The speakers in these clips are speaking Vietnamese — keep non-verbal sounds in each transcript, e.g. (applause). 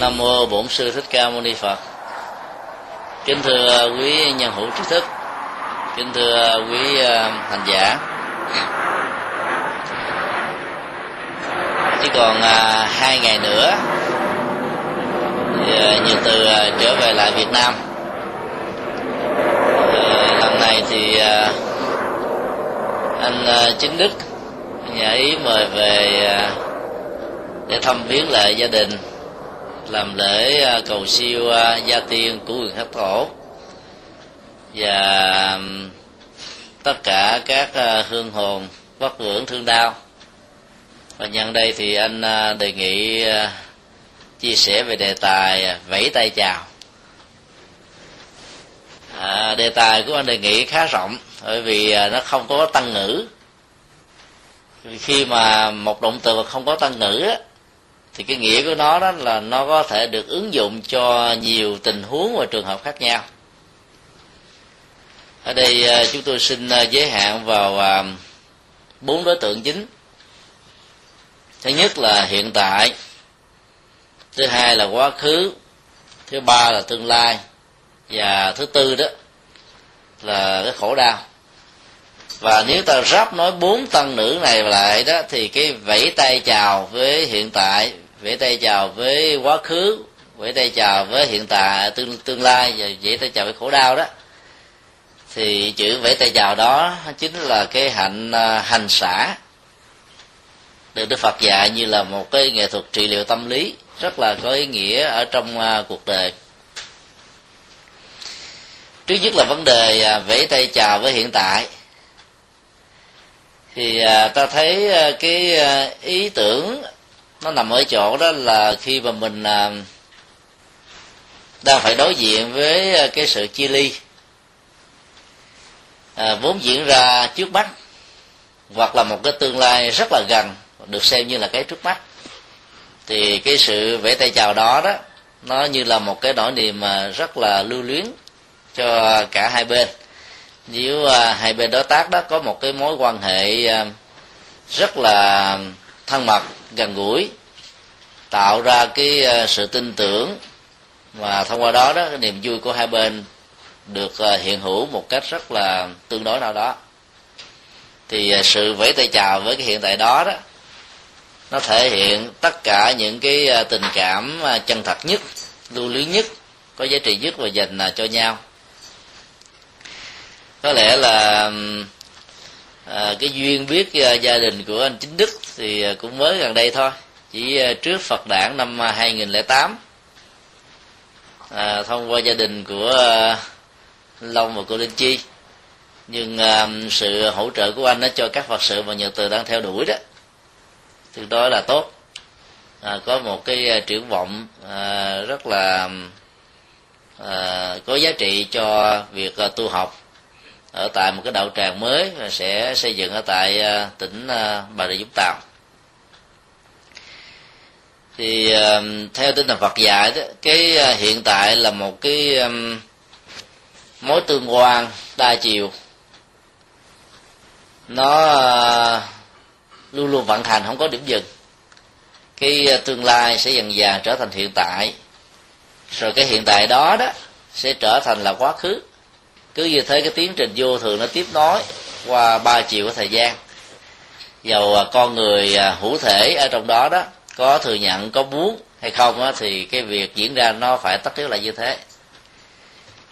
nam mô bổn sư thích ca mâu ni phật. Kính thưa à, quý nhân hữu trí thức. Kính thưa à, quý à, hành giả. Chỉ còn hai ngày nữa thì nhiều từ trở về lại Việt Nam. Ờ, lần này thì anh chính Đức nhà ý mời về để thăm viếng lại gia đình làm lễ à, cầu siêu à, gia tiên của quyền khắc thổ và tất cả các à, hương hồn vất vưởng thương đau. Và nhân đây thì anh đề nghị chia sẻ về đề tài vẫy tay chào. À, đề tài của anh đề nghị khá rộng bởi vì nó không có tăng ngữ. Khi mà một động từ mà không có tăng ngữ á, thì cái nghĩa của nó đó là nó có thể được ứng dụng cho nhiều tình huống và trường hợp khác nhau. Ở đây à, chúng tôi xin à, giới hạn vào à, bốn đối tượng chính. Thứ nhất là hiện tại, thứ hai là quá khứ, thứ ba là tương lai, và thứ tư đó là cái khổ đau. Và nếu ta ráp nói bốn tăng nữ này lại đó, thì cái vẫy tay chào với hiện tại vẫy tay chào với quá khứ vẫy tay chào với hiện tại à, tương tương lai, và vẫy tay chào với khổ đau đó. Thì chữ vẫy tay chào đó chính là cái hạnh à, hành xả, được đức phật dạy như là một cái nghệ thuật trị liệu tâm lý, rất là có ý nghĩa ở trong à, cuộc đời. Trước nhất là vấn đề vẫy tay chào với hiện tại. Thì ta thấy cái ý tưởng nó nằm ở chỗ đó là khi mà mình à, đang phải đối diện với à, cái sự chia ly. À, vốn diễn ra trước mắt hoặc là một cái tương lai rất là gần được xem như là cái trước mắt. Thì cái sự vẽ tay chào đó đó nó như là một cái nỗi niềm mà rất là lưu luyến cho cả hai bên. Nếu à, hai bên đối tác đó có một cái mối quan hệ à, rất là thân mật gần gũi, tạo ra cái ờ, sự tin tưởng và thông qua đó đó, cái niềm vui của hai bên được ờ, hiện hữu một cách rất là tương đối nào đó. Thì ờ, sự vẫy tay chào với cái hiện tại đó đó, nó thể hiện tất cả những cái tình cảm chân thật nhất, lưu luyến nhất, có giá trị nhất và dành cho nhau. Có lẽ là à, cái duyên biết ờ, gia đình của anh chính đức thì ờ, cũng mới gần đây thôi. Chỉ trước phật đản năm 2008 à, thông qua gia đình của long và cô linh chi. Nhưng uh, sự hỗ trợ của anh nó cho các phật sự và nhật từ đang theo đuổi đó tương đối là tốt. À, có một cái triển vọng à, rất là à, có giá trị cho việc à, tu học ở tại một cái đạo tràng mới và sẽ xây dựng ở tại à, tỉnh à, bà rịa vũng tàu. Thì à, theo tinh thần Phật dạy đó, cái hiện tại là một cái mối tương quan đa chiều. Nó luôn luôn vận hành, không có điểm dừng. Cái tương lai sẽ dần dần trở thành hiện tại. Rồi cái hiện tại đó đó sẽ trở thành là quá khứ cứ như thế cái tiến trình vô thường nó tiếp nối qua ba chiều của thời gian. Dầu à, con người à, hữu thể ở trong đó đó có thừa nhận có muốn hay không đó, thì cái việc diễn ra nó phải tất yếu là như thế.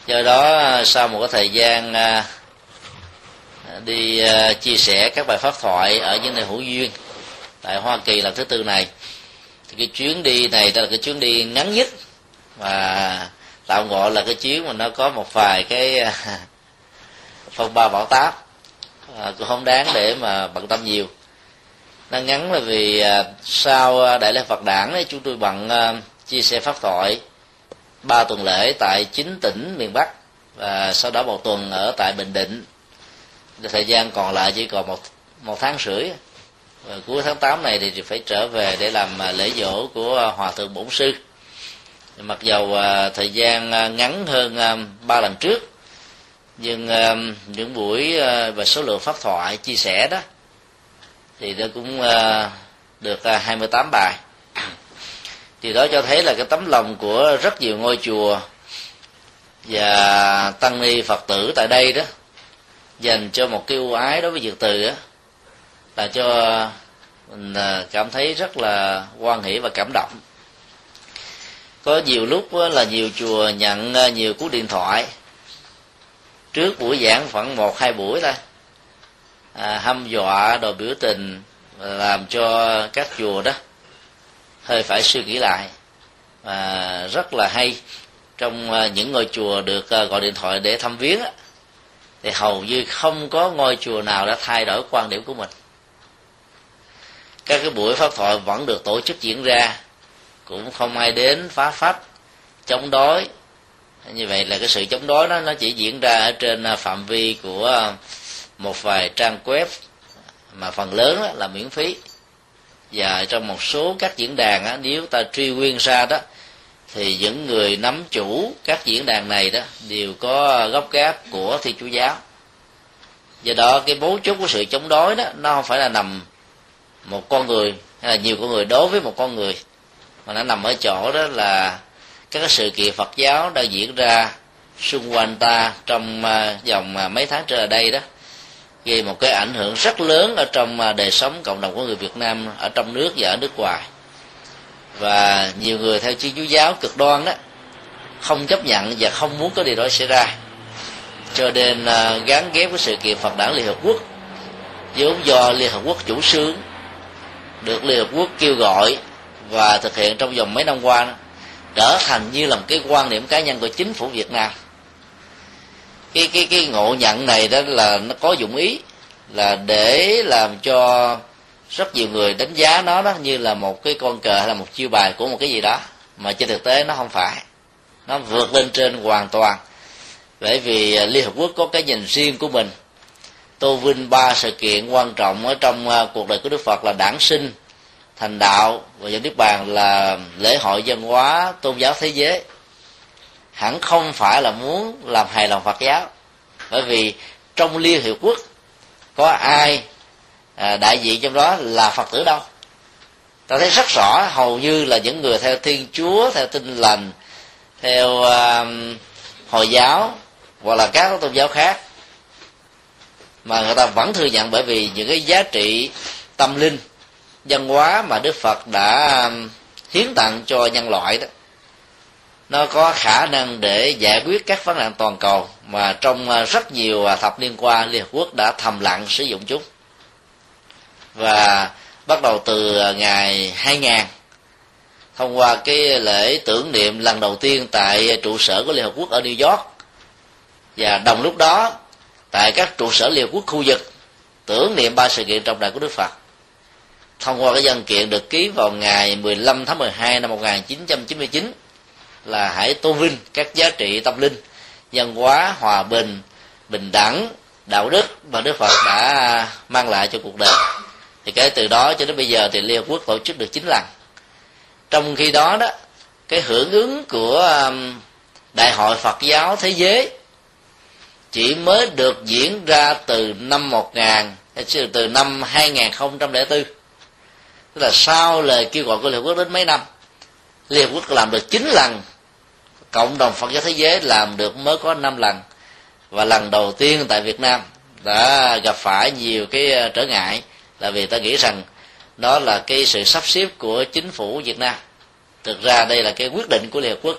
Do đó à, sau một cái thời gian đi chia sẻ các bài pháp thoại ở những nơi hữu duyên tại Hoa Kỳ lần thứ tư này thì cái chuyến đi này đó là cái chuyến đi ngắn nhất và tạo ngộ là cái chuyến mà nó có một vài cái à, phong ba bảo táp. À, cũng không đáng để mà bận tâm nhiều. Nó ngắn là vì à, sau à, đại lễ Phật đản ấy, chúng tôi bận à, chia sẻ pháp thoại ba tuần lễ tại chín tỉnh miền Bắc và sau đó một tuần ở tại Bình Định. Thời gian còn lại chỉ còn một một tháng rưỡi. Và cuối tháng 8 này thì phải trở về để làm à, lễ dỗ của hòa thượng bổn sư mặc dầu à, thời gian à, ngắn hơn à, ba lần trước, nhưng những buổi và số lượng pháp thoại chia sẻ đó, thì nó cũng được 28 bài. Thì đó cho thấy là cái tấm lòng của rất nhiều ngôi chùa và tăng ni phật tử tại đây đó, dành cho một cái ưu ái đối với việt từ đó là cho mình cảm thấy rất là quan hỷ và cảm động có nhiều lúc là nhiều chùa nhận à, nhiều cú điện thoại. Trước buổi giảng khoảng một hai buổi thôi. À, hâm dọa đồ biểu tình làm cho các chùa đó hơi phải suy nghĩ lại. Và rất là hay trong à, những ngôi chùa được à, gọi điện thoại để thăm viếng thì hầu như không có ngôi chùa nào đã thay đổi quan điểm của mình. Các cái buổi pháp thoại vẫn được tổ chức diễn ra cũng không ai đến phá phách chống đối. Như vậy là cái sự chống đối đó nó chỉ diễn ra ở trên à, phạm vi của à, một vài trang web mà phần lớn là miễn phí. Và trong một số các diễn đàn á, nếu ta truy nguyên ra đó thì những người nắm chủ các diễn đàn này đó đều có gốc gác của thi chúa giáo. Do đó cái bố chốt của sự chống đối đó nó không phải là nằm một con người hay là nhiều con người đối với một con người mà nó nằm ở chỗ đó là các cái sự kiện Phật giáo đang diễn ra xung quanh ta trong à, vòng à, mấy tháng trở lại đây đó, gây một cái ảnh hưởng rất lớn ở trong à, đời sống cộng đồng của người Việt Nam ở trong nước và ở nước ngoài. Và nhiều người theo Thiên Chúa giáo cực đoan đó, không chấp nhận và không muốn có điều đó xảy ra. Cho nên gắn ghép với sự kiện Phật đảng Liên Hợp Quốc, vốn do Liên Hợp Quốc chủ sướng, được Liên Hợp Quốc kêu gọi và thực hiện trong vòng mấy năm qua đó, trở thành như là một cái quan điểm cá nhân của chính phủ Việt Nam. Cái cái cái ngộ nhận này đó là nó có dụng ý là để làm cho rất nhiều người đánh giá nó đó như là một cái con cờ hay là một chiêu bài của một cái gì đó mà trên thực tế nó không phải. Nó vượt lên trên hoàn toàn. Bởi vì à, liên hợp quốc có cái nhìn riêng của mình. Tô vinh ba sự kiện quan trọng ở trong à, cuộc đời của đức phật là đản sinh thành đạo và dẫn niết bàn là lễ hội văn hóa tôn giáo thế giới. Hẳn không phải là muốn làm hài lòng phật giáo bởi vì trong liên hiệp quốc có ai à, đại diện trong đó là phật tử đâu. Ta thấy rất rõ hầu như là những người theo thiên chúa theo tinh lành theo uh, hồi giáo hoặc là các tôn giáo khác mà người ta vẫn thừa nhận bởi vì những cái giá trị tâm linh văn hóa mà đức phật đã um, hiến tặng cho nhân loại đó. Nó có khả năng để giải quyết các vấn nạn toàn cầu mà trong uh, rất nhiều uh, thập niên qua, liên hợp quốc đã thầm lặng sử dụng chúng. Và bắt đầu từ uh, ngày 2000 thông qua cái lễ tưởng niệm lần đầu tiên tại trụ sở của liên hợp quốc ở new york. Và đồng lúc đó, tại các trụ sở liên hợp quốc khu vực, tưởng niệm ba sự kiện trọng đại của đức phật thông qua cái văn kiện được ký vào ngày 15 tháng 12 năm 1999 là hãy tôn vinh các giá trị tâm linh, văn hóa, hòa bình bình đẳng, đạo đức mà đức phật đã mang lại cho cuộc đời. Thì cái từ đó cho đến bây giờ thì liên hợp quốc tổ chức được chín lần. Trong khi đó đó, cái hưởng ứng của um, đại hội phật giáo thế giới chỉ mới được diễn ra từ năm 1000 eh, từ năm 2004 tức là sau lời kêu gọi của liên hợp quốc đến mấy năm liên hợp quốc làm được chín lần cộng đồng phật giáo thế giới làm được mới có năm lần. Và lần đầu tiên tại việt nam đã gặp phải nhiều cái ờ, trở ngại là vì ta nghĩ rằng đó là cái sự sắp xếp của chính phủ việt nam. Thực ra đây là cái quyết định của liên hợp quốc.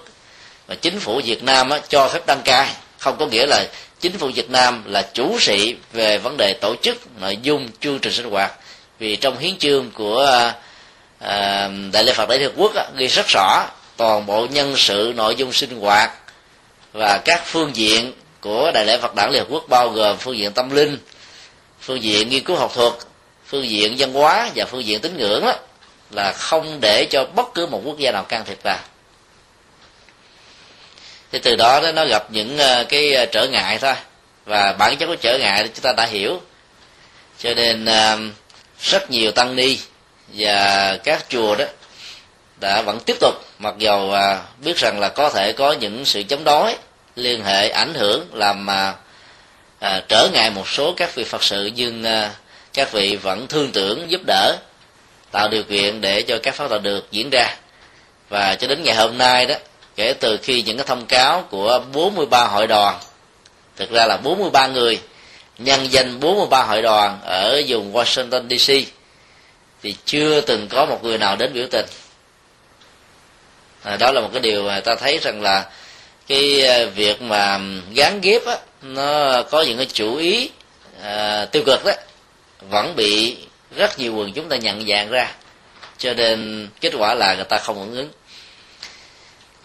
Và chính phủ việt nam á, cho phép đăng cai. Không có nghĩa là chính phủ việt nam là chủ sĩ về vấn đề tổ chức nội dung chương trình sinh hoạt vì trong hiến chương của à, à đại lễ phật đại liên quốc á, ghi rất rõ toàn bộ nhân sự nội dung sinh hoạt và các phương diện của đại lễ phật đản liên hợp quốc bao gồm phương diện tâm linh phương diện nghiên cứu học thuật phương diện văn hóa và phương diện tín ngưỡng đó, là không để cho bất cứ một quốc gia nào can thiệp vào. Thì từ đó nó gặp những à, cái à, trở ngại thôi. Và bản chất của trở ngại chúng ta đã hiểu. Cho nên rất nhiều tăng ni và các chùa đó đã vẫn tiếp tục mặc dầu à, biết rằng là có thể có những sự chống đối liên hệ ảnh hưởng làm mà à, trở ngại một số các vị phật sự nhưng à, các vị vẫn thương tưởng giúp đỡ tạo điều kiện để cho các pháp thoại được diễn ra. Và cho đến ngày hôm nay đó kể từ khi những cái thông cáo của 43 hội đoàn thực ra là 43 người nhân danh 43 hội đoàn ở vùng Washington DC thì chưa từng có một người nào đến biểu tình. À, đó là một cái điều mà ta thấy rằng là cái à, việc mà gán ghép á nó có những cái chủ ý à, tiêu cực đó vẫn bị rất nhiều quần chúng ta nhận dạng ra. Cho nên kết quả là người ta không hưởng ứng.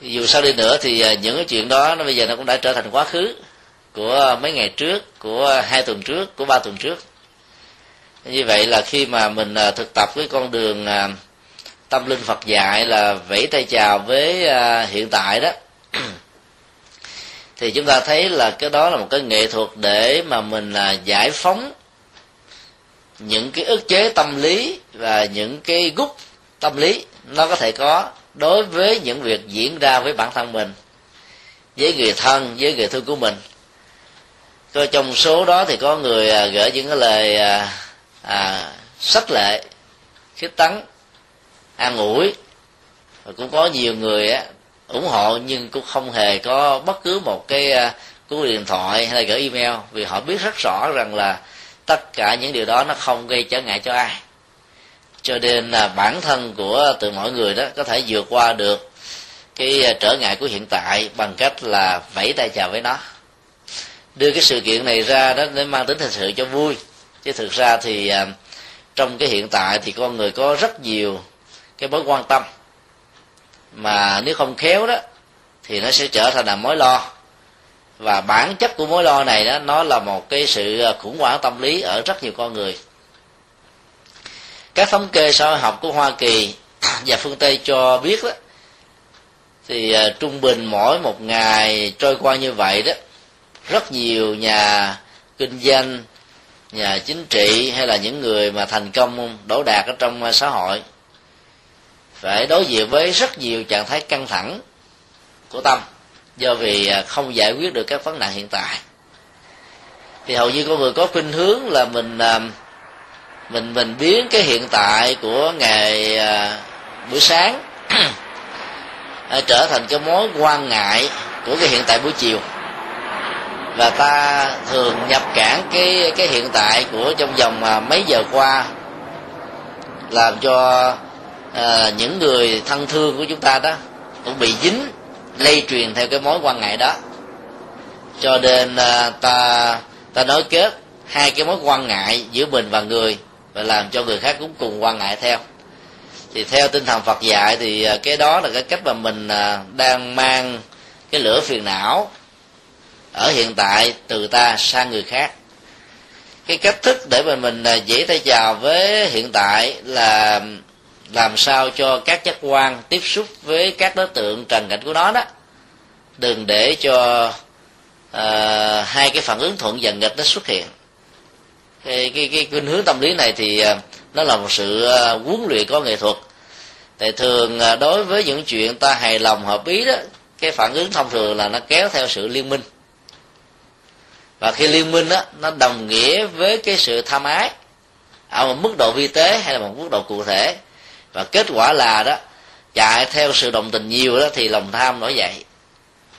Dù sao đi nữa thì à, những cái chuyện đó nó bây giờ nó cũng đã trở thành quá khứ của mấy ngày trước, của hai tuần trước, của ba tuần trước. Như vậy là khi mà mình à, thực tập cái con đường à, tâm linh phật dạy là vẫy tay chào với à, hiện tại đó. Thì chúng ta thấy là cái đó là một cái nghệ thuật để mà mình là giải phóng những cái ức chế tâm lý và những cái gút tâm lý nó có thể có đối với những việc diễn ra với bản thân mình, với người thân, với người thương của mình cơ trong số đó thì có người à, gửi những cái lời à, à, sách lệ khích tấn an ủi. Và cũng có nhiều người á, ủng hộ nhưng cũng không hề có bất cứ một cái à, cú điện thoại hay là gửi email vì họ biết rất rõ rằng là tất cả những điều đó nó không gây trở ngại cho ai. Cho nên là bản thân của từ mọi người đó có thể vượt qua được cái à, trở ngại của hiện tại bằng cách là vẫy tay chào với nó đưa cái sự kiện này ra đó để mang tính thật sự cho vui. Chứ thực ra thì à, trong cái hiện tại thì con người có rất nhiều cái mối quan tâm. Mà nếu không khéo đó, thì nó sẽ trở thành là mối lo. Và bản chất của mối lo này đó, nó là một cái sự à, khủng hoảng tâm lý ở rất nhiều con người. Các thống kê xã hội học của hoa kỳ (clears throat) và phương tây cho biết đó, thì à, trung bình mỗi một ngày trôi qua như vậy đó rất nhiều nhà kinh doanh, nhà chính trị hay là những người mà thành công đổ đạt ở trong xã hội phải đối diện với rất nhiều trạng thái căng thẳng của tâm do vì à, không giải quyết được các vấn nạn hiện tại. Thì hầu như con người có khuynh hướng là mình à, mình mình biến cái hiện tại của ngày à, buổi sáng (clears throat) trở thành cái mối quan ngại của cái hiện tại buổi chiều và ta thường nhập cản cái cái hiện tại của trong vòng à, mấy giờ qua làm cho à, những người thân thương của chúng ta đó cũng bị dính lây truyền theo cái mối quan ngại đó. Cho nên à, ta ta nói kết hai cái mối quan ngại giữa mình và người và làm cho người khác cũng cùng quan ngại theo. Thì theo tinh thần Phật dạy thì à, cái đó là cái cách mà mình à, đang mang cái lửa phiền não ở hiện tại từ ta sang người khác. Cái cách thức để mà mình à, dễ tay chào với hiện tại là làm sao cho các giác quan tiếp xúc với các đối tượng trần cảnh của nó đó. Đừng để cho uh, hai cái phản ứng thuận và nghịch nó xuất hiện. Cái cái cái khuynh hướng tâm lý này thì uh, nó là một sự uh, huấn luyện có nghệ thuật. Tại thường uh, đối với những chuyện ta hài lòng hợp ý đó cái phản ứng thông thường là nó kéo theo sự liên minh và khi liên minh đó nó đồng nghĩa với cái sự tham ái, ở một mức độ vi tế hay là một mức độ cụ thể. Và kết quả là đó, chạy theo sự đồng tình nhiều đó thì lòng tham nổi dậy.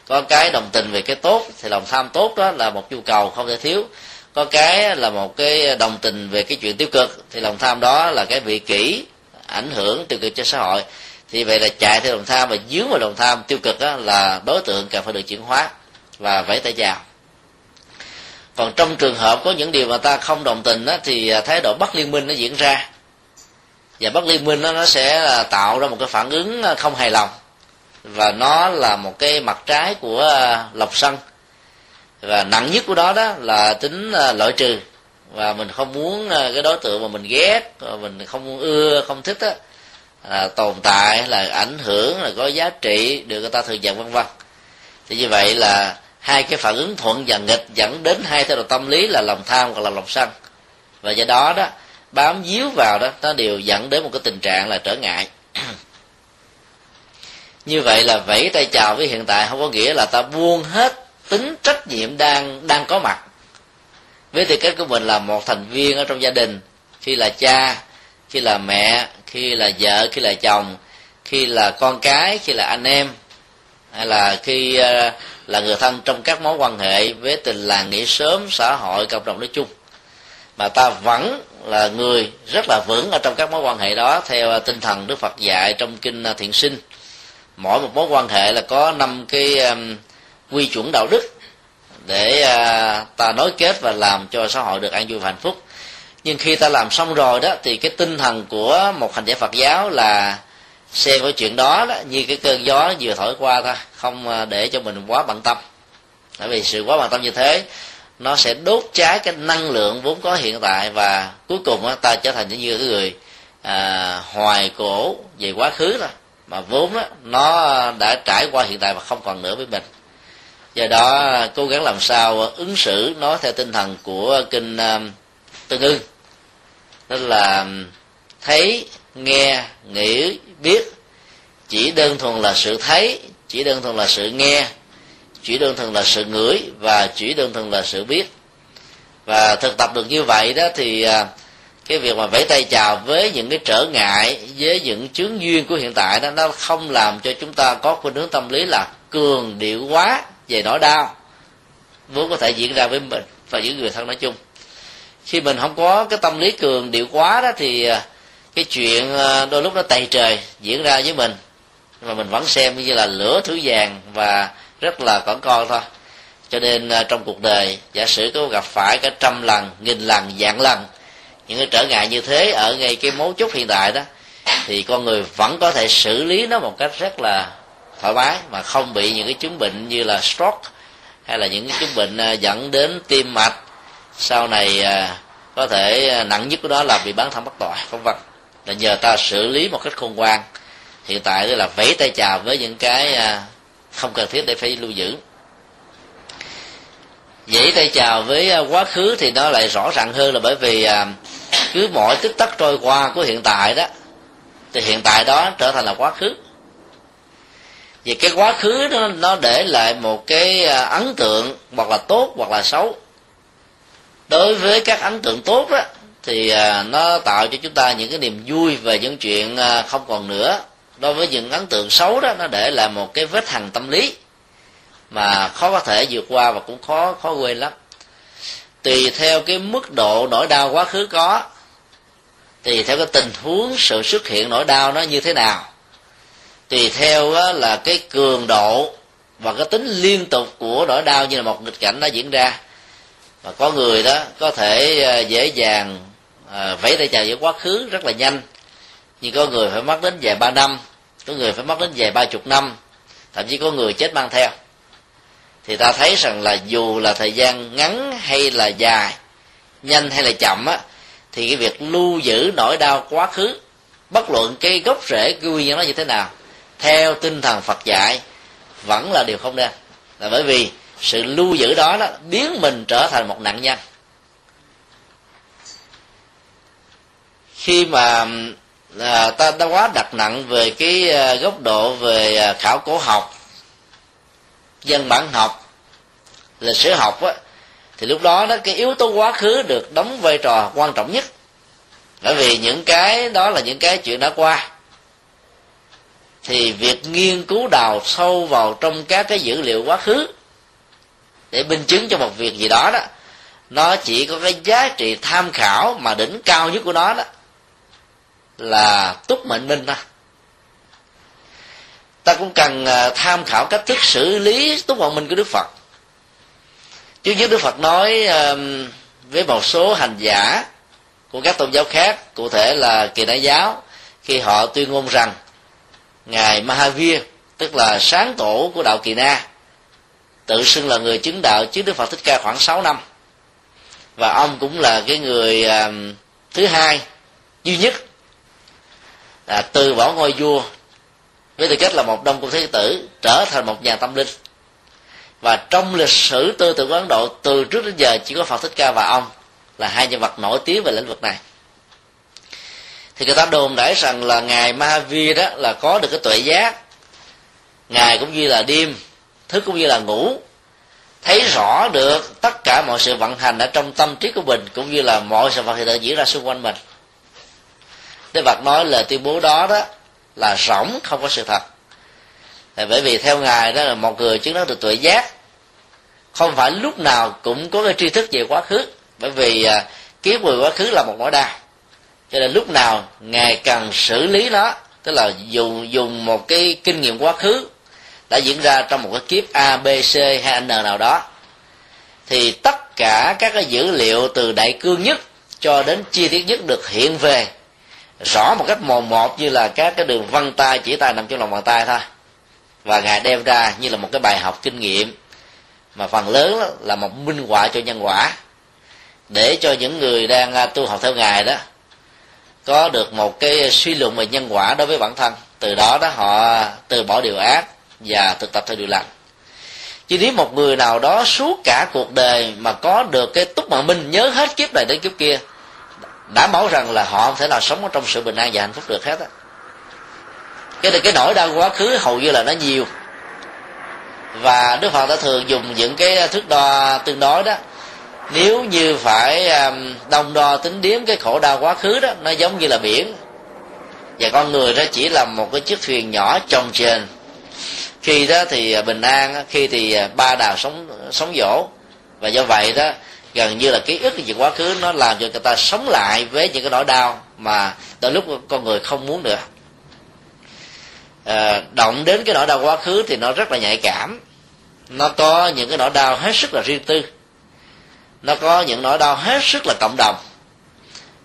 Có cái đồng tình về cái tốt thì lòng tham tốt đó là một nhu cầu không thể thiếu. Có cái là một cái đồng tình về cái chuyện tiêu cực thì lòng tham đó là cái vị kỷ ảnh hưởng tiêu cực cho xã hội. Thì vậy là chạy theo lòng tham và dướng vào lòng tham tiêu cực đó là đối tượng cần phải được chuyển hóa và vẫy tay chào còn trong trường hợp có những điều mà ta không đồng tình đó, thì à, thái độ bất liên minh nó diễn ra. Và bất liên minh đó, nó sẽ à, tạo ra một cái phản ứng à, không hài lòng. Và nó là một cái mặt trái của lộc sân và nặng nhất của đó đó là tính loại trừ. Và mình không muốn cái đối tượng mà mình ghét mình không muốn ưa không thích đó, là tồn tại là ảnh hưởng là có giá trị được người ta thừa nhận vân vân. Thì như vậy là hai cái phản ứng thuận và nghịch dẫn đến hai thái độ tâm lý là lòng tham hoặc là lòng sân. Và do đó đó, bám díu vào đó, nó đều dẫn đến một cái tình trạng là trở ngại. (clears throat) Như vậy là vẫy tay chào với hiện tại không có nghĩa là ta buông hết tính trách nhiệm đang đang có mặt. Với tư cách của mình là một thành viên ở trong gia đình, khi là cha, khi là mẹ, khi là vợ, khi là chồng, khi là con cái, khi là anh em hay là khi ờ, là người thân trong các mối quan hệ với tình làng nghĩa sớm xã hội cộng đồng nói chung. Mà ta vẫn là người rất là vững ở trong các mối quan hệ đó theo ờ, tinh thần đức phật dạy trong kinh ờ, thiện sinh. Mỗi một mối quan hệ là có năm cái um, quy chuẩn đạo đức để uh, ta nối kết và làm cho xã hội được an vui và hạnh phúc. Nhưng khi ta làm xong rồi đó thì cái tinh thần của một hành giả phật giáo là xem cái chuyện đó, đó như cái cơn gió vừa thổi qua thôi không à, để cho mình quá bận tâm. Bởi vì sự quá bận tâm như thế nó sẽ đốt cháy cái năng lượng vốn có hiện tại và cuối cùng đó, ta trở thành như cái người à, hoài cổ về quá khứ rồi mà vốn đó, nó đã trải qua hiện tại và không còn nữa với mình. Do đó à, cố gắng làm sao à, ứng xử nó theo tinh thần của kinh tương ưng. Đó là thấy nghe, nghĩ, biết. Chỉ đơn thuần là sự thấy, chỉ đơn thuần là sự nghe, chỉ đơn thuần là sự ngửi và chỉ đơn thuần là sự biết. Và thực tập được như vậy đó thì à, cái việc mà vẫy tay chào với những cái trở ngại, với những chướng duyên của hiện tại đó, nó không làm cho chúng ta có khuynh hướng tâm lý là cường điệu quá về nỗi đau. Vốn có thể diễn ra với mình và những người thân nói chung. Khi mình không có cái tâm lý cường điệu quá đó thì à, cái chuyện ờ, đôi lúc nó tày trời diễn ra với mình, mà mình vẫn xem như là lửa thứ vàng và rất là cỏn con thôi. Cho nên ờ, trong cuộc đời, giả sử có gặp phải cả trăm lần, nghìn lần, vạn lần, những cái trở ngại như thế ở ngay cái mấu chốt hiện tại đó, thì con người vẫn có thể xử lý nó một cách rất là thoải mái mà không bị những cái chứng bệnh như là stroke hay là những cái chứng bệnh ờ, dẫn đến tim mạch. Sau này có thể nặng nhất của đó là bị bán thân bất tội vân vân là nhờ ta xử lý một cách khôn ngoan. Hiện tại là vẫy tay chào với những cái à, không cần thiết để phải lưu giữ. Vẫy tay chào với à, quá khứ thì nó lại rõ ràng hơn là bởi vì à, cứ mỗi tích tắc trôi qua của hiện tại đó, thì hiện tại đó trở thành là quá khứ. Vì cái quá khứ nó nó để lại một cái ấn tượng, hoặc là tốt hoặc là xấu. Đối với các ấn tượng tốt đó thì à, nó tạo cho chúng ta những cái niềm vui về những chuyện à, không còn nữa. Đối với những ấn tượng xấu đó, nó để lại một cái vết hằn tâm lý mà khó có thể vượt qua và cũng khó khó quên lắm. Tùy theo cái mức độ nỗi đau quá khứ có, tùy theo cái tình huống sự xuất hiện nỗi đau nó như thế nào, tùy theo là cái cường độ và cái tính liên tục của nỗi đau như là một nghịch cảnh nó diễn ra. Và có người đó có thể à, dễ dàng à, vẫy tay chào với quá khứ rất là nhanh. Nhưng có người phải mất đến vài ba năm có người phải mất đến vài ba chục năm thậm chí có người chết mang theo. Thì ta thấy rằng là dù là thời gian ngắn hay là dài nhanh hay là chậm á thì cái việc lưu giữ nỗi đau quá khứ bất luận cái gốc rễ cái nguyên nhân nó như thế nào theo tinh thần phật dạy vẫn là điều không nên. Là bởi vì sự lưu giữ đó đó biến mình trở thành một nạn nhân. Khi mà à, ta đã quá đặt nặng về cái à, góc độ về à, khảo cổ học dân bản học lịch sử học á thì lúc đó đó cái yếu tố quá khứ được đóng vai trò quan trọng nhất. Bởi vì những cái đó là những cái chuyện đã qua. Thì việc nghiên cứu đào sâu vào trong các cái dữ liệu quá khứ để minh chứng cho một việc gì đó đó nó chỉ có cái giá trị tham khảo mà đỉnh cao nhất của nó đó là túc mệnh minh ta. ta cũng cần à, tham khảo cách thức xử lý túc mệnh minh của đức phật chứ nhất đức phật nói với một số hành giả của các tôn giáo khác, cụ thể là kỳ đại giáo, khi họ tuyên ngôn rằng, ngài mahavir, tức là sáng tổ của đạo kỳ na tự xưng là người chứng đạo chứ đức phật thích ca khoảng 6 năm và ông cũng là cái người thứ hai, duy nhất à, từ bỏ ngôi vua với tư cách là một đông cung thế tử trở thành một nhà tâm linh. Và trong lịch sử tư tưởng của ấn độ từ trước đến giờ chỉ có phật thích ca và ông là hai nhân vật nổi tiếng về lĩnh vực này. Thì người ta đồn đãi rằng là ngài Mahavir đó là có được cái tuệ giác. Ngài cũng như là đêm thức cũng như là ngủ thấy rõ được tất cả mọi sự vận hành ở trong tâm trí của mình cũng như là mọi sự vật hiện tượng diễn ra xung quanh mình. Đức Phật nói lời tuyên bố đó đó là rỗng không có sự thật. Bởi vì theo ngài đó là một người chứng đắc được tuệ giác không phải lúc nào cũng có cái tri thức về quá khứ bởi vì à, kiếp về quá khứ là một nỗi đau. Cho nên lúc nào ngài cần xử lý nó tức là dùng dùng một cái kinh nghiệm quá khứ đã diễn ra trong một cái kiếp a b c hay n nào đó thì tất cả các cái dữ liệu từ đại cương nhất cho đến chi tiết nhất được hiện về rõ một cách mồn một như là các cái đường vân tay, chỉ tay nằm trong lòng bàn tay thôi. Và ngài đem ra như là một cái bài học kinh nghiệm, mà phần lớn là một minh họa cho nhân quả. Để cho những người đang à, tu học theo ngài đó, có được một cái suy luận về nhân quả đối với bản thân, từ đó đó họ từ bỏ điều ác và thực tập theo điều lành. Chứ nếu một người nào đó suốt cả cuộc đời mà có được cái túc mạng minh nhớ hết kiếp này đến kiếp kia đảm bảo rằng là họ không thể nào sống ở trong sự bình an và hạnh phúc được hết á. Cái này, cái nỗi đau quá khứ hầu như là nó nhiều. Và đức phật đã thường dùng những cái thước đo tương đối đó. Nếu như phải đồng đông đo tính điếm cái khổ đau quá khứ đó, nó giống như là biển. Và con người đó chỉ là một cái chiếc thuyền nhỏ trồng trên khi đó thì bình an, khi thì à, ba đào sống sống dỗ và do vậy đó gần như là ký ức về quá khứ nó làm cho người ta sống lại với những cái nỗi đau mà đôi lúc con người không muốn được à, ờ, động đến cái nỗi đau quá khứ thì nó rất là nhạy cảm. Nó có những cái nỗi đau hết sức là riêng tư. Nó có những nỗi đau hết sức là cộng đồng.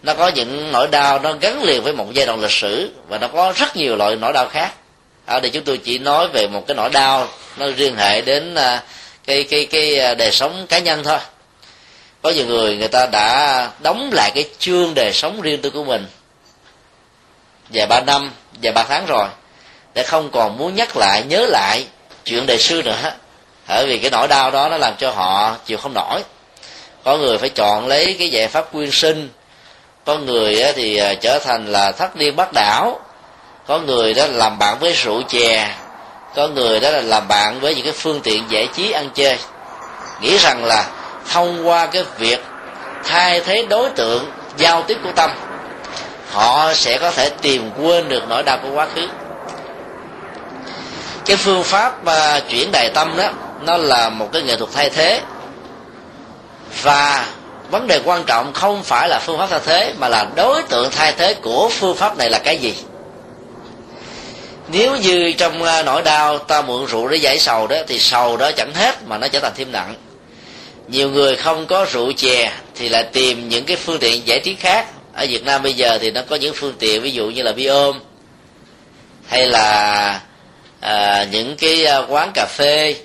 Nó có những nỗi đau nó gắn liền với một giai đoạn lịch sử và nó có rất nhiều loại nỗi đau khác. Ở đây chúng tôi chỉ nói về một cái nỗi đau nó liên hệ đến à, cái cái cái à, đời sống cá nhân thôi có nhiều người người ta đã đóng lại cái chương đời sống riêng tư của mình. Vài ba năm, vài ba tháng rồi, để không còn muốn nhắc lại, nhớ lại chuyện đề xưa nữa. Bởi vì cái nỗi đau đó nó làm cho họ chịu không nổi. Có người phải chọn lấy cái giải pháp quyên sinh. Có người thì à, trở thành là thất điên bắt đảo. Có người đó làm bạn với rượu chè. Có người đó là làm bạn với những cái phương tiện giải trí ăn chơi. Nghĩ rằng là thông qua cái việc thay thế đối tượng giao tiếp của tâm, họ sẽ có thể tìm quên được nỗi đau của quá khứ. Cái phương pháp mà chuyển đài tâm đó, nó là một cái nghệ thuật thay thế. Và vấn đề quan trọng không phải là phương pháp thay thế, mà là đối tượng thay thế của phương pháp này là cái gì. Nếu như trong à, nỗi đau ta mượn rượu để giải sầu đó, thì sầu đó chẳng hết mà nó trở thành thêm nặng nhiều người không có rượu chè thì lại tìm những cái phương tiện giải trí khác. Ở việt nam bây giờ thì nó có những phương tiện ví dụ như là bi ôm hay là à, những cái à, quán cà phê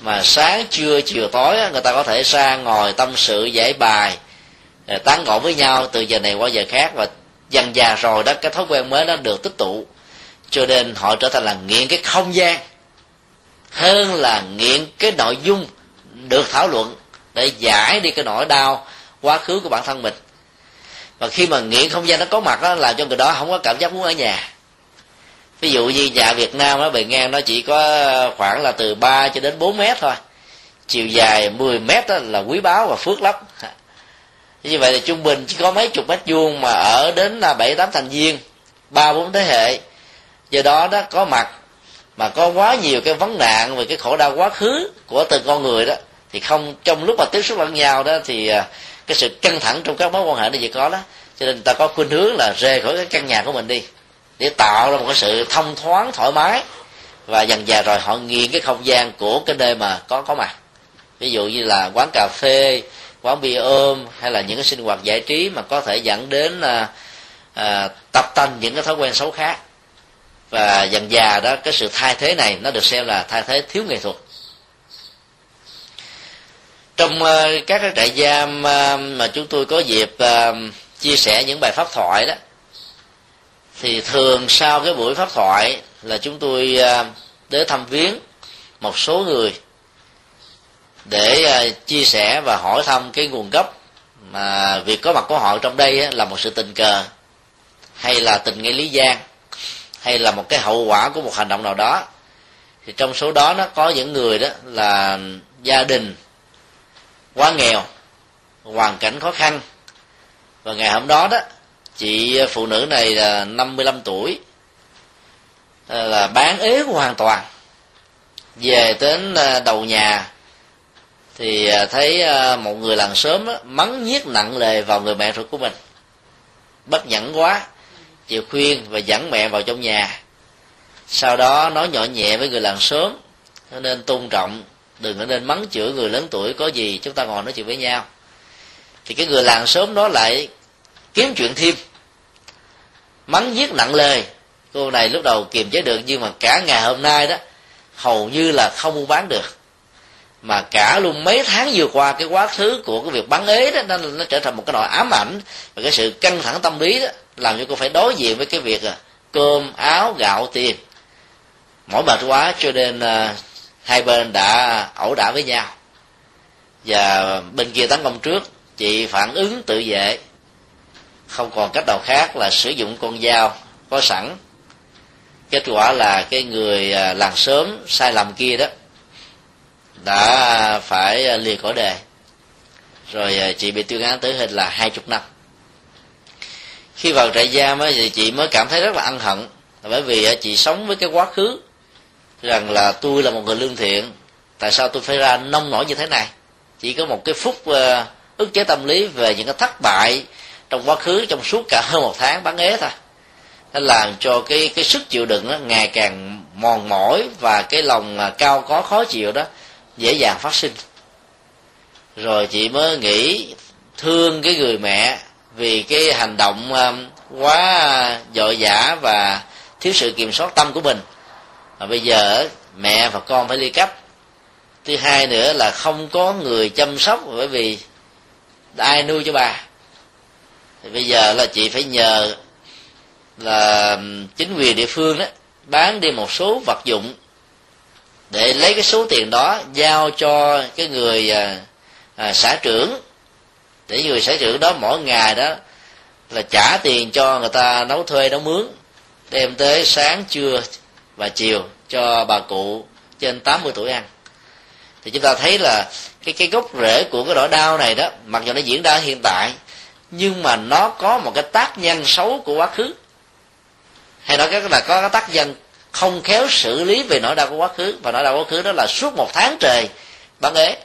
mà sáng trưa chiều tối người ta có thể ra ngồi tâm sự giải bài à, tán gẫu với nhau từ giờ này qua giờ khác và dần già rồi đó cái thói quen mới nó được tích tụ. Cho nên họ trở thành là nghiện cái không gian hơn là nghiện cái nội dung được thảo luận để giải đi cái nỗi đau quá khứ của bản thân mình. Và khi mà nghiện không gian nó có mặt đó làm cho người đó không có cảm giác muốn ở nhà. Ví dụ như nhà việt nam nó bề ngang nó chỉ có khoảng là từ 3 cho đến 4 mét thôi. Chiều dài 10 mét đó là quý báu và phước lắm. Như vậy thì trung bình chỉ có mấy chục mét vuông mà ở đến là bảy, tám thành viên, ba, bốn thế hệ. Do đó đó, có mặt mà có quá nhiều cái vấn nạn về cái khổ đau quá khứ của từng con người đó thì không trong lúc mà tiếp xúc lẫn nhau đó thì à, cái sự căng thẳng trong các mối quan hệ nó chỉ có đó. Cho nên ta có khuynh hướng là rời khỏi cái căn nhà của mình đi để tạo ra một cái sự thông thoáng thoải mái. Và dần dà rồi họ nghiền cái không gian của cái nơi mà có có mặt. Ví dụ như là quán cà phê quán bia ôm hay là những cái sinh hoạt giải trí mà có thể dẫn đến à, à, tập tành những cái thói quen xấu khác. Và dần già đó cái sự thay thế này nó được xem là thay thế thiếu nghệ thuật trong ờ, các cái trại giam ờ, mà chúng tôi có dịp ờ, chia sẻ những bài pháp thoại đó, thì thường sau cái buổi pháp thoại là chúng tôi đến thăm viếng một số người để chia sẻ và hỏi thăm cái nguồn gốc mà việc có mặt của họ trong đây là một sự tình cờ, hay là tình ngay lý gian hay là một cái hậu quả của một hành động nào đó. Thì trong số đó nó có những người đó là gia đình quá nghèo, hoàn cảnh khó khăn. Và ngày hôm đó đó, chị phụ nữ này là 55 tuổi à, là bán ế hoàn toàn. Về đến à, đầu nhà thì à, thấy một người làng sớm mắng nhiếc nặng lề vào người mẹ ruột của mình. Bất nhẫn quá, chịu khuyên và dẫn mẹ vào trong nhà. Sau đó nói nhỏ nhẹ với người làng sớm nên tôn trọng đừng có nên mắng chửi người lớn tuổi có gì chúng ta ngồi nói chuyện với nhau. Thì cái người làng sớm đó lại kiếm chuyện thêm. Mắng giết nặng lời cô này lúc đầu kiềm chế được nhưng mà cả ngày hôm nay đó hầu như là không mua bán được. Mà cả luôn mấy tháng vừa qua cái quá khứ của cái việc bán ế đó nó, nó trở thành một cái nỗi ám ảnh. Và cái sự căng thẳng tâm lý đó làm cho cô phải đối diện với cái việc à, cơm áo gạo tiền. Mỏi mệt quá cho nên à, hai bên đã ẩu đả với nhau. Và bên kia tấn công trước, chị phản ứng tự vệ. Không còn cách nào khác là sử dụng con dao có sẵn. Kết quả là cái người làm làng sớm sai lầm kia đó đã phải à, liệt khỏi đề rồi à, chị bị tuyên án tử hình là hai chục năm. Khi vào trại giam thì chị mới cảm thấy rất là ân hận, bởi vì à, chị sống với cái quá khứ rằng là tôi là một người lương thiện. Tại sao tôi phải ra nông nổi như thế này? Chỉ có một cái phút ờ, ức chế tâm lý về những cái thất bại trong quá khứ, trong suốt cả hơn một tháng bán ế thôi. Nó làm cho cái cái sức chịu đựng nó ngày càng mòn mỏi và cái lòng à, cao có khó chịu đó dễ dàng phát sinh. Rồi chị mới nghĩ thương cái người mẹ vì cái hành động à, quá dội dã và thiếu sự kiểm soát tâm của mình mà bây giờ mẹ và con phải ly cấp. Thứ hai nữa là không có người chăm sóc bởi vì ai nuôi cho bà? Thì bây giờ là chị phải nhờ là chính quyền địa phương đó bán đi một số vật dụng để lấy cái số tiền đó giao cho cái người à, à, xã trưởng. Để người xã trưởng đó mỗi ngày đó là trả tiền cho người ta nấu thuê nấu mướn đem tới sáng trưa và chiều cho bà cụ trên 80 tuổi ăn. Thì chúng ta thấy là cái cái gốc rễ của cái nỗi đau này đó, mặc dù nó diễn ra hiện tại, nhưng mà nó có một cái tác nhân xấu của quá khứ. Hay nói cái là có cái tác nhân không khéo xử lý về nỗi đau của quá khứ, và nỗi đau quá khứ đó là suốt một tháng trời bán ế.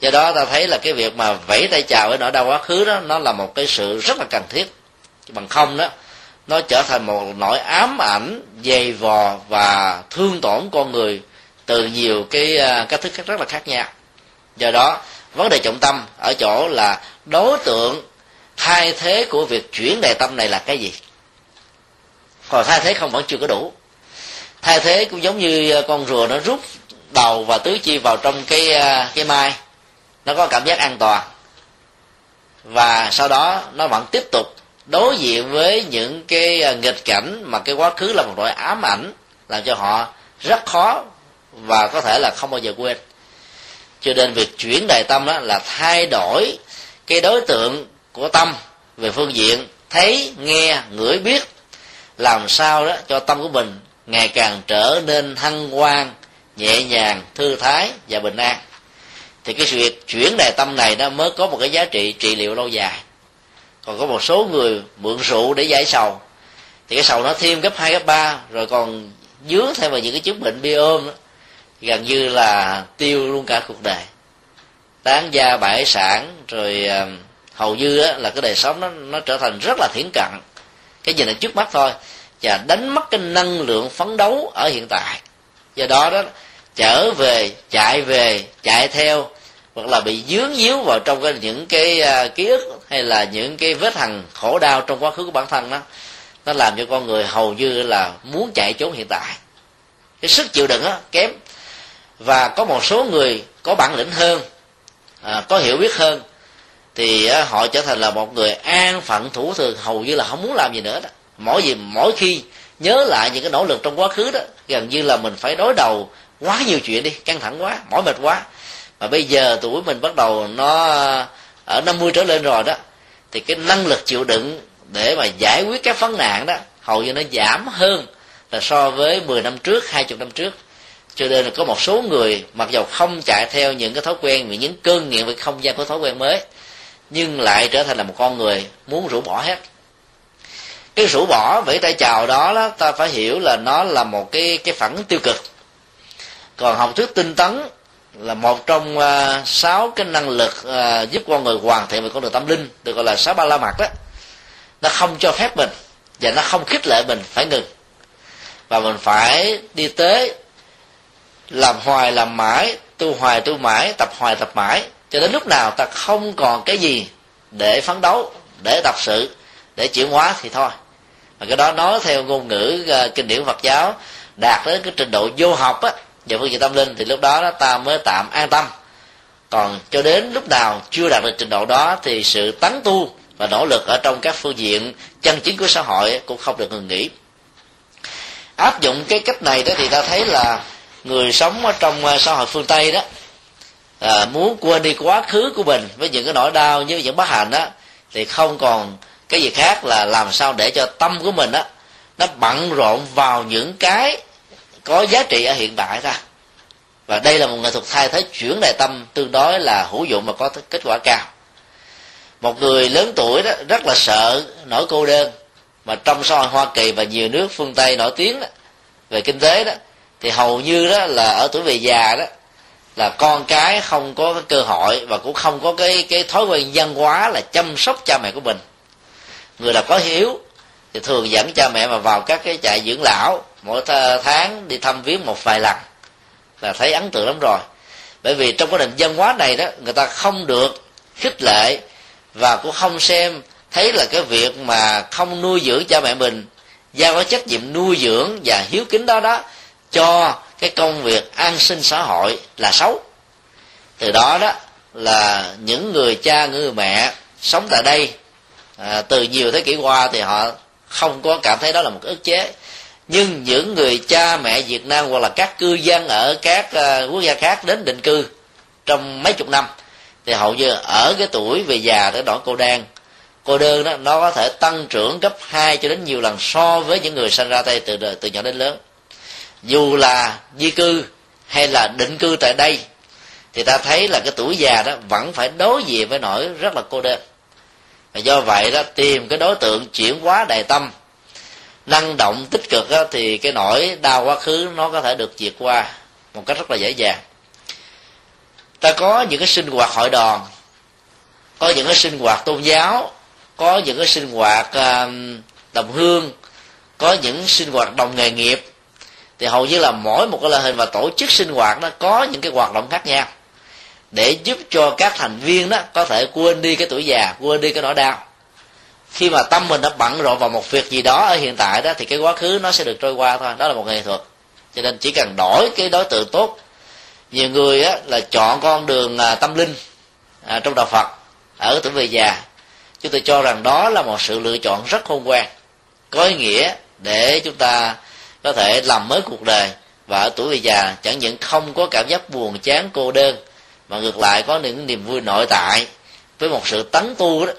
Do đó ta thấy là cái việc mà vẫy tay chào với nỗi đau quá khứ đó, nó là một cái sự rất là cần thiết. Bằng không đó nó trở thành một nỗi ám ảnh, dày vò và thương tổn con người từ nhiều cái à, cách thức rất là khác nhau. Do đó, vấn đề trọng tâm ở chỗ là đối tượng, thay thế của việc chuyển đề tâm này là cái gì? Còn thay thế không vẫn chưa có đủ. Thay thế cũng giống như à, con rùa nó rút đầu và tứ chi vào trong cái à, cái mai. Nó có cảm giác an toàn. Và sau đó nó vẫn tiếp tục đối diện với những cái à, nghịch cảnh mà cái quá khứ là một nỗi ám ảnh làm cho họ rất khó và có thể là không bao giờ quên. Cho nên việc chuyển đề tâm đó là thay đổi cái đối tượng của tâm về phương diện thấy, nghe, ngửi, biết, làm sao đó cho tâm của mình ngày càng trở nên hăng quang nhẹ nhàng, thư thái và bình an. Thì cái việc chuyển đề tâm này nó mới có một cái giá trị trị liệu lâu dài còn có một số người mượn rượu để giải sầu. Thì cái sầu nó thêm gấp hai gấp ba rồi còn dướng thêm vào những cái chứng bệnh bia ôm đó, gần như là tiêu luôn cả cuộc đời. Tán gia bãi sản rồi ờ, hầu như á, là cái đời sống nó nó trở thành rất là thiển cận. Cái gì là trước mắt thôi và đánh mất cái năng lượng phấn đấu ở hiện tại. Do đó đó trở về chạy về chạy theo hoặc là bị dướng díu vào trong cái, những cái uh, ký ức hay là những cái vết hằn khổ đau trong quá khứ của bản thân đó nó làm cho con người hầu như là muốn chạy trốn hiện tại. Cái sức chịu đựng á kém. Và có một số người có bản lĩnh hơn à, có hiểu biết hơn thì á, họ trở thành là một người an phận thủ thường hầu như là không muốn làm gì nữa đó. Mỗi gì mỗi khi nhớ lại những cái nỗ lực trong quá khứ đó gần như là mình phải đối đầu quá nhiều chuyện đi căng thẳng quá mỏi mệt quá mà bây giờ tuổi mình bắt đầu nó ờ, ở 50 trở lên rồi đó thì cái năng lực chịu đựng để mà giải quyết các vấn nạn đó hầu như nó giảm hơn là so với 10 năm trước 20 năm trước. Cho nên là có một số người mặc dù không chạy theo những cái thói quen những cơn nghiện về không gian của thói quen mới nhưng lại trở thành là một con người muốn rũ bỏ hết. Cái rũ bỏ vẫy tay chào đó, đó ta phải hiểu là nó là một cái cái phản tiêu cực. Còn học thuyết tinh tấn là một trong uh, sáu cái năng lực uh, giúp con người hoàn thiện về con đường tâm linh được gọi là sáu ba la mật đó. Nó không cho phép mình và nó không khích lệ mình phải ngừng. Và mình phải đi tới làm hoài làm mãi tu hoài tu mãi tập hoài tập mãi. Cho đến lúc nào ta không còn cái gì để phấn đấu để tập sự để chuyển hóa thì thôi. Và cái đó nói theo ngôn ngữ uh, kinh điển phật giáo đạt đến cái trình độ vô học á về phương diện tâm linh thì lúc đó, đó ta mới tạm an tâm. Còn cho đến lúc nào chưa đạt được trình độ đó thì sự tấn tu và nỗ lực ở trong các phương diện chân chính của xã hội cũng không được ngừng nghỉ. Áp dụng cái cách này đó thì ta thấy là người sống ở trong ờ, xã hội phương tây đó à, muốn quên đi quá khứ của mình với những cái nỗi đau như những bất hạnh đó thì không còn cái gì khác là làm sao để cho tâm của mình đó nó bận rộn vào những cái có giá trị ở hiện tại ra. Và đây là một nghệ thuật thay thế chuyển đại tâm tương đối là hữu dụng mà có kết quả cao. Một người lớn tuổi đó rất là sợ nỗi cô đơn mà trong xã hội hoa kỳ và nhiều nước phương tây nổi tiếng đó, về kinh tế đó thì hầu như đó là ở tuổi về già đó là con cái không có cái cơ hội và cũng không có cái cái thói quen văn hóa là chăm sóc cha mẹ của mình. Người là có hiếu thì thường dẫn cha mẹ mà vào các cái trại dưỡng lão mỗi tháng đi thăm viếng một vài lần. Là thấy ấn tượng lắm rồi. Bởi vì trong cái nền văn hóa này đó người ta không được khích lệ và cũng không xem thấy là cái việc mà không nuôi dưỡng cha mẹ mình giao có trách nhiệm nuôi dưỡng và hiếu kính đó đó cho cái công việc an sinh xã hội là xấu. Từ đó đó là những người cha người mẹ sống tại đây à, từ nhiều thế kỷ qua thì họ không có cảm thấy đó là một ức chế nhưng những người cha mẹ việt nam hoặc là các cư dân ở các ờ, quốc gia khác đến định cư trong mấy chục năm, thì hầu như ở cái tuổi về già tới đỏ cô đơn cô đơn đó, nó có thể tăng trưởng gấp hai cho đến nhiều lần so với những người sinh ra đây từ từ nhỏ đến lớn. Dù là di cư hay là định cư tại đây, thì ta thấy là cái tuổi già đó vẫn phải đối diện với nỗi rất là cô đơn. Và do vậy đó, tìm cái đối tượng chuyển hóa đại tâm năng động tích cực á, thì cái nỗi đau quá khứ nó có thể được vượt qua một cách rất là dễ dàng. Ta có những cái sinh hoạt hội đoàn có những cái sinh hoạt tôn giáo có những cái sinh hoạt à, đồng hương có những sinh hoạt đồng nghề nghiệp. Thì hầu như là mỗi một cái loại hình và tổ chức sinh hoạt nó có những cái hoạt động khác nhau để giúp cho các thành viên đó có thể quên đi cái tuổi già quên đi cái nỗi đau khi mà tâm mình đã bận rộn vào một việc gì đó ở hiện tại đó thì cái quá khứ nó sẽ được trôi qua thôi. Đó là một nghệ thuật. Cho nên chỉ cần đổi cái đối tượng tốt. Nhiều người á, là chọn con đường à, tâm linh à, trong đạo phật ở tuổi về già. Chúng tôi cho rằng đó là một sự lựa chọn rất khôn ngoan có ý nghĩa để chúng ta có thể làm mới cuộc đời. Và ở tuổi về già chẳng những không có cảm giác buồn chán cô đơn mà ngược lại có những niềm vui nội tại với một sự tấn tu đó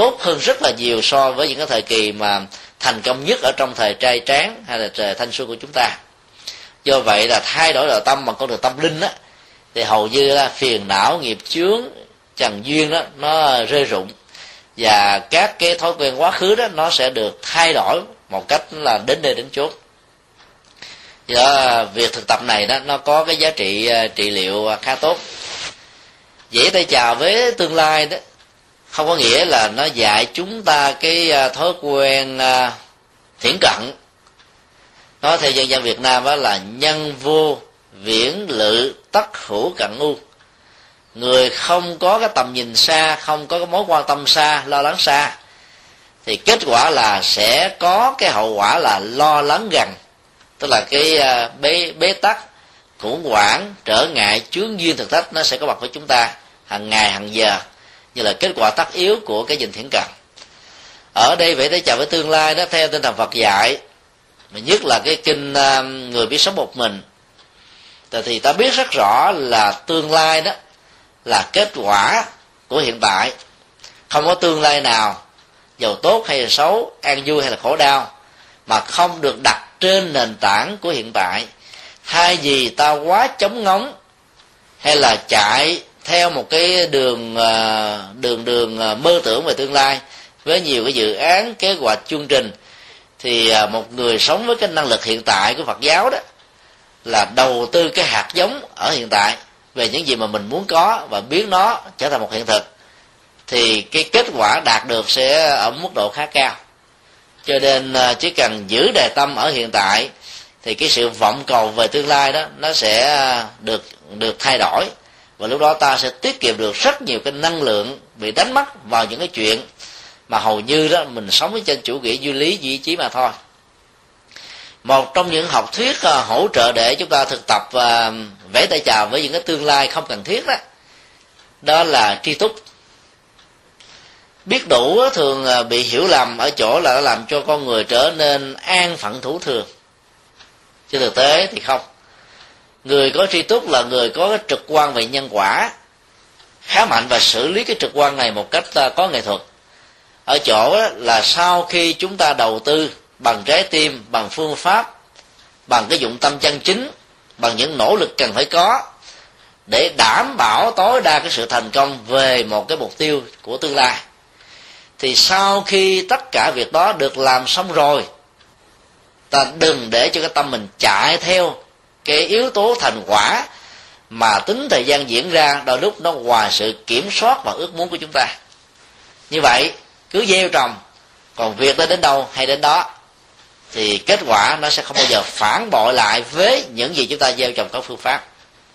tốt hơn rất là nhiều so với những cái thời kỳ mà thành công nhất ở trong thời trai tráng hay là thời thanh xuân của chúng ta. Do vậy là thay đổi đạo tâm bằng con đường tâm linh á, thì hầu như là phiền não, nghiệp chướng trần duyên đó, nó rơi rụng. Và các cái thói quen quá khứ đó, nó sẽ được thay đổi một cách là đến nơi đến chốt do việc thực tập này đó, nó có cái giá trị à, trị liệu khá tốt. Dễ tay chào với tương lai đó không có nghĩa là nó dạy chúng ta cái à, thói quen à, thiển cận. Nói theo dân gian việt nam đó là nhân vô viễn lự tất hữu cận ngu người không có cái tầm nhìn xa, không có cái mối quan tâm xa, lo lắng xa, thì kết quả là sẽ có cái hậu quả là lo lắng gần. Tức là cái à, bế bế tắc, khủng hoảng, trở ngại, chướng duyên thực thách nó sẽ có mặt với chúng ta hàng ngày, hàng giờ như là kết quả tất yếu của cái nhìn thiển cận ở đây vậy để chào với tương lai đó, theo tinh thần phật dạy, mà nhất là cái kinh à, người biết sống một mình, thì ta biết rất rõ là tương lai đó là kết quả của hiện tại. Không có tương lai nào, giàu tốt hay là xấu, an vui hay là khổ đau, mà không được đặt trên nền tảng của hiện tại. Hay gì ta quá chống ngóng hay là chạy theo một cái đường à, đường đường à, mơ tưởng về tương lai với nhiều cái dự án, kế hoạch, chương trình, thì à, một người sống với cái năng lực hiện tại của phật giáo đó là đầu tư cái hạt giống ở hiện tại về những gì mà mình muốn có và biến nó trở thành một hiện thực, thì cái kết quả đạt được sẽ ở mức độ khá cao. Cho nên chỉ cần giữ đề tâm ở hiện tại thì cái sự vọng cầu về tương lai đó, nó sẽ được được thay đổi và lúc đó ta sẽ tiết kiệm được rất nhiều cái năng lượng bị đánh mất vào những cái chuyện mà hầu như đó mình sống với trên chủ nghĩa duy lý, duy trí mà thôi. Một trong những học thuyết à, hỗ trợ để chúng ta thực tập và vẽ tay chào với những cái tương lai không cần thiết đó đó là tri túc. Biết đủ thường à, bị hiểu lầm ở chỗ là nó làm cho con người trở nên an phận thủ thường. Chứ thực tế thì không người có tri túc là người có cái trực quan về nhân quả, khá mạnh và xử lý cái trực quan này một cách à, có nghệ thuật. Ở chỗ là sau khi chúng ta đầu tư bằng trái tim, bằng phương pháp, bằng cái dụng tâm chân chính, bằng những nỗ lực cần phải có để đảm bảo tối đa cái sự thành công về một cái mục tiêu của tương lai, thì sau khi tất cả việc đó được làm xong rồi, ta đừng để cho cái tâm mình chạy theo cái yếu tố thành quả mà tính thời gian diễn ra đôi lúc nó ngoài sự kiểm soát và ước muốn của chúng ta. Như vậy cứ gieo trồng còn việc nó đến đâu hay đến đó thì kết quả nó sẽ không bao giờ phản bội lại với những gì chúng ta gieo trồng các phương pháp.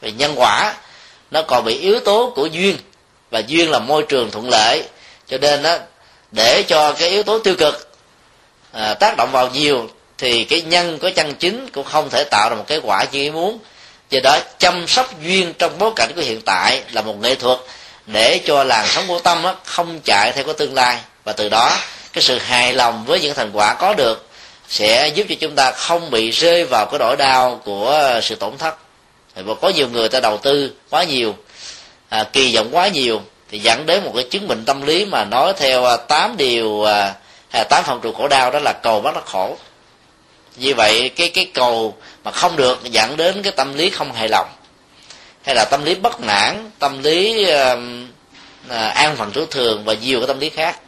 Về nhân quả nó còn bị yếu tố của duyên và duyên là môi trường thuận lợi cho nên đó để cho cái yếu tố tiêu cực à, tác động vào nhiều thì cái nhân có chân chính cũng không thể tạo ra một cái quả như ý muốn. Do đó chăm sóc duyên trong bối cảnh của hiện tại là một nghệ thuật để cho làn sóng của tâm không chạy theo cái tương lai. Và từ đó cái sự hài lòng với những thành quả có được sẽ giúp cho chúng ta không bị rơi vào cái nỗi đau của sự tổn thất. Và có nhiều người ta đầu tư quá nhiều à, kỳ vọng quá nhiều thì dẫn đến một cái chứng bệnh tâm lý mà nói theo à, tám điều à, tám phòng trụ khổ đau đó là cầu bắt nó khổ như vậy cái cái cầu mà không được dẫn đến cái tâm lý không hài lòng hay là tâm lý bất mãn tâm lý uh, an phận thủ thường và nhiều cái tâm lý khác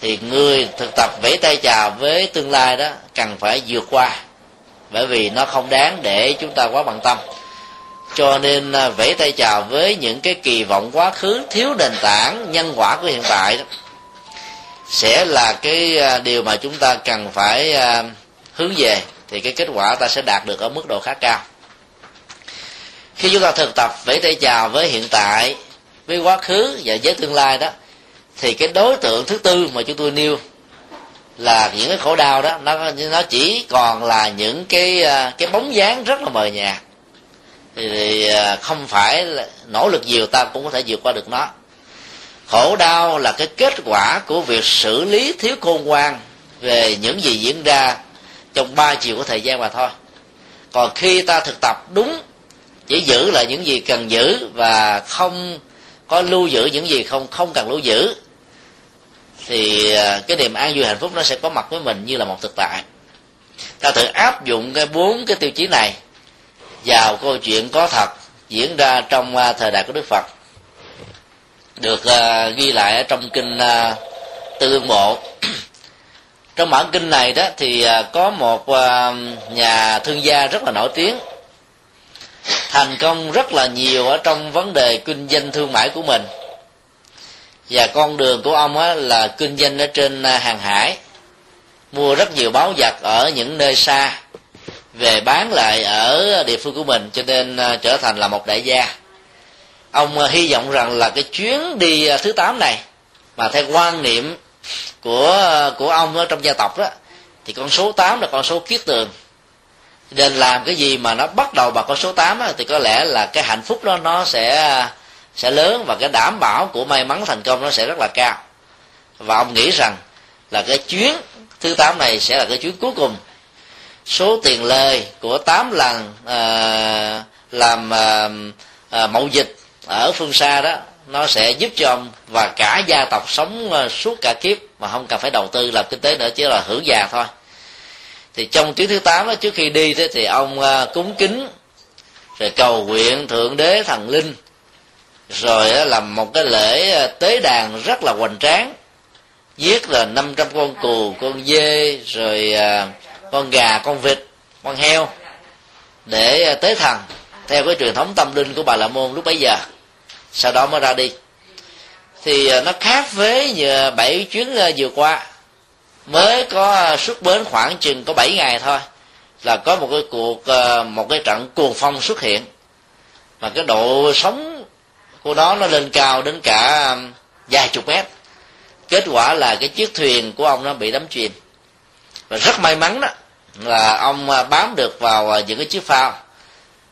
thì người thực tập vẫy tay chào với tương lai đó cần phải vượt qua bởi vì nó không đáng để chúng ta quá bận tâm. Cho nên à, vẫy tay chào với những cái kỳ vọng quá khứ thiếu nền tảng nhân quả của hiện tại đó sẽ là cái à, điều mà chúng ta cần phải hướng về thì cái kết quả ta sẽ đạt được ở mức độ khá cao. Khi chúng ta thực tập vẫy tay chào với hiện tại với quá khứ và với tương lai đó thì cái đối tượng thứ tư mà chúng tôi nêu là những cái khổ đau đó nó nó chỉ còn là những cái à, cái bóng dáng rất là mờ nhạt. Thì, thì à, không phải là nỗ lực nhiều ta cũng có thể vượt qua được nó. Khổ đau là cái kết quả của việc xử lý thiếu khôn ngoan về những gì diễn ra trong ba chiều của thời gian mà thôi. Còn khi ta thực tập đúng, chỉ giữ lại những gì cần giữ và không có lưu giữ những gì không không cần lưu giữ, thì à, cái niềm an vui hạnh phúc nó sẽ có mặt với mình như là một thực tại. Ta thử áp dụng cái bốn cái tiêu chí này vào câu chuyện có thật diễn ra trong à, thời đại của đức phật. Được à, ghi lại ở trong kinh tư ương bộ trong bản kinh này đó thì à, có một à, nhà thương gia rất là nổi tiếng. Thành công rất là nhiều ở trong vấn đề kinh doanh thương mại của mình. Và con đường của ông là kinh doanh ở trên à, hàng hải. Mua rất nhiều báo vật ở những nơi xa, về bán lại ở địa phương của mình, cho nên trở thành là một đại gia. Ông hy vọng rằng là cái chuyến đi thứ tám này mà theo quan niệm của của ông ở trong gia tộc đó thì con số 8 là con số kiết tường. Nên làm cái gì mà nó bắt đầu bằng con số 8 á, thì có lẽ là cái hạnh phúc đó nó sẽ sẽ lớn và cái đảm bảo của may mắn thành công nó sẽ rất là cao. Và ông nghĩ rằng là cái chuyến thứ tám này sẽ là cái chuyến cuối cùng. Số tiền lời của tám lần à, làm à, à, mậu dịch ở phương xa đó nó sẽ giúp cho ông và cả gia tộc sống à, suốt cả kiếp mà không cần phải đầu tư làm kinh tế nữa chỉ là hưởng già thôi. Thì trong chuyến thứ tám đó, trước khi đi đó, thì ông à, cúng kính rồi cầu nguyện thượng đế thần linh rồi à, làm một cái lễ à, tế đàn rất là hoành tráng giết là 500 con cừu con dê rồi con gà con vịt con heo để tế thần theo cái truyền thống tâm linh của bà la môn lúc bấy giờ. Sau đó mới ra đi thì ờ, nó khác với ờ, bảy chuyến ờ, vừa qua. Mới có xuất bến khoảng chừng có 7 ngày thôi, là có một cái cuộc một cái trận cuồng phong xuất hiện. Mà cái độ sóng của nó nó lên cao đến cả vài chục mét. Kết quả là cái chiếc thuyền của ông nó bị đắm chìm. Và rất may mắn đó, là ông bám được vào những cái chiếc phao.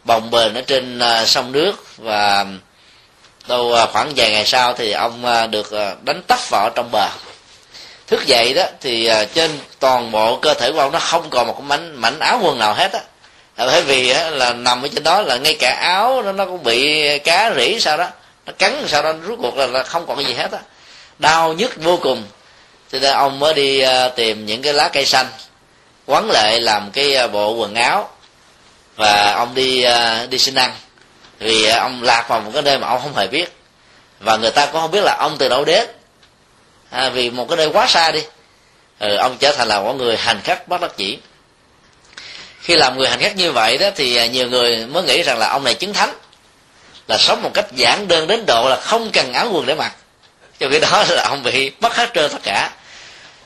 Bồng bềnh ở trên sông nước và đâu à, khoảng vài ngày sau thì ông à, được à, đánh tấp vào trong bờ. Thức dậy đó thì trên toàn bộ cơ thể của ông nó không còn một cái mảnh mảnh áo quần nào hết á. Bởi vì là nằm ở trên đó là ngay cả áo nó nó cũng bị cá rỉ sao đó nó cắn sau đó rút cuộc là, là không còn cái gì hết á. Đau nhức vô cùng. Cho nên ông mới đi tìm những cái lá cây xanh quấn lại làm cái bộ quần áo. Và ông đi đi xin ăn vì à, ông lạc vào một cái nơi mà ông không hề biết. Và người ta cũng không biết là ông từ đâu đến. À, vì một cái nơi quá xa đi. Ừ, ông trở thành là một người hành khách bất đắc dĩ. Khi làm người hành khách như vậy đó thì à, nhiều người mới nghĩ rằng là ông này chứng thánh. Là sống một cách giản đơn đến độ là không cần áo quần để mặc. Cho cái đó là ông bị mất hết trơn tất cả.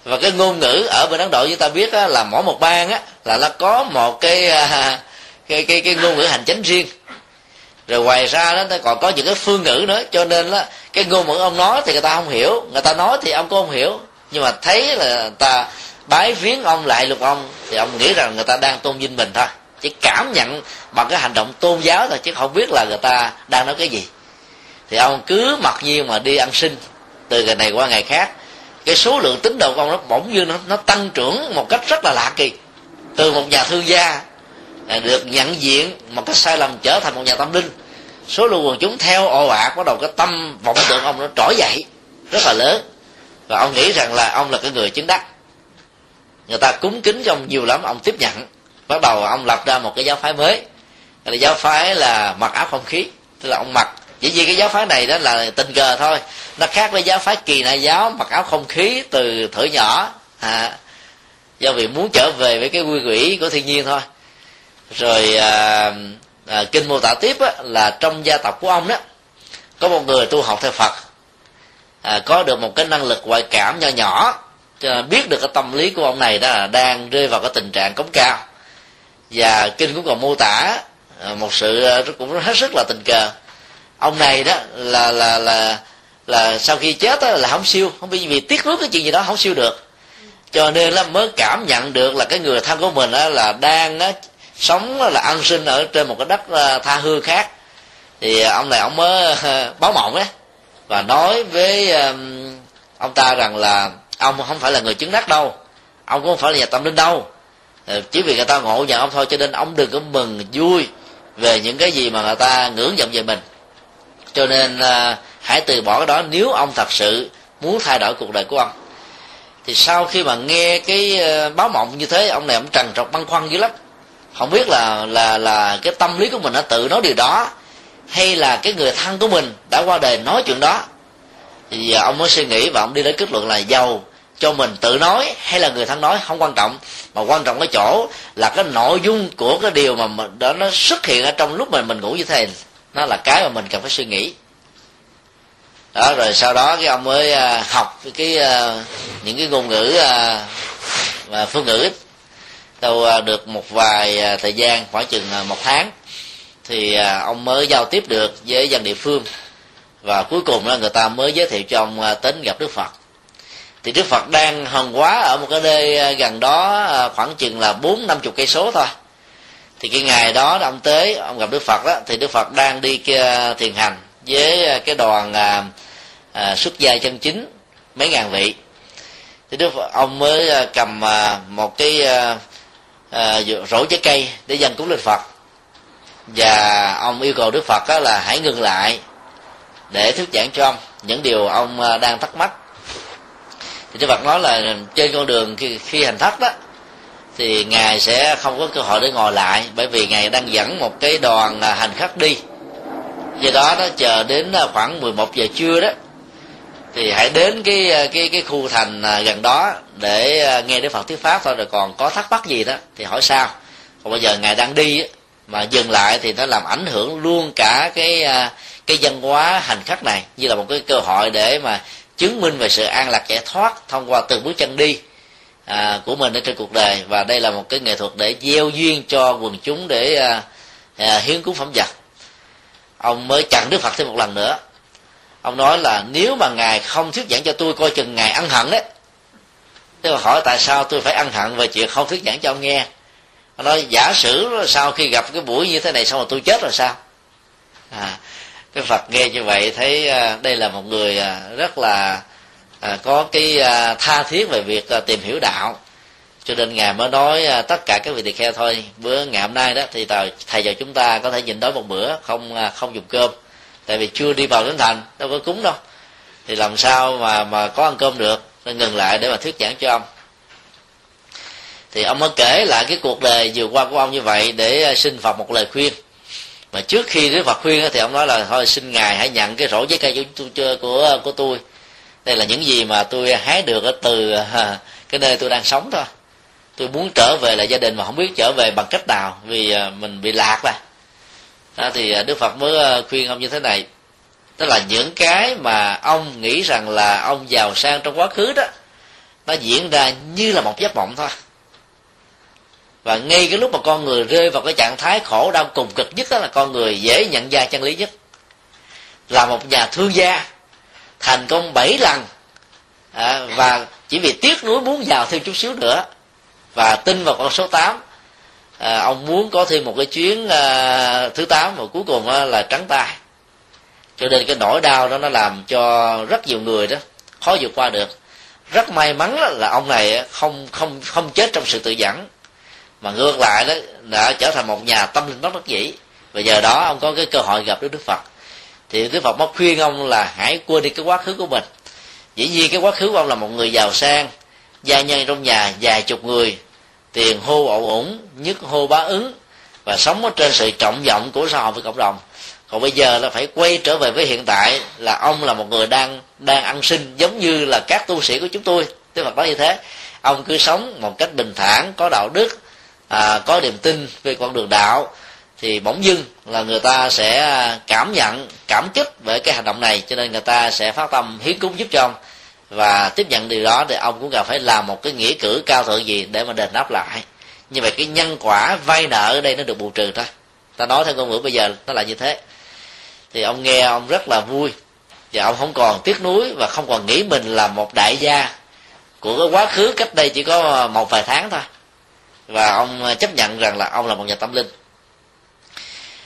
Và cái ngôn ngữ ở bên ấn độ chúng ta biết đó, là mỗi một bang á là nó có một cái à, cái cái cái ngôn ngữ hành chính riêng rồi ngoài ra đó nó còn có những cái phương ngữ nữa. Cho nên đó cái ngôn ngữ ông nói thì người ta không hiểu. Người ta nói thì ông cũng không hiểu. Nhưng mà thấy là người ta bái viếng ông lại lục ông thì ông nghĩ rằng người ta đang tôn vinh mình thôi. Chỉ cảm nhận bằng cái hành động tôn giáo thôi chứ không biết là người ta đang nói cái gì. Thì ông cứ mặc nhiên mà đi ăn xin từ ngày này qua ngày khác. Cái số lượng tín đồ của ông nó bỗng như nó, nó tăng trưởng một cách rất là lạ kỳ. Từ một nhà thương gia Ờ, được nhận diện một cách sai lầm trở thành một nhà tâm linh. Số lượng quần chúng theo ồ ạt bắt đầu cái tâm vọng tượng ông nó trỗi dậy rất là lớn. Và ông nghĩ rằng là ông là cái người chứng đắc. Người ta cúng kính cho ông nhiều lắm ông tiếp nhận. Bắt đầu ông lập ra một cái giáo phái mới. Là giáo phái là mặc áo không khí. Tức là ông mặc. Chỉ vì cái giáo phái này đó là tình cờ thôi. Nó khác với giáo phái kỳ na giáo mặc áo không khí từ thở nhỏ. À, do vì muốn trở về với cái quy quỷ của thiên nhiên thôi rồi à, à, kinh mô tả tiếp á, là trong gia tộc của ông đó có một người tu học theo phật à, có được một cái năng lực ngoại cảm nho nhỏ cho biết được cái tâm lý của ông này đó là đang rơi vào cái tình trạng cống cao. Và kinh cũng còn mô tả à, một sự à, cũng hết sức là tình cờ. Ông này đó là là là là sau khi chết đó, là không siêu không vì, vì tiếc nuối cái chuyện gì đó không siêu được. Cho nên là mới cảm nhận được là cái người thân của mình đó là đang đó, sống là ăn sinh ở trên một cái đất à, tha hương khác. Thì à, ông này ông mới à, báo mộng đấy và nói với ông ta rằng là ông không phải là người chứng đắc đâu, ông cũng không phải là nhà tâm linh đâu. Ờ, chỉ vì người ta ngộ nhận ông thôi, cho nên ông đừng có mừng vui về những cái gì mà người ta ngưỡng vọng về mình. Cho nên hãy từ bỏ cái đó nếu ông thật sự muốn thay đổi cuộc đời của ông. Thì sau khi mà nghe cái báo mộng như thế, ông này ông trần trọc băn khoăn dữ lắm không biết là là là cái tâm lý của mình đã tự nói điều đó, hay là cái người thân của mình đã qua đời nói chuyện đó. Thì giờ ông mới suy nghĩ và ông đi đến kết luận là giàu cho mình tự nói hay là người thân nói, không quan trọng. Mà quan trọng cái chỗ là cái nội dung của cái điều mà đó nó xuất hiện ở trong lúc mình mình ngủ như thế nó là cái mà mình cần phải suy nghĩ. Đó, rồi sau đó cái ông mới à, học cái à, những cái ngôn ngữ và phương ngữ đâu à, được một vài à, thời gian khoảng chừng à, một tháng thì ông mới giao tiếp được với dân địa phương. Và cuối cùng là người ta mới giới thiệu cho ông đến gặp đức phật. Thì đức phật đang hần quá ở một cái nơi gần đó khoảng chừng là bốn năm chục cây số thôi. Thì cái ngày đó ông tới ông gặp đức phật đó thì đức phật đang đi thiền hành với cái đoàn à, à, xuất gia chân chính mấy ngàn vị. Thì đức phật, ông mới cầm à, một cái à, à, rổ trái cây để dâng cúng lên phật. Và ông yêu cầu đức phật đó là hãy ngừng lại để thuyết giảng cho ông những điều ông ờ, đang thắc mắc. Thì đức phật nói là trên con đường khi, khi hành thất đó thì ngài sẽ không có cơ hội để ngồi lại bởi vì ngài đang dẫn một cái đoàn ờ, hành khách đi. Do đó nó chờ đến khoảng 11 giờ trưa đó thì hãy đến cái ờ, cái cái khu thành ờ, gần đó để ờ, nghe đức phật thuyết pháp thôi rồi còn có thắc mắc gì đó thì hỏi sao còn bây giờ ngài đang đi mà dừng lại thì nó làm ảnh hưởng luôn cả cái cái văn hóa hành khách này. Như là một cái cơ hội để mà chứng minh về sự an lạc giải thoát thông qua từng bước chân đi à, của mình ở trên cuộc đời. Và đây là một cái nghệ thuật để gieo duyên cho quần chúng để à, à, hiến cúng phẩm vật. Ông mới chặn đức phật thêm một lần nữa ông nói là nếu mà ngài không thuyết giảng cho tôi coi chừng ngài ăn hận đấy. Tức là hỏi tại sao tôi phải ăn hận về chuyện không thuyết giảng cho ông nghe? Ông nói giả sử sau khi gặp cái buổi như thế này xong rồi tôi chết rồi sao? À, cái phật nghe như vậy thấy à, đây là một người à, rất là à, có cái à, tha thiết về việc tìm hiểu đạo. Cho nên ngài mới nói tất cả các vị tỳ kheo thôi bữa ngày hôm nay đó thì thầy, thầy và chúng ta có thể nhịn đói một bữa không không dùng cơm tại vì chưa đi vào đến thành đâu có cúng đâu. Thì làm sao mà mà có ăn cơm được? Nên ngừng lại để mà thuyết giảng cho ông. Thì ông mới kể lại cái cuộc đời vừa qua của ông như vậy để à, xin phật một lời khuyên. Mà trước khi Đức Phật khuyên thì ông nói là thôi xin ngài hãy nhận cái rổ trái cây của của của, của tôi. Đây là những gì mà tôi hái được ở từ à, cái nơi tôi đang sống thôi. Tôi muốn trở về lại gia đình mà không biết trở về bằng cách nào vì mình bị lạc rồi đó thì à, Đức Phật mới à, khuyên ông như thế này. Tức là những cái mà ông nghĩ rằng là ông giàu sang trong quá khứ đó nó diễn ra như là một giấc mộng thôi. Và ngay cái lúc mà con người rơi vào cái trạng thái khổ đau cùng cực nhất đó là con người dễ nhận ra chân lý nhất. Là một nhà thương gia thành công bảy lần à, và chỉ vì tiếc nuối muốn giàu thêm chút xíu nữa và tin vào con số 8 à, ông muốn có thêm một cái chuyến à, thứ tám và cuối cùng à, là trắng tay. Cho nên cái nỗi đau đó nó làm cho rất nhiều người đó khó vượt qua được. Rất may mắn là ông này không không không chết trong sự tự dẫn mà ngược lại đó đã trở thành một nhà tâm linh bất đắc dĩ. Và giờ đó ông có cái cơ hội gặp được đức phật. Thì đức phật mới khuyên ông là hãy quên đi cái quá khứ của mình. Dĩ nhiên cái quá khứ của ông là một người giàu sang gia nhân trong nhà vài chục người tiền hô ậu ủng nhất hô bá ứng và sống ở trên sự trọng vọng của xã hội với cộng đồng. Còn bây giờ là phải quay trở về với hiện tại là ông là một người đang đang ăn sinh giống như là các tu sĩ của chúng tôi. Tức là nói như thế. Ông cứ sống một cách bình thản có đạo đức à, có niềm tin về con đường đạo thì bỗng dưng là người ta sẽ cảm nhận cảm kích về cái hành động này. Cho nên người ta sẽ phát tâm hiến cúng giúp cho ông và tiếp nhận điều đó thì ông cũng cần phải làm một cái nghĩa cử cao thượng gì để mà đền đáp lại. Như vậy cái nhân quả vay nợ ở đây nó được bù trừ thôi. Ta nói theo ngôn ngữ bây giờ nó là như thế. Thì ông nghe ông rất là vui. Và ông không còn tiếc nuối và không còn nghĩ mình là một đại gia của cái quá khứ cách đây chỉ có một vài tháng thôi. Và ông chấp nhận rằng là ông là một nhà tâm linh.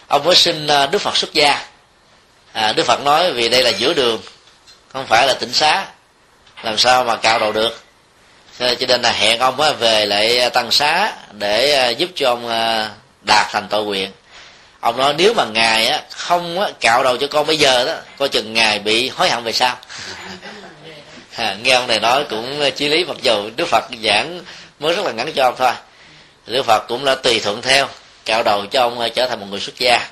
Ông mới xin ờ, đức phật xuất gia. À, đức phật nói vì đây là giữa đường không phải là tỉnh xá làm sao mà cao đầu được? Cho nên là hẹn ông về lại à, tăng xá để à, giúp cho ông à, đạt thành tội nguyện. Ông nói nếu mà ngài không cạo đầu cho con bây giờ đó coi chừng ngài bị hối hận về sau. (laughs) À, nghe ông này nói cũng chí lý mặc dù đức phật giảng mới rất là ngắn cho ông thôi. Đức phật cũng đã tùy thuận theo cạo đầu cho ông trở thành một người xuất gia.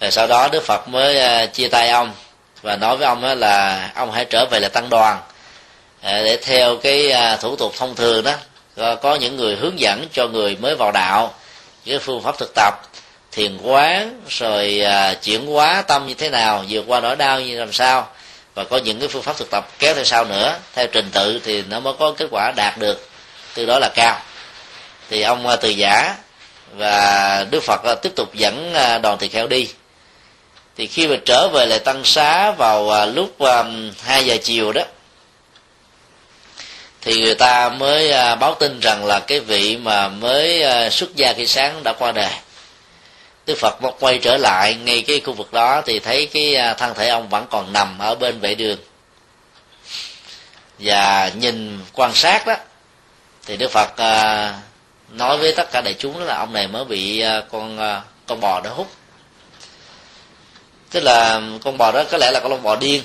Rồi sau đó đức phật mới chia tay ông và nói với ông là ông hãy trở về là tăng đoàn. Ờ, để theo cái à, thủ tục thông thường đó, có những người hướng dẫn cho người mới vào đạo cái phương pháp thực tập, thiền quán, rồi à, chuyển hóa tâm như thế nào, vượt qua nỗi đau như làm sao, và có những cái phương pháp thực tập kéo theo sau nữa. Theo trình tự thì nó mới có kết quả đạt được từ đó là cao. Thì ông à, từ giả và đức phật tiếp tục dẫn đoàn tỳ kheo đi. Thì khi mà trở về lại tăng xá vào lúc hai giờ chiều đó thì người ta mới à, báo tin rằng là cái vị mà mới à, xuất gia khi sáng đã qua đời. Đức phật quay trở lại ngay cái khu vực đó thì thấy cái à, thân thể ông vẫn còn nằm ở bên vệ đường. Và nhìn quan sát đó, thì đức phật nói với tất cả đại chúng là ông này mới bị con con bò đó hút. Tức là con bò đó có lẽ là con bò điên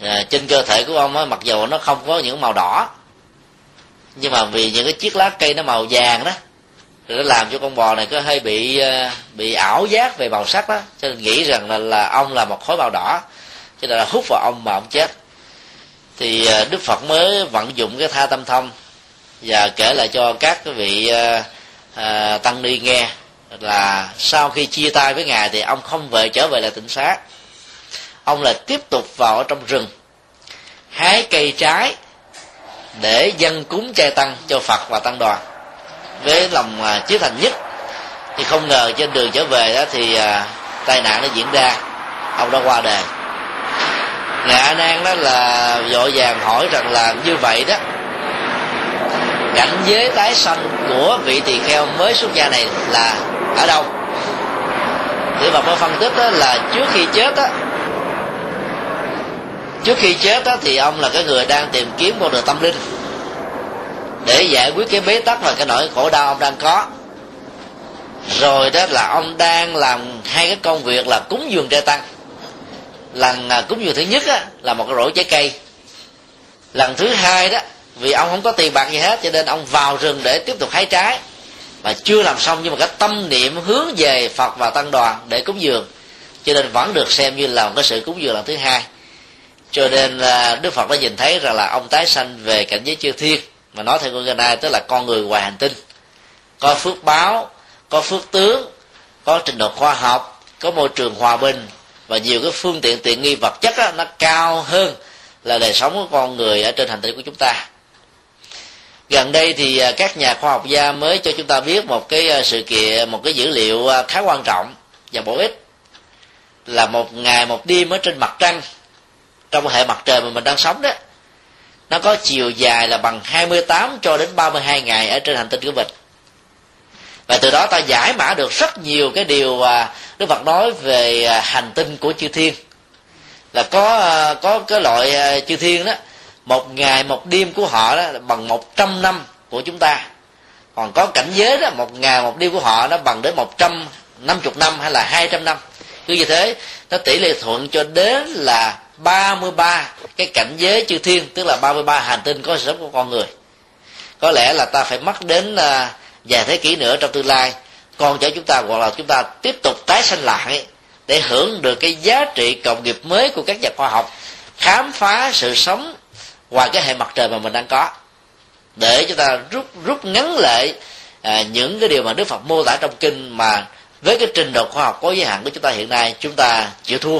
à, trên cơ thể của ông ấy mặc dù nó không có những màu đỏ nhưng mà vì những cái chiếc lá cây nó màu vàng đó rồi nó làm cho con bò này có hơi bị ờ, bị ảo giác về màu sắc đó. Cho nên nghĩ rằng là, là ông là một khối màu đỏ cho nên là hút vào ông mà ông chết. Thì ờ, đức phật mới vận dụng cái tha tâm thông và kể lại cho các cái vị à, à, tăng ni nghe là sau khi chia tay với ngài thì ông không về trở về lại tỉnh xá ông lại tiếp tục vào ở trong rừng. Hái cây trái để dân cúng chay tăng cho phật và tăng đoàn. Với lòng à, chí thành nhất, thì không ngờ trên đường trở về đó thì à, tai nạn nó diễn ra. Ông đã qua đời. Ngài a nan đó là vội vàng hỏi rằng là như vậy đó, cảnh giới tái sanh của vị tỳ kheo mới xuất gia này là ở đâu? Để bà phân tích đó là trước khi chết đó trước khi chết đó thì ông là cái người đang tìm kiếm con đường tâm linh. Để giải quyết cái bế tắc và cái nỗi khổ đau ông đang có. Rồi đó là ông đang làm hai cái công việc là cúng dường trai tăng. Lần à, cúng dường thứ nhất á, là một cái rổ trái cây. Lần thứ hai đó vì ông không có tiền bạc gì hết cho nên ông vào rừng để tiếp tục hái trái. Mà chưa làm xong nhưng mà cái tâm niệm hướng về phật và tăng đoàn để cúng dường. Cho nên vẫn được xem như là một cái sự cúng dường lần thứ hai cho nên là đức phật đã nhìn thấy rằng là ông tái sanh về cảnh giới chư thiên. Mà nói theo người này tức là con người ngoài hành tinh. Có phước báo có phước tướng có trình độ khoa học có môi trường hòa bình. Và nhiều cái phương tiện tiện nghi vật chất đó, nó cao hơn là đời sống của con người ở trên hành tinh của chúng ta. Gần đây thì à, các nhà khoa học gia mới cho chúng ta biết một cái à, sự kiện một cái dữ liệu à, khá quan trọng và bổ ích. Là một ngày một đêm ở trên mặt trăng trong hệ mặt trời mà mình đang sống đó, nó có chiều dài là bằng 28 cho đến 32 ngày ở trên hành tinh của mình. Và từ đó ta giải mã được rất nhiều cái điều Đức Phật nói về à, hành tinh của chư thiên. Là có à, có cái loại à, chư thiên đó, một ngày, một đêm của họ đó bằng một trăm năm của chúng ta. Còn có cảnh giới đó, một ngày, một đêm của họ nó bằng đến một trăm năm chục năm hay là hai trăm năm. Cứ như thế, nó tỷ lệ thuận cho đến là 33 cái cảnh giới chư thiên tức là 33 hành tinh có sự sống của con người. Có lẽ là ta phải mất đến uh, vài thế kỷ nữa trong tương lai còn cháu chúng ta hoặc là chúng ta tiếp tục tái sanh lại để hưởng được cái giá trị cộng nghiệp mới của các nhà khoa học khám phá sự sống ngoài cái hệ mặt trời mà mình đang có. Để chúng ta rút rút ngắn lại à, những cái điều mà đức phật mô tả trong kinh mà với cái trình độ khoa học có giới hạn của chúng ta hiện nay chúng ta chịu thua.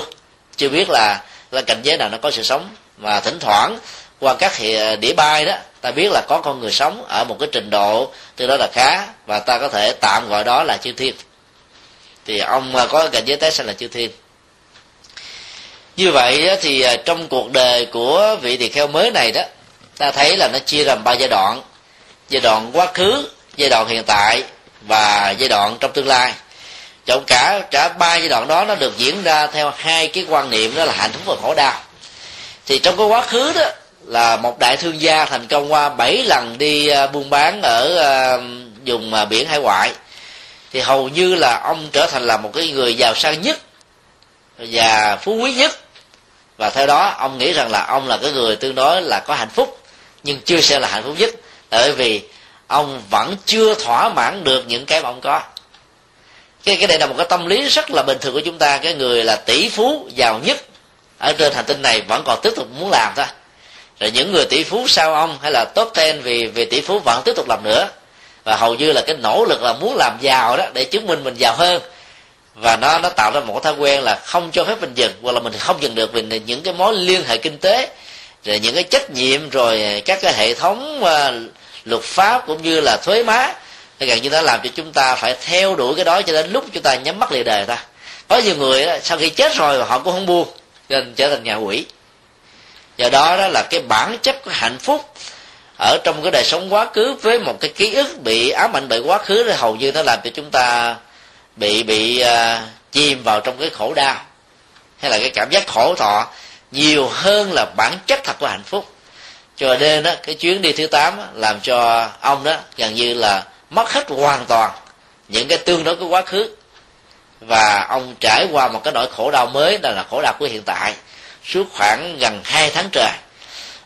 Chưa biết là là cảnh giới nào nó có sự sống. Và thỉnh thoảng, qua các hệ đĩa bay đó, ta biết là có con người sống ở một cái trình độ từ đó là khá, và ta có thể tạm gọi đó là chư thiên. Thì ông à, có cảnh giới tái sanh là chư thiên. Như vậy thì à, trong cuộc đời của vị tỳ kheo mới này đó, ta thấy là nó chia làm ba giai đoạn. Giai đoạn quá khứ, giai đoạn hiện tại, và giai đoạn trong tương lai trong cả cả ba giai đoạn đó nó được diễn ra theo hai cái quan niệm đó là hạnh phúc và khổ đau. Thì trong cái quá khứ đó là một đại thương gia thành công qua bảy lần đi à, buôn bán ở à, vùng à, biển hải ngoại. Thì hầu như là ông trở thành là một cái người giàu sang nhất và phú quý nhất. Và theo đó, ông nghĩ rằng là ông là cái người tương đối là có hạnh phúc, nhưng chưa xem là hạnh phúc nhất. Bởi vì ông vẫn chưa thỏa mãn được những cái mà ông có cái cái này là một cái tâm lý rất là bình thường của chúng ta. Cái người là tỷ phú giàu nhất ở trên hành tinh này vẫn còn tiếp tục muốn làm thôi. Rồi những người tỷ phú sau ông hay là top ten vì vì tỷ phú vẫn tiếp tục làm nữa. Và hầu như là cái nỗ lực là muốn làm giàu đó để chứng minh mình giàu hơn. Và nó nó tạo ra một thói quen là không cho phép mình dừng hoặc là mình không dừng được vì những cái mối liên hệ kinh tế rồi những cái trách nhiệm rồi các cái hệ thống uh, luật pháp cũng như là thuế má thì gần như nó làm cho chúng ta phải theo đuổi cái đó cho đến lúc chúng ta nhắm mắt lìa đời ta. Có nhiều người đó, sau khi chết rồi họ cũng không buông nên trở thành nhà quỷ. Do đó đó là cái bản chất của hạnh phúc. Ở trong cái đời sống quá khứ với một cái ký ức bị ám ảnh bởi quá khứ thì hầu như nó làm cho chúng ta bị bị uh, chìm vào trong cái khổ đau. Hay là cái cảm giác khổ thọ nhiều hơn là bản chất thật của hạnh phúc. Cho nên đó, cái chuyến đi thứ tám làm cho ông đó gần như là mất hết hoàn toàn những cái tương đối của quá khứ. Và ông trải qua một cái nỗi khổ đau mới, đó là khổ đau của hiện tại. Suốt khoảng gần hai tháng trời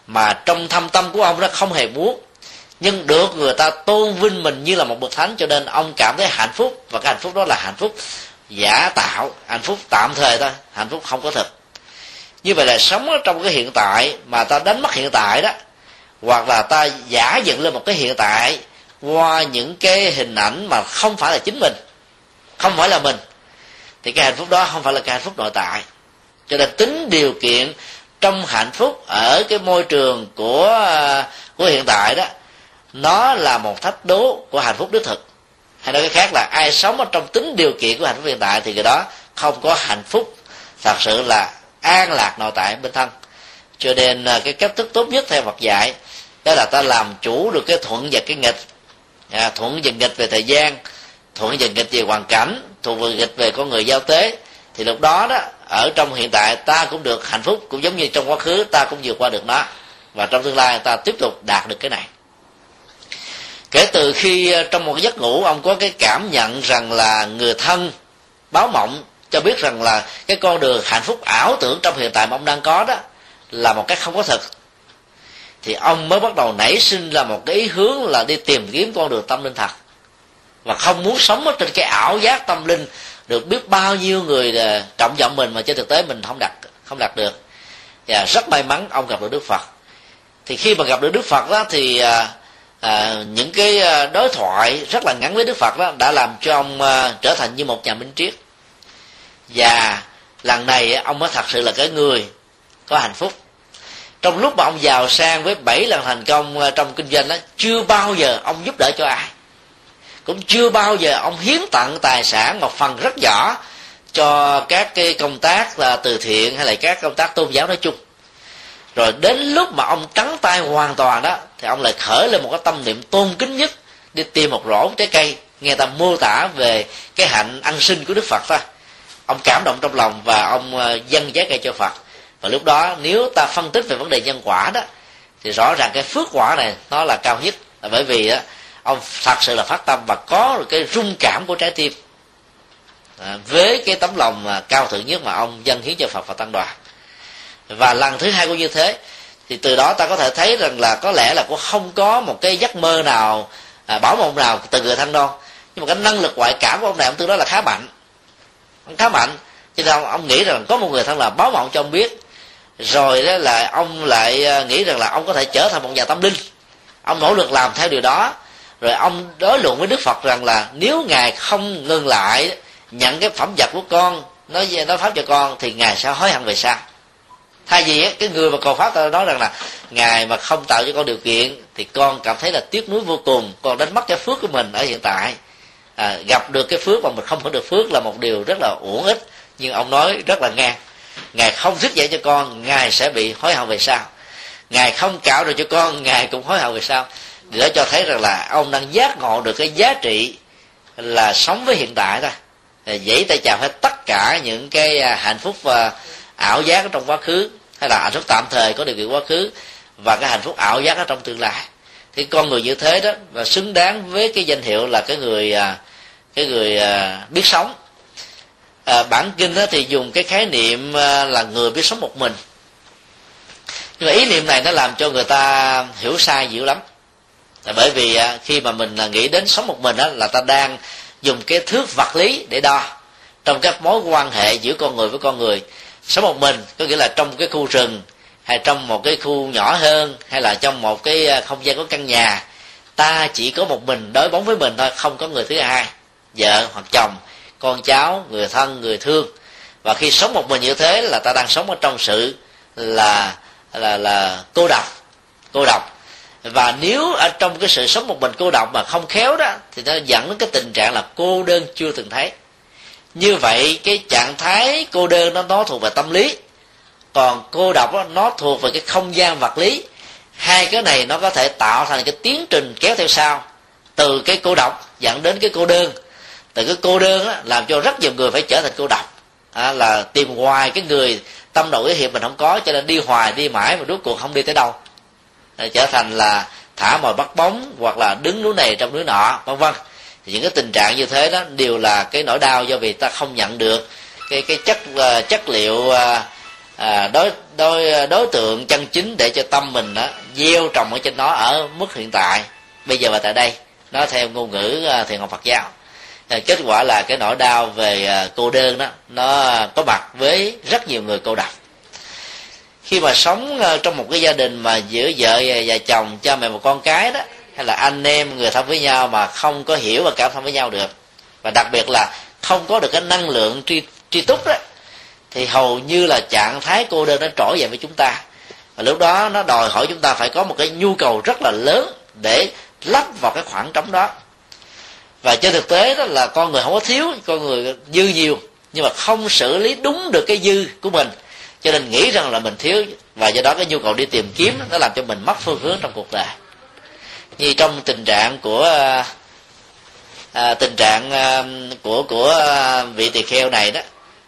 mà trong thâm tâm của ông đó không hề muốn, nhưng được người ta tôn vinh mình như là một bậc thánh, cho nên ông cảm thấy hạnh phúc. Và cái hạnh phúc đó là hạnh phúc giả tạo, hạnh phúc tạm thời thôi, hạnh phúc không có thực. Như vậy là sống ở trong cái hiện tại mà ta đánh mất hiện tại đó, hoặc là ta giả dựng lên một cái hiện tại qua những cái hình ảnh mà không phải là chính mình, không phải là mình, thì cái hạnh phúc đó không phải là cái hạnh phúc nội tại. Cho nên tính điều kiện trong hạnh phúc ở cái môi trường của của hiện tại đó, nó là một thách đố của hạnh phúc đích thực. Hay nói cái khác là ai sống ở trong tính điều kiện của hạnh phúc hiện tại thì người đó không có hạnh phúc, thật sự là an lạc nội tại bên thân. Cho nên à, cái cách thức tốt nhất theo Phật dạy đó là ta làm chủ được cái thuận và cái nghịch à, thuận dần nghịch về thời gian thuận dần nghịch về hoàn cảnh thuận dần nghịch về con người giao tế thì lúc đó đó ở trong hiện tại ta cũng được hạnh phúc cũng giống như trong quá khứ ta cũng vượt qua được nó. Và trong tương lai ta tiếp tục đạt được cái này. Kể từ khi ờ, trong một giấc ngủ ông có cái cảm nhận rằng là người thân báo mộng cho biết rằng là cái con đường hạnh phúc ảo tưởng trong hiện tại mà ông đang có đó là một cái không có thật thì ông mới bắt đầu nảy sinh là một cái ý hướng là đi tìm kiếm con đường tâm linh thật. Và không muốn sống ở trên cái ảo giác tâm linh được biết bao nhiêu người à, trọng vọng mình mà trên thực tế mình không đạt không đạt được. Và rất may mắn ông gặp được đức phật. Thì khi mà gặp được đức phật đó thì à, à, những cái à, đối thoại rất là ngắn với đức phật đó đã làm cho ông à, trở thành như một nhà minh triết. Và lần này ông mới thật sự là cái người có hạnh phúc trong lúc mà ông giàu sang với bảy lần thành công ờ, trong kinh doanh đó, chưa bao giờ ông giúp đỡ cho ai. Cũng chưa bao giờ ông hiến tặng tài sản một phần rất nhỏ cho các cái công tác là từ thiện hay là các công tác tôn giáo nói chung. Rồi đến lúc mà ông trắng tay hoàn toàn đó, thì ông lại khởi lên một cái tâm niệm tôn kính nhất đi tìm một rổ trái cây. Nghe ta mô tả về cái hạnh ăn sinh của đức phật ta. Ông cảm động trong lòng và ông ờ, dâng trái cây cho phật và lúc đó nếu ta phân tích về vấn đề nhân quả đó thì rõ ràng cái phước quả này nó là cao nhất. Là bởi vì đó, ông thật sự là phát tâm và có được cái rung cảm của trái tim. À, với cái tấm lòng mà cao thượng nhất mà ông dâng hiến cho phật và tăng đoàn. Và lần thứ hai cũng như thế thì từ đó ta có thể thấy rằng là có lẽ là cũng không có một cái giấc mơ nào à, bảo mộng nào từ người thanh non. Nhưng mà cái năng lực ngoại cảm của ông này ông tương đối là khá mạnh. Ông khá mạnh. Cho nên ông, ông nghĩ rằng có một người thân là báo mộng cho ông biết rồi đó là ông lại ờ, nghĩ rằng là ông có thể trở thành một nhà tâm linh. Ông nỗ lực làm theo điều đó. Rồi ông đối luận với đức phật rằng là nếu ngài không ngừng lại nhận cái phẩm vật của con nói về nói pháp cho con thì ngài sẽ hối hận về sau. Thay vì cái người mà cầu pháp ta nói rằng là ngài mà không tạo cho con điều kiện thì con cảm thấy là tiếc nuối vô cùng. Con đánh mất cái phước của mình ở hiện tại. À, gặp được cái phước mà mình không có được phước là một điều rất là uổng ích. Nhưng ông nói rất là ngang ngài không thức dậy cho con, ngài sẽ bị hối hận về sau. Ngài không cạo được cho con, ngài cũng hối hận về sau. Để cho thấy rằng là ông đang giác ngộ được cái giá trị là sống với hiện tại thôi. Dãy tay chào hết tất cả những cái à, hạnh phúc và ảo giác trong quá khứ, hay là hạnh phúc tạm thời có điều kiện quá khứ, và cái hạnh phúc ảo giác ở trong tương lai. Thì con người như thế đó, và xứng đáng với cái danh hiệu là cái người à, cái người à, biết sống à, bản kinh đó thì dùng cái khái niệm à, là người biết sống một mình. Nhưng mà ý niệm này nó làm cho người ta hiểu sai dữ lắm. Là bởi vì à, khi mà mình à, nghĩ đến sống một mình đó là ta đang dùng cái thước vật lý để đo trong các mối quan hệ giữa con người với con người. Sống một mình có nghĩa là trong cái khu rừng hay trong một cái khu nhỏ hơn hay là trong một cái không gian có căn nhà. Ta chỉ có một mình đối bóng với mình thôi không có người thứ hai vợ hoặc chồng con cháu người thân người thương. Và khi sống một mình như thế là ta đang sống ở trong sự là là là cô độc cô độc. Và nếu ở trong cái sự sống một mình cô độc mà không khéo đó thì nó dẫn đến cái tình trạng là cô đơn chưa từng thấy. Như vậy cái trạng thái cô đơn nó nó thuộc về tâm lý. Còn cô độc đó, nó thuộc về cái không gian vật lý. Hai cái này nó có thể tạo thành cái tiến trình kéo theo sau. Từ cái cô độc dẫn đến cái cô đơn từ cái cô đơn á, làm cho rất nhiều người phải trở thành cô độc. À, là tìm hoài cái người tâm độ ý hiệp mình không có cho nên đi hoài đi mãi mà rốt cuộc không đi tới đâu. À, trở thành là thả mồi bắt bóng hoặc là đứng núi này trong núi nọ vân vân. Thì những cái tình trạng như thế đó đều là cái nỗi đau do vì ta không nhận được cái cái chất uh, chất liệu uh, uh, đối đối đối tượng chân chính để cho tâm mình đó gieo trồng ở trên nó ở mức hiện tại. Bây giờ và tại đây nó theo ngôn ngữ uh, thiền học Phật giáo. Ờ, kết quả là cái nỗi đau về ờ, cô đơn đó, nó có mặt với rất nhiều người cô độc. Khi mà sống ờ, trong một cái gia đình mà giữa vợ và chồng, cha mẹ một con cái đó, hay là anh em, người thân với nhau mà không có hiểu và cảm thông với nhau được, và đặc biệt là không có được cái năng lượng tri tri túc đó, thì hầu như là trạng thái cô đơn nó trỗi dậy với chúng ta. Và lúc đó nó đòi hỏi chúng ta phải có một cái nhu cầu rất là lớn để lắp vào cái khoảng trống đó và trên thực tế đó là con người không có thiếu con người dư nhiều nhưng mà không xử lý đúng được cái dư của mình. Cho nên nghĩ rằng là mình thiếu và do đó cái nhu cầu đi tìm kiếm nó làm cho mình mất phương hướng trong cuộc đời. Như trong tình trạng của à, tình trạng à, của của à, vị tỳ kheo này đó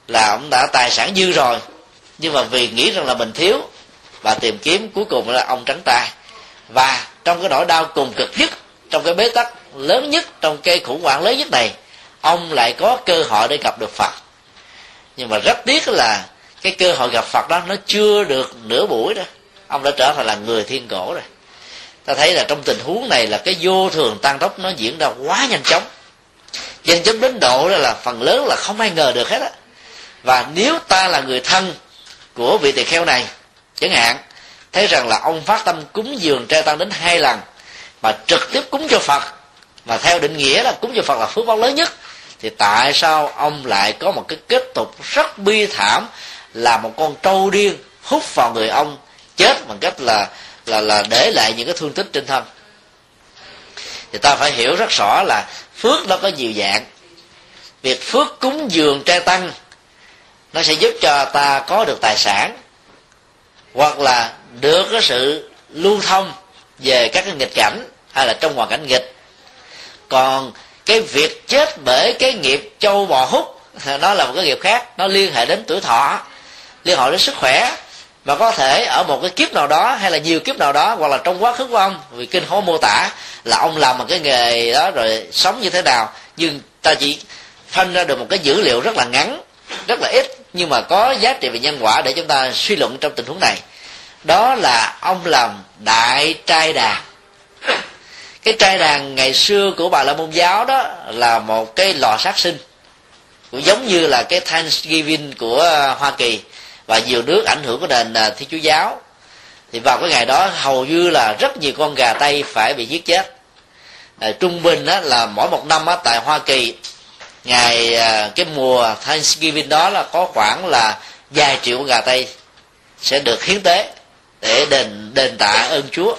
là ông đã tài sản dư rồi nhưng mà vì nghĩ rằng là mình thiếu và tìm kiếm cuối cùng là ông trắng tay. Và trong cái nỗi đau cùng cực nhất trong cái bế tắc lớn nhất trong cây khủng hoảng lớn nhất này, ông lại có cơ hội để gặp được phật. Nhưng mà rất tiếc là cái cơ hội gặp phật đó nó chưa được nửa buổi đó. Ông đã trở thành là người thiên cổ rồi. Ta thấy là trong tình huống này là cái vô thường tăng tốc nó diễn ra quá nhanh chóng. Nhanh chóng đến độ là phần lớn là không ai ngờ được hết á. Và nếu ta là người thân của vị tỳ kheo này, chẳng hạn, thấy rằng là ông phát tâm cúng dường trai tăng đến hai lần, mà trực tiếp cúng cho phật mà theo định nghĩa là cúng cho phật là phước báo lớn nhất. Thì tại sao ông lại có một cái kết tục rất bi thảm là một con trâu điên hút vào người ông, chết bằng cách là là là để lại những cái thương tích trên thân? Thì ta phải hiểu rất rõ là phước nó có nhiều dạng. Việc phước cúng dường trai tăng, nó sẽ giúp cho ta có được tài sản, hoặc là được cái sự lưu thông về các cái nghịch cảnh, hay là trong hoàn cảnh nghịch còn cái việc chết bởi cái nghiệp châu bò hút, (laughs) nó là một cái nghiệp khác, nó liên hệ đến tuổi thọ, liên hệ đến sức khỏe. Mà có thể ở một cái kiếp nào đó, hay là nhiều kiếp nào đó, hoặc là trong quá khứ của ông, vì kinh không mô tả là ông làm một cái nghề đó rồi sống như thế nào. Nhưng ta chỉ phân ra được một cái dữ liệu rất là ngắn, rất là ít, nhưng mà có giá trị về nhân quả để chúng ta suy luận trong tình huống này. Đó là ông làm đại trai đàn cái trai đàn ngày xưa của bà la môn giáo đó là một cái lò sát sinh cũng giống như là cái Thanksgiving của ờ, Hoa Kỳ. Và nhiều nước ảnh hưởng của nền ờ, thiên chúa giáo. Thì vào cái ngày đó hầu như là rất nhiều con gà tây phải bị giết chết. À, trung bình á, là mỗi một năm á, tại hoa kỳ ngày à, cái mùa Thanksgiving đó là có khoảng là vài triệu con gà tây sẽ được hiến tế để đền đền tạ ơn chúa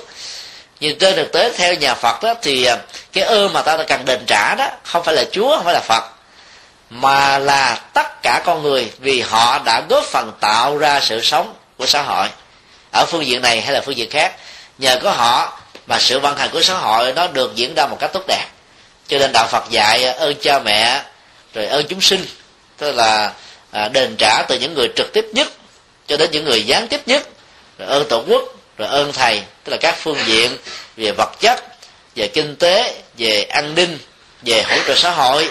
nhưng trên thực tế, theo nhà phật đó, thì à, cái ơn mà ta cần đền trả đó, không phải là chúa, không phải là phật, mà là tất cả con người vì họ đã góp phần tạo ra sự sống của xã hội, ở phương diện này hay là phương diện khác. Nhờ có họ mà sự vận hành của xã hội nó được diễn ra một cách tốt đẹp. Cho nên đạo phật dạy à, ơn cha mẹ, rồi ơn chúng sinh, tức là à, đền trả từ những người trực tiếp nhất cho đến những người gián tiếp nhất, rồi ơn tổ quốc rồi ơn thầy, tức là các phương diện về vật chất, về kinh tế, về an ninh, về hỗ trợ xã hội,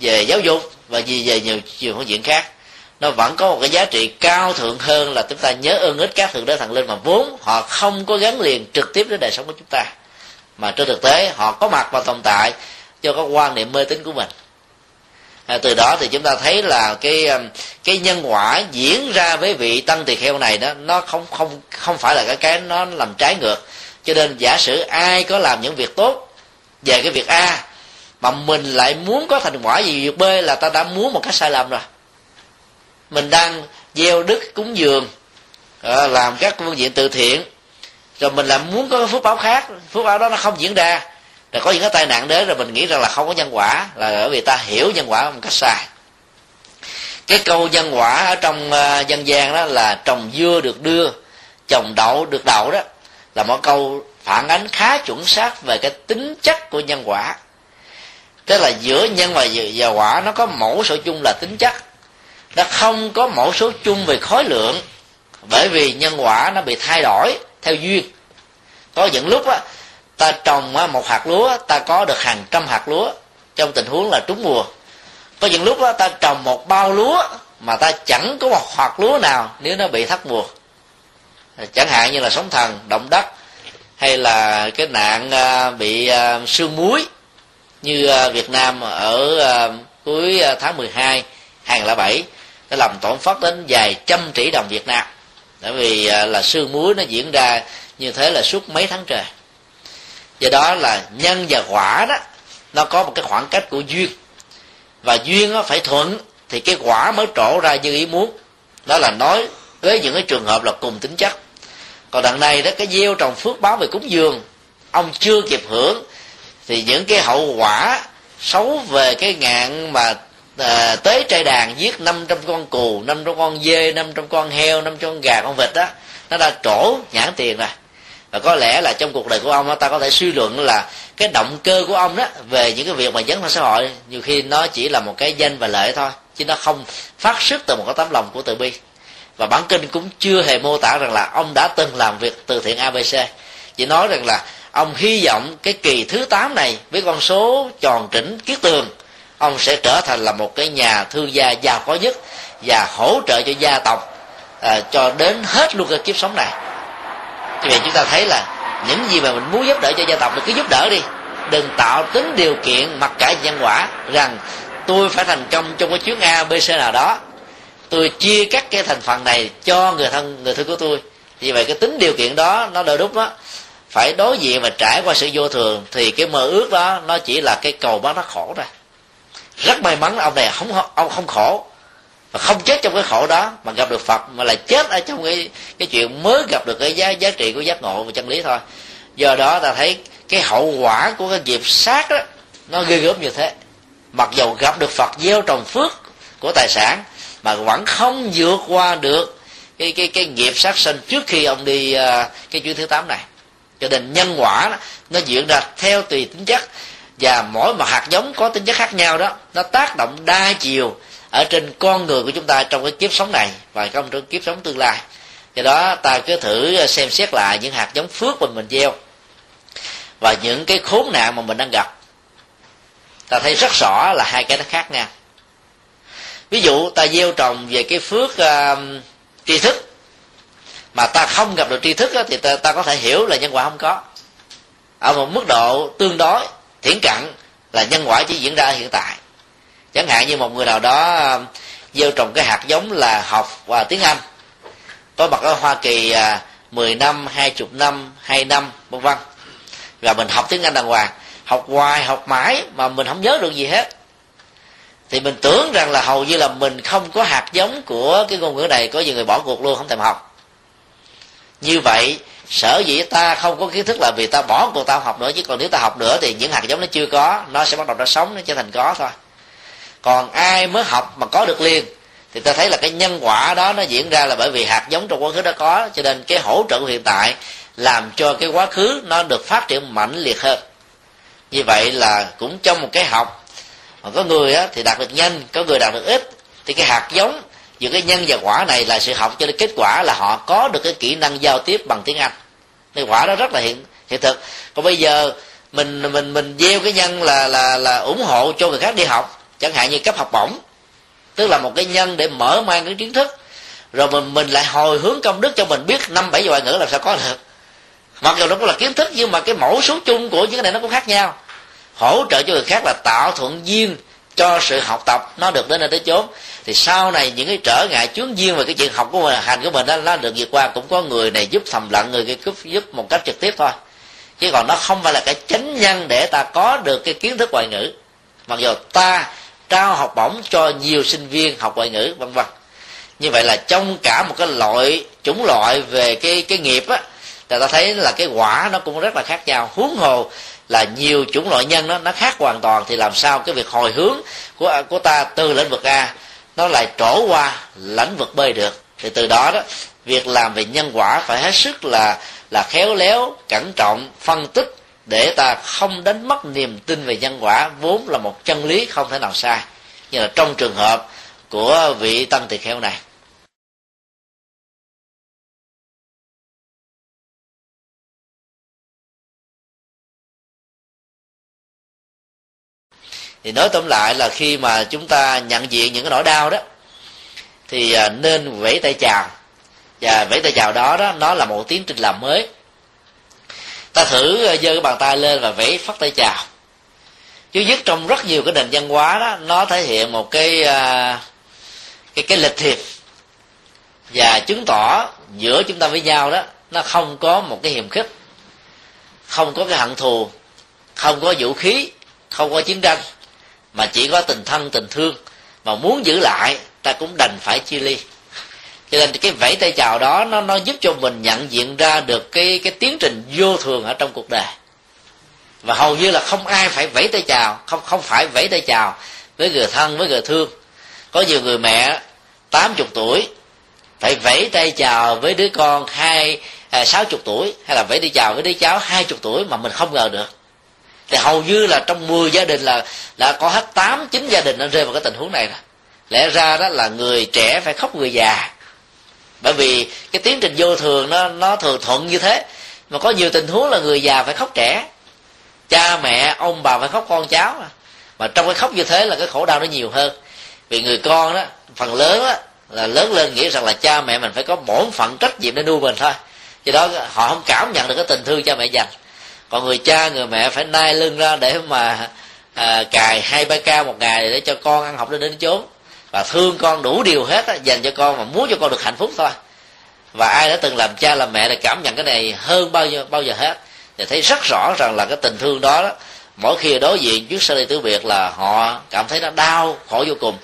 về giáo dục và gì về nhiều nhiều phương diện khác. Nó vẫn có một cái giá trị cao thượng hơn là chúng ta nhớ ơn ích các thượng đế thần linh mà vốn họ không có gắn liền trực tiếp đến đời sống của chúng ta. Mà trên thực tế, họ có mặt và tồn tại do các quan niệm mê tín của mình à, từ đó thì chúng ta thấy là cái um, cái nhân quả diễn ra với vị tăng tỳ kheo này đó nó không không không phải là cái cái nó làm trái ngược. Cho nên giả sử ai có làm những việc tốt về cái việc a mà mình lại muốn có thành quả gì việc b là ta đã muốn một cách sai lầm rồi. Mình đang gieo đức cúng dường à, làm các phương diện từ thiện rồi mình lại muốn có phước báo khác phước báo đó nó không diễn ra là có những cái tai nạn đến rồi mình nghĩ rằng là không có nhân quả là bởi vì ta hiểu nhân quả một cách sai. Cái câu nhân quả ở trong uh, dân gian đó là trồng dưa được đưa trồng đậu được đậu đó là một câu phản ánh khá chuẩn xác về cái tính chất của nhân quả. Tức là giữa nhân và, và quả nó có mẫu số chung là tính chất. Nó không có mẫu số chung về khối lượng bởi vì nhân quả nó bị thay đổi theo duyên. Có những lúc á ta trồng một hạt lúa, ta có được hàng trăm hạt lúa. Trong tình huống là trúng mùa. Có những lúc đó ta trồng một bao lúa mà ta chẳng có một hạt lúa nào nếu nó bị thất mùa. Chẳng hạn như là sóng thần, động đất, hay là cái nạn à, bị à, sương muối. Như à, Việt Nam ở cuối tháng 12 2007 đã làm tổn thất đến vài trăm tỷ đồng Việt Nam. Bởi vì là sương muối nó diễn ra như thế là suốt mấy tháng trời do đó là nhân và quả đó nó có một cái khoảng cách của duyên. Và duyên nó phải thuận thì cái quả mới trổ ra như ý muốn. Đó là nói với những cái trường hợp là cùng tính chất. Còn đằng này đó cái gieo trồng phước báo về cúng dường ông chưa kịp hưởng thì những cái hậu quả xấu về cái ngạn mà à, tế trai đàn giết 500 con cù 500 con dê 500 con heo 500 con gà con vịt đó nó đã trổ nhãn tiền rồi và có lẽ là trong cuộc đời của ông ta có thể suy luận là cái động cơ của ông đó về những cái việc mà dấn thân xã hội nhiều khi nó chỉ là một cái danh và lợi thôi chứ nó không phát xuất từ một cái tấm lòng của từ bi. Và bản kinh cũng chưa hề mô tả rằng là ông đã từng làm việc từ thiện abc chỉ nói rằng là ông hy vọng cái kỳ thứ 8 này với con số tròn trĩnh kiết tường ông sẽ trở thành là một cái nhà thương gia giàu có nhất và hỗ trợ cho gia tộc à, cho đến hết luôn cái kiếp sống này vì vậy chúng ta thấy là những gì mà mình muốn giúp đỡ cho gia tộc thì cứ giúp đỡ đi. Đừng tạo tính điều kiện mặc cả nhân quả rằng tôi phải thành công trong cái chuyến a, b, c nào đó. Tôi chia các cái thành phần này cho người thân người thân của tôi. Vì vậy cái tính điều kiện đó, nó đôi đúc đó phải đối diện và trải qua sự vô thường thì cái mơ ước đó, nó chỉ là cái cầu bắt nó khổ ra rất may mắn là ông này không ông không khổ mà không chết trong cái khổ đó mà gặp được phật mà lại chết ở trong cái cái chuyện mới gặp được cái giá giá trị của giác ngộ và chân lý thôi. Do đó ta thấy cái hậu quả của cái nghiệp sát đó nó ghê gớm như thế. Mặc dầu gặp được phật gieo trồng phước của tài sản mà vẫn không vượt qua được cái cái cái nghiệp sát sinh trước khi ông đi uh, cái chuyến thứ tám này. Cho nên nhân quả đó, nó diễn ra theo tùy tính chất. Và mỗi một hạt giống có tính chất khác nhau đó nó tác động đa chiều ở trên con người của chúng ta trong cái kiếp sống này và trong trong kiếp sống tương lai. Do đó ta cứ thử ờ, xem xét lại những hạt giống phước mà mình gieo và những cái khốn nạn mà mình đang gặp. Ta thấy rất rõ là hai cái nó khác nhau. Ví dụ ta gieo trồng về cái phước uh, tri thức mà ta không gặp được tri thức đó, thì ta, ta có thể hiểu là nhân quả không có. Ở một mức độ tương đối thiển cận là nhân quả chỉ diễn ra hiện tại chẳng hạn như một người nào đó um, gieo trồng cái hạt giống là học và tiếng anh. Có mặt ở hoa kỳ à, 10 năm 20 năm 2 năm, vân vân. Và mình học tiếng anh đàng hoàng. Học hoài, học mãi mà mình không nhớ được gì hết. Thì mình tưởng rằng là hầu như là mình không có hạt giống của cái ngôn ngữ này, có nhiều người bỏ cuộc luôn, không thèm học. Như vậy, sở dĩ ta không có kiến thức là vì ta bỏ cuộc ta học nữa, chứ còn nếu ta học nữa thì những hạt giống nó chưa có, nó sẽ bắt đầu nó sống, nó trở thành có thôi còn ai mới học mà có được liền? Thì ta thấy là cái nhân quả đó nó diễn ra là bởi vì hạt giống trong quá khứ đã có cho nên cái hỗ trợ của hiện tại làm cho cái quá khứ nó được phát triển mạnh liệt hơn. Như vậy là cũng trong một cái học mà có người á, thì đạt được nhanh có người đạt được ít thì cái hạt giống giữa cái nhân và quả này là sự học cho đến kết quả là họ có được cái kỹ năng giao tiếp bằng tiếng anh. Cái quả đó rất là hiện hiện thực. Còn bây giờ mình mình mình gieo cái nhân là là là ủng hộ cho người khác đi học chẳng hạn như cấp học bổng. Tức là một cái nhân để mở mang cái kiến thức. Rồi mình mình lại hồi hướng công đức cho mình biết năm bảy ngoại ngữ làm sao có được. Mặc dù nó cũng là kiến thức nhưng mà cái mẫu số chung của những cái này nó cũng khác nhau. Hỗ trợ cho người khác là tạo thuận duyên cho sự học tập. Nó được đến nơi tới chốn. Thì sau này những cái trở ngại chướng duyên về cái chuyện học của mình hành của mình đó, nó được vượt qua. Cũng có người này giúp thầm lặng người kia giúp giúp một cách trực tiếp thôi. Chứ còn nó không phải là cái chánh nhân để ta có được cái kiến thức ngoại ngữ. Mặc dù ta trao học bổng cho nhiều sinh viên học ngoại ngữ, vân vân. Như vậy là trong cả một cái loại, chủng loại về cái cái nghiệp á là ta thấy là cái quả nó cũng rất là khác nhau. Huống hồ là nhiều chủng loại nhân nó nó khác hoàn toàn, thì làm sao cái việc hồi hướng của của ta từ lĩnh vực a, nó lại trổ qua lĩnh vực b được. Thì từ đó đó, việc làm về nhân quả phải hết sức là là khéo léo, cẩn trọng, phân tích để ta không đánh mất niềm tin về nhân quả vốn là một chân lý không thể nào sai. Như là trong trường hợp của vị tăng tỳ kheo này, thì nói tóm lại là khi mà chúng ta nhận diện những cái nỗi đau đó, thì à, nên vẫy tay chào. Và vẫy tay chào đó đó, nó là một tiến trình làm mới ta thử ờ, giơ cái bàn tay lên và vẫy phát tay chào. Chứ nhất trong rất nhiều cái nền văn hóa đó, nó thể hiện một cái ờ, cái cái lịch thiệp và chứng tỏ giữa chúng ta với nhau đó, nó không có một cái hiềm khích, không có cái hận thù, không có vũ khí, không có chiến tranh, mà chỉ có tình thân, tình thương. Mà muốn giữ lại, ta cũng đành phải chia ly cho nên cái vẫy tay chào đó, nó nó giúp cho mình nhận diện ra được cái cái tiến trình vô thường ở trong cuộc đời. Và hầu như là không ai phải vẫy tay chào, không không phải vẫy tay chào với người thân, với người thương. Có nhiều người mẹ tám chục tuổi phải vẫy tay chào với đứa con hai à, sáu chục tuổi, hay là vẫy tay chào với đứa cháu hai chục tuổi mà mình không ngờ được. Thì hầu như là trong 10 gia đình là đã có hết tám, chín gia đình nó rơi vào cái tình huống này rồi. Lẽ ra đó là người trẻ phải khóc người già bởi vì cái tiến trình vô thường nó nó thường thuận như thế. Mà có nhiều tình huống là người già phải khóc trẻ. Cha mẹ ông bà phải khóc con cháu. Mà trong cái khóc như thế là cái khổ đau nó nhiều hơn. Vì người con đó phần lớn đó, là lớn lên nghĩ rằng là cha mẹ mình phải có bổn phận trách nhiệm để nuôi mình thôi. Do đó họ không cảm nhận được cái tình thương cha mẹ dành. Còn người cha người mẹ phải nai lưng ra để mà à, cài hai ba ca một ngày để cho con ăn học lên đến chốn và thương con đủ điều hết á, dành cho con mà muốn cho con được hạnh phúc thôi. Và ai đã từng làm cha làm mẹ là cảm nhận cái này hơn bao giờ bao giờ hết. Thì thấy rất rõ rằng là cái tình thương đó, đó mỗi khi đối diện trước sơ ly tử biệt là họ cảm thấy nó đau khổ vô cùng.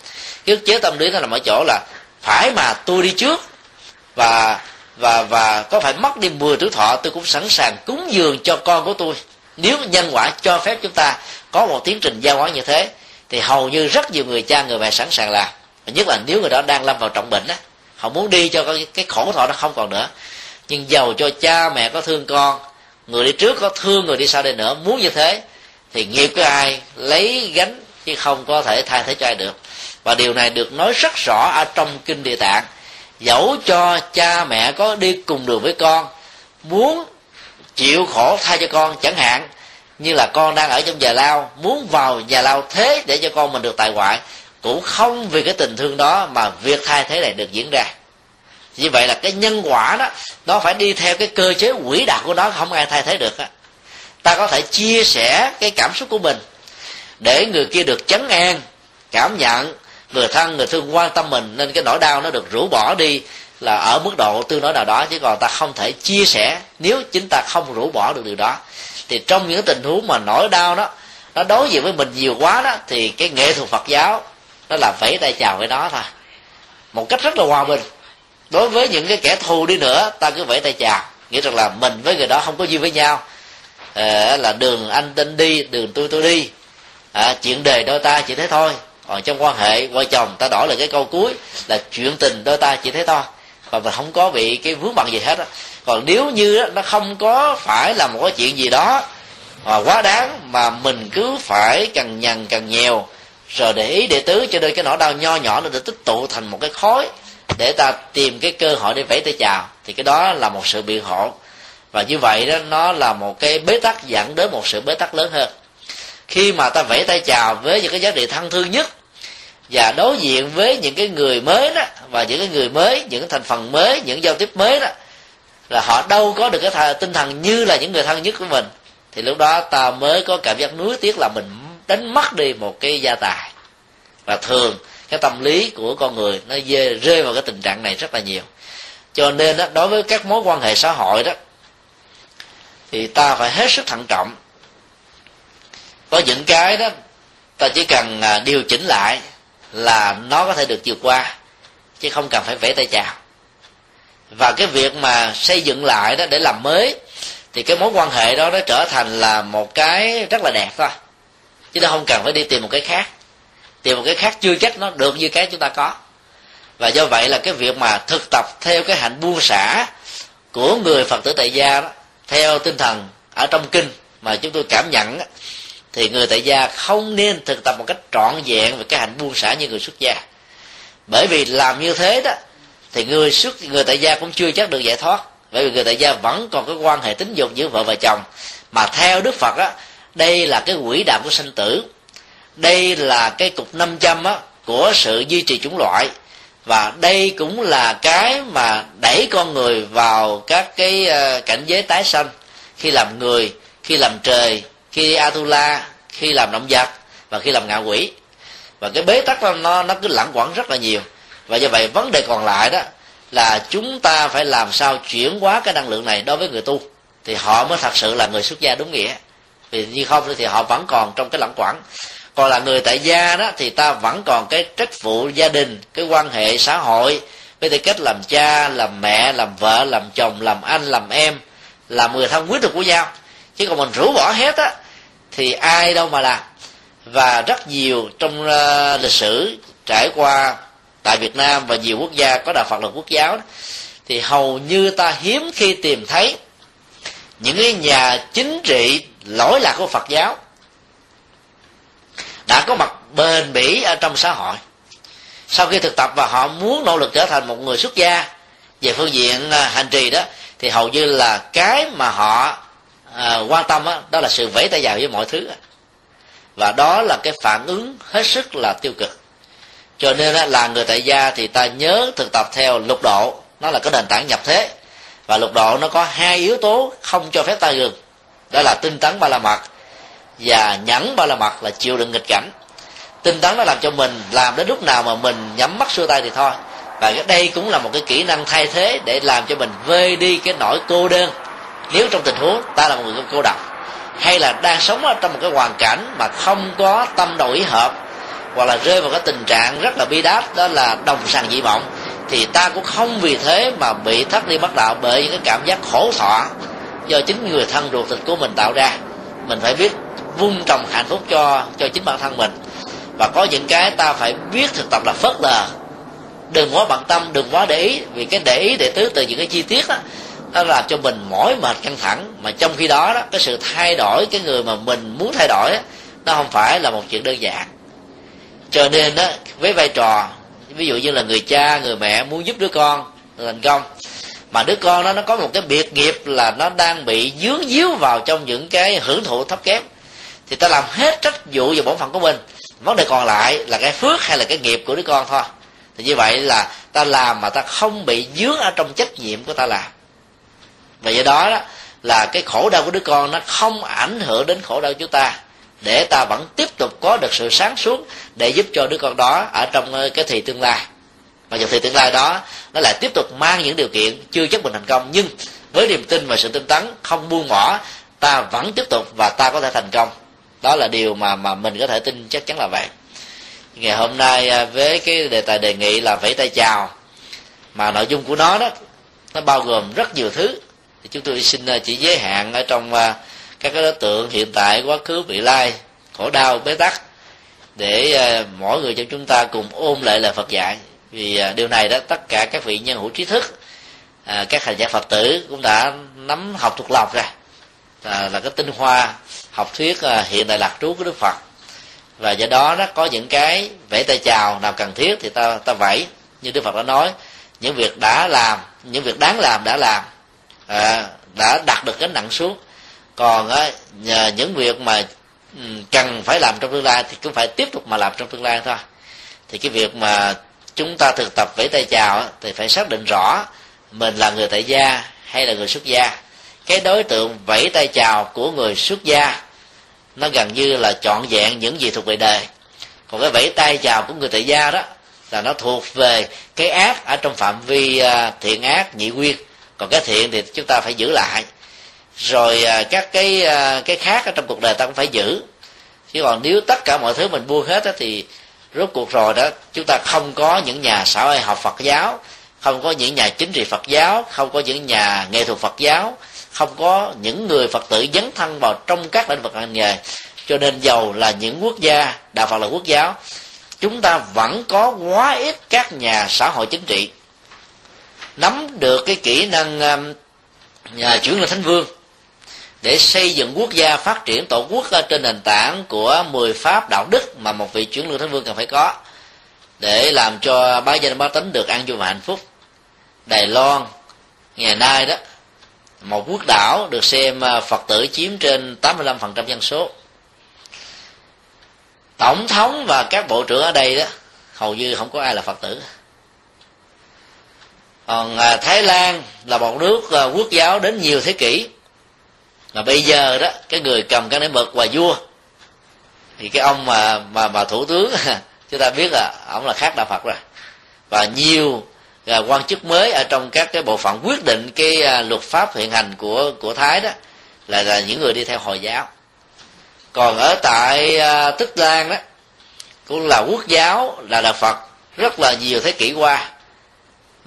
Cái chế tâm lý nó nằm ở chỗ là phải mà tôi đi trước. Và và và có phải mất đi 10 tuổi thọ tôi cũng sẵn sàng cúng dường cho con của tôi. Nếu nhân quả cho phép chúng ta có một tiến trình giao hóa như thế thì hầu như rất nhiều người cha người mẹ sẵn sàng làm. Nhất là nếu người đó đang lâm vào trọng bệnh á họ muốn đi cho cái, cái khổ thọ nó không còn nữa. Nhưng giàu cho cha mẹ có thương con người đi trước có thương người đi sau đây nữa muốn như thế thì nghiệp của ai lấy gánh chứ không có thể thay thế cho ai được. Và điều này được nói rất rõ ở trong kinh địa tạng. Dẫu cho cha mẹ có đi cùng đường với con muốn chịu khổ thay cho con chẳng hạn như là con đang ở trong nhà lao, muốn vào nhà lao thế để cho con mình được tại ngoại, cũng không vì cái tình thương đó mà việc thay thế này được diễn ra. Như vậy là cái nhân quả đó, nó phải đi theo cái cơ chế quỹ đạo của nó, không ai thay thế được á. Ta có thể chia sẻ cái cảm xúc của mình để người kia được chấn an, cảm nhận, người thân, người thương quan tâm mình, nên cái nỗi đau nó được rũ bỏ đi là ở mức độ tương đối nào đó, chứ còn ta không thể chia sẻ nếu chính ta không rũ bỏ được điều đó thì trong những tình huống mà nỗi đau đó nó đối diện với mình nhiều quá đó thì cái nghệ thuật phật giáo nó là vẫy tay chào với nó thôi. Một cách rất là hòa bình. Đối với những cái kẻ thù đi nữa ta cứ vẫy tay chào. Nghĩa rằng là mình với người đó không có duyên với nhau. À, là đường anh tên đi đường tôi tôi đi. À, chuyện đề đôi ta chỉ thế thôi. Còn trong quan hệ vợ chồng ta đổi là cái câu cuối là chuyện tình đôi ta chỉ thế thôi và mình không có bị cái vướng bận gì hết á. Còn nếu như nó không có phải là một cái chuyện gì đó mà quá đáng, mà mình cứ phải cần nhằn, cần nhèo, rồi để ý để tứ, cho nên cái nỗi đau nho nhỏ nó được tích tụ thành một cái khối để ta tìm cái cơ hội để vẫy tay chào, thì cái đó là một sự biện hộ. Và như vậy đó, nó là một cái bế tắc, dẫn đến một sự bế tắc lớn hơn. Khi mà ta vẫy tay chào với những cái giá trị thân thương nhất và đối diện với những cái người mới đó và những cái người mới những thành phần mới những giao tiếp mới đó là họ đâu có được cái tinh thần như là những người thân nhất của mình thì lúc đó ta mới có cảm giác nuối tiếc là mình đánh mất đi một cái gia tài. Và thường cái tâm lý của con người nó dê, rơi vào cái tình trạng này rất là nhiều. Cho nên đó, đối với các mối quan hệ xã hội đó thì ta phải hết sức thận trọng. Có những cái đó ta chỉ cần à, điều chỉnh lại là nó có thể được vượt qua, chứ không cần phải vẽ tay chào. Và cái việc mà xây dựng lại đó để làm mới, thì cái mối quan hệ đó nó trở thành là một cái rất là đẹp thôi. Chứ nó không cần phải đi tìm một cái khác. Tìm một cái khác chưa chắc nó được như cái chúng ta có. Và do vậy là cái việc mà thực tập theo cái hạnh buông xả của người phật tử tại gia đó, theo tinh thần ở trong kinh mà chúng tôi cảm nhận thì người tại gia không nên thực tập một cách trọn vẹn về cái hạnh buông xả như người xuất gia. Bởi vì làm như thế đó, thì người xuất, người tại gia cũng chưa chắc được giải thoát. Bởi vì người tại gia vẫn còn cái quan hệ tính dục giữa vợ và chồng. Mà theo đức phật á, đây là cái quỹ đạo của sanh tử. Đây là cái cục năm trăm á của sự duy trì chủng loại. Và đây cũng là cái mà đẩy con người vào các cái ờ, cảnh giới tái sanh. Khi làm người, khi làm trời khi atula khi làm động vật và khi làm ngạ quỷ. Và cái bế tắc đó, nó nó cứ lẳng quẩn rất là nhiều. Và do vậy vấn đề còn lại đó là chúng ta phải làm sao chuyển hóa cái năng lượng này đối với người tu. Thì họ mới thật sự là người xuất gia đúng nghĩa. Vì như không thì họ vẫn còn trong cái lẳng quẩn còn là người tại gia đó thì ta vẫn còn cái trách vụ gia đình cái quan hệ xã hội với tư cách làm cha làm mẹ làm vợ làm chồng làm anh làm em làm người thân quyết được của nhau chứ còn mình rũ bỏ hết á thì ai đâu mà làm. Và rất nhiều trong uh, lịch sử trải qua tại Việt Nam và nhiều quốc gia có đạo Phật là quốc giáo đó, thì hầu như ta hiếm khi tìm thấy những cái nhà chính trị lỗi lạc của Phật giáo đã có mặt bền bỉ ở trong xã hội. Sau khi thực tập và họ muốn nỗ lực trở thành một người xuất gia về phương diện ờ, hành trì đó thì hầu như là cái mà họ à, quan tâm đó, đó là sự vẫy tay vào với mọi thứ và đó là cái phản ứng hết sức là tiêu cực. Cho nên đó, là người tại gia thì ta nhớ thực tập theo lục độ. Nó là cái nền tảng nhập thế. Và lục độ nó có hai yếu tố không cho phép ta gừng đó là tinh tấn ba la mật và nhẫn ba la mật là chịu đựng nghịch cảnh. Tinh tấn nó làm cho mình làm đến lúc nào mà mình nhắm mắt xuôi tay thì thôi. Và đây cũng là một cái kỹ năng thay thế để làm cho mình vơi đi cái nỗi cô đơn nếu trong tình huống ta là một người cô độc, hay là đang sống ở trong một cái hoàn cảnh mà không có tâm đầu ý hợp, hoặc là rơi vào cái tình trạng rất là bi đát, đó là đồng sàng dị vọng, thì ta cũng không vì thế mà bị thất đi bắt đạo bởi những cái cảm giác khổ thọ do chính người thân ruột thịt của mình tạo ra. Mình phải biết vun trồng hạnh phúc cho cho chính bản thân mình. Và có những cái ta phải biết thực tập là phớt lờ. Đừng quá bận tâm, đừng quá để ý, vì cái để ý để tứ từ những cái chi tiết đó nó làm cho mình mỏi mệt căng thẳng. Mà trong khi đó đó cái sự thay đổi cái người mà mình muốn thay đổi đó, nó không phải là một chuyện đơn giản. Cho nên đó với vai trò ví dụ như là người cha người mẹ muốn giúp đứa con thành công mà đứa con đó nó có một cái biệt nghiệp là nó đang bị dướng díu vào trong những cái hưởng thụ thấp kém thì ta làm hết trách vụ và bổn phận của mình. Vấn đề còn lại là cái phước hay là cái nghiệp của đứa con thôi. Thì như vậy là ta làm mà ta không bị dướng ở trong trách nhiệm của ta làm và do đó, đó là cái khổ đau của đứa con nó không ảnh hưởng đến khổ đau của chúng ta. Để ta vẫn tiếp tục có được sự sáng suốt để giúp cho đứa con đó ở trong ờ, cái thì tương lai. Và dù thì tương lai đó nó lại tiếp tục mang những điều kiện chưa chắc mình thành công nhưng với niềm tin và sự tinh tấn không buông bỏ ta vẫn tiếp tục và ta có thể thành công. Đó là điều mà mà mình có thể tin chắc chắn là vậy. Ngày hôm nay ờ, với cái đề tài đề nghị là vẫy tay chào mà nội dung của nó đó nó bao gồm rất nhiều thứ thì chúng tôi xin à, chỉ giới hạn ở trong à, các đối tượng hiện tại quá khứ vị lai khổ đau bế tắc để à, mỗi người trong chúng ta cùng ôm lại lời Phật dạy. Vì điều này đó tất cả các vị nhân hữu trí thức các hành giả Phật tử cũng đã nắm học thuộc lòng ra là, là cái tinh hoa học thuyết hiện đại lạc trú của đức phật. Và do đó nó có những cái vẫy tay chào nào cần thiết thì ta ta vẫy. Như đức phật đã nói những việc đã làm những việc đáng làm đã làm à, đã đặt được cái nặng xuống. Còn á, nhờ những việc mà ừ, cần phải làm trong tương lai thì cũng phải tiếp tục mà làm trong tương lai thôi. Thì cái việc mà chúng ta thực tập vẫy tay chào thì phải xác định rõ mình là người tại gia hay là người xuất gia. Cái đối tượng vẫy tay chào của người xuất gia nó gần như là trọn vẹn những gì thuộc về đời. Còn cái vẫy tay chào của người tại gia đó là nó thuộc về cái ác ở trong phạm vi à, thiện ác nhị quyên còn cái thiện thì chúng ta phải giữ lại. Rồi à, các cái à, cái khác ở trong cuộc đời ta cũng phải giữ. Chứ còn nếu tất cả mọi thứ mình buông hết đó, thì rốt cuộc rồi đó chúng ta không có những nhà xã hội học Phật giáo không có những nhà chính trị Phật giáo không có những nhà nghệ thuật Phật giáo không có những người phật tử dấn thân vào trong các lĩnh vực hành nghề. Cho nên giàu là những quốc gia đạo phật là quốc giáo chúng ta vẫn có quá ít các nhà xã hội chính trị nắm được cái kỹ năng um, nhà chuyển lên thánh vương để xây dựng quốc gia, phát triển tổ quốc uh, trên nền tảng của 10 pháp đạo đức mà một vị chuyển lương thánh vương cần phải có để làm cho bá danh bá tính được an vui và hạnh phúc. Đài loan, ngày nay đó, một quốc đảo được xem uh, phật tử chiếm trên 85% dân số. Tổng thống và các bộ trưởng ở đây đó, hầu như không có ai là phật tử còn à, thái lan là một nước à, quốc giáo đến nhiều thế kỷ. Mà bây giờ đó cái người cầm cái nến mực và vua. Thì cái ông mà mà mà thủ tướng (laughs) chúng ta biết là ông là khác đạo phật rồi. Và nhiều và quan chức mới ở trong các cái bộ phận quyết định cái à, luật pháp hiện hành của của thái đó là là những người đi theo hồi giáo. Còn ở tại à, tích lan đó cũng là quốc giáo là đạo phật rất là nhiều thế kỷ qua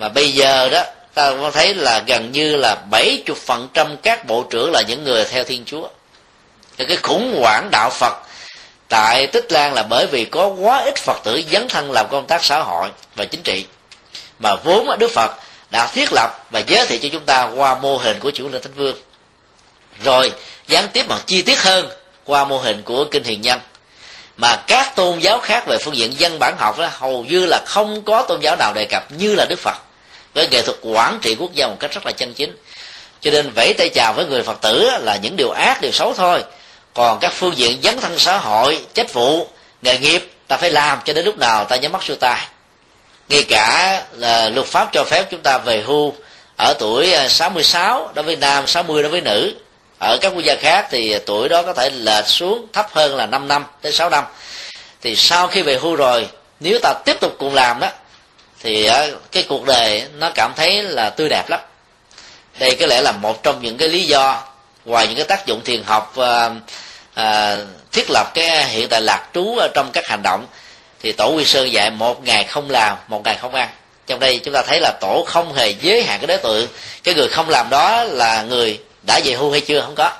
mà bây giờ đó, ta có thấy là gần như là 70 phần trăm các bộ trưởng là những người theo thiên chúa. Thì cái khủng hoảng đạo phật tại tích lan là bởi vì có quá ít phật tử dấn thân làm công tác xã hội và chính trị. Mà vốn đức phật đã thiết lập và giới thiệu cho chúng ta qua mô hình của chủ linh thánh vương. Rồi, gián tiếp bằng chi tiết hơn qua mô hình của kinh hiền nhân. Mà các tôn giáo khác về phương diện dân bản học đó, hầu như là không có tôn giáo nào đề cập như là đức phật với nghệ thuật quản trị quốc gia một cách rất là chân chính. Cho nên vẫy tay chào với người phật tử là những điều ác, điều xấu thôi. Còn các phương diện dấn thân xã hội trách vụ, nghề nghiệp, ta phải làm cho đến lúc nào ta nhắm mắt xuôi tay. Ngay cả là luật pháp cho phép chúng ta về hưu ở tuổi à, 66 đối với nam 60 đối với nữ. Ở các quốc gia khác thì tuổi đó có thể lệch xuống thấp hơn là 5 năm tới 6 năm. Thì sau khi về hưu rồi, nếu ta tiếp tục cùng làm đó thì cái cuộc đời nó cảm thấy là tươi đẹp lắm. Đây có lẽ là một trong những cái lý do ngoài những cái tác dụng thiền học à, à, thiết lập cái hiện tại lạc trú ở trong các hành động thì tổ quy sơn dạy một ngày không làm một ngày không ăn. Trong đây chúng ta thấy là tổ không hề giới hạn cái đối tượng. Cái người không làm đó là người đã về hưu hay chưa? Không có.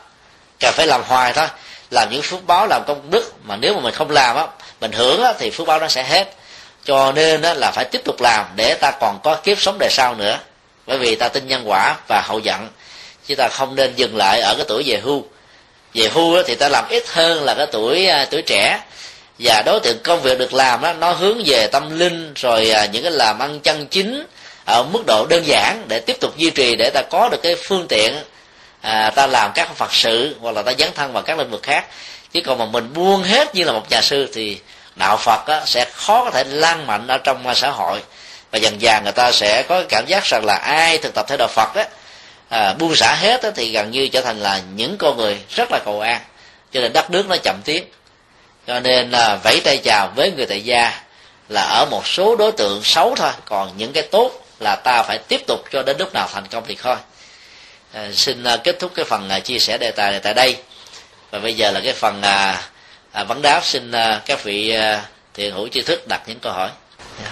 Cần phải làm hoài thôi. Làm những phước báo làm công đức mà nếu mà mình không làm á mình hưởng á, thì phước báo nó sẽ hết cho nên đó là phải tiếp tục làm để ta còn có kiếp sống đời sau nữa. Bởi vì ta tin nhân quả và hậu dặn chứ ta không nên dừng lại ở cái tuổi về hưu về hưu thì ta làm ít hơn là cái tuổi à, tuổi trẻ. Và đối tượng công việc được làm đó nó hướng về tâm linh rồi à, những cái làm ăn chân chính ở mức độ đơn giản để tiếp tục duy trì để ta có được cái phương tiện à, ta làm các phật sự hoặc là ta dấn thân vào các lĩnh vực khác. Chứ còn mà mình buông hết như là một nhà sư thì đạo phật á, sẽ khó có thể lan mạnh ở trong xã hội. Và dần dần người ta sẽ có cảm giác rằng là ai thực tập theo đạo phật á, à, buông xả hết á, thì gần như trở thành là những con người rất là cầu an. Cho nên đất nước nó chậm tiến. Cho nên là vẫy tay chào với người tại gia là ở một số đối tượng xấu thôi. Còn những cái tốt là ta phải tiếp tục cho đến lúc nào thành công thì thôi. À, xin à, kết thúc cái phần à, chia sẻ đề tài này tại đây. Và bây giờ là cái phần à, à, vấn đáp xin à, các vị à, thiện hữu tri thức đặt những câu hỏi. Dạ,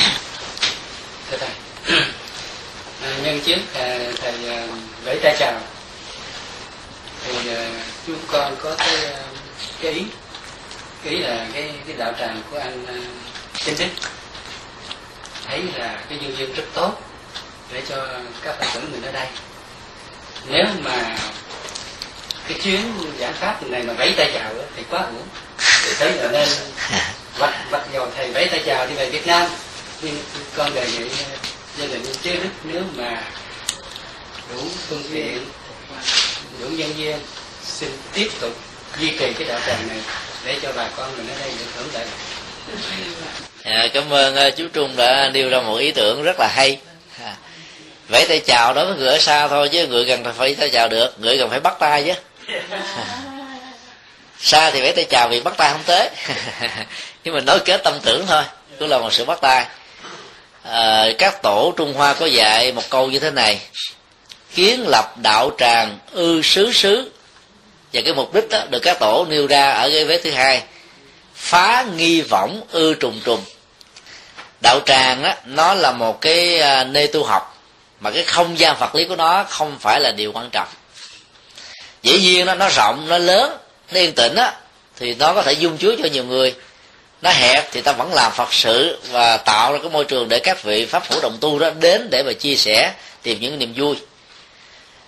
yeah. thưa thầy. À, nhân trước à, thầy à, vẫy tay chào. Thì à, chúng con có cái à, cái ý. Cái ý là cái cái đạo tràng của anh à, uh, Chinh Đức thấy là cái nhân duyên rất tốt để cho các phật tử mình ở đây. Nếu mà cái chuyến giảng pháp này mà vẫy tay chào thì quá hưởng thì thấy là nên vạch vạch dầu thầy vẫy tay chào đi về Việt Nam. Nhưng con đề nghị gia đình chế đức nếu mà đủ phương tiện đủ nhân viên xin tiếp tục duy trì cái đạo tràng này để cho bà con mình ở đây được hưởng lợi. À, cảm ơn uh, chú Trung đã nêu ra một ý tưởng rất là hay. À, vẫy tay chào đối với người ở xa thôi chứ người gần phải tay chào được người gần phải bắt tay chứ xa thì vẫy tay chào vì bắt tay không tới. (laughs) Nhưng mình nói kết tâm tưởng thôi cũng là một sự bắt tay. À, các tổ trung hoa có dạy một câu như thế này. Kiến lập đạo tràng ư xứ xứ và cái mục đích đó được các tổ nêu ra ở cái vế thứ hai. Phá nghi võng ư trùng trùng. Đạo tràng á nó là một cái ờ, nơi tu học. Mà cái không gian vật lý của nó không phải là điều quan trọng dĩ nhiên nó nó rộng, nó lớn, nó yên tĩnh á, thì nó có thể dung chứa cho nhiều người. Nó hẹp thì ta vẫn làm phật sự và tạo ra cái môi trường để các vị pháp hữu đồng tu đó đến để mà chia sẻ, tìm những niềm vui.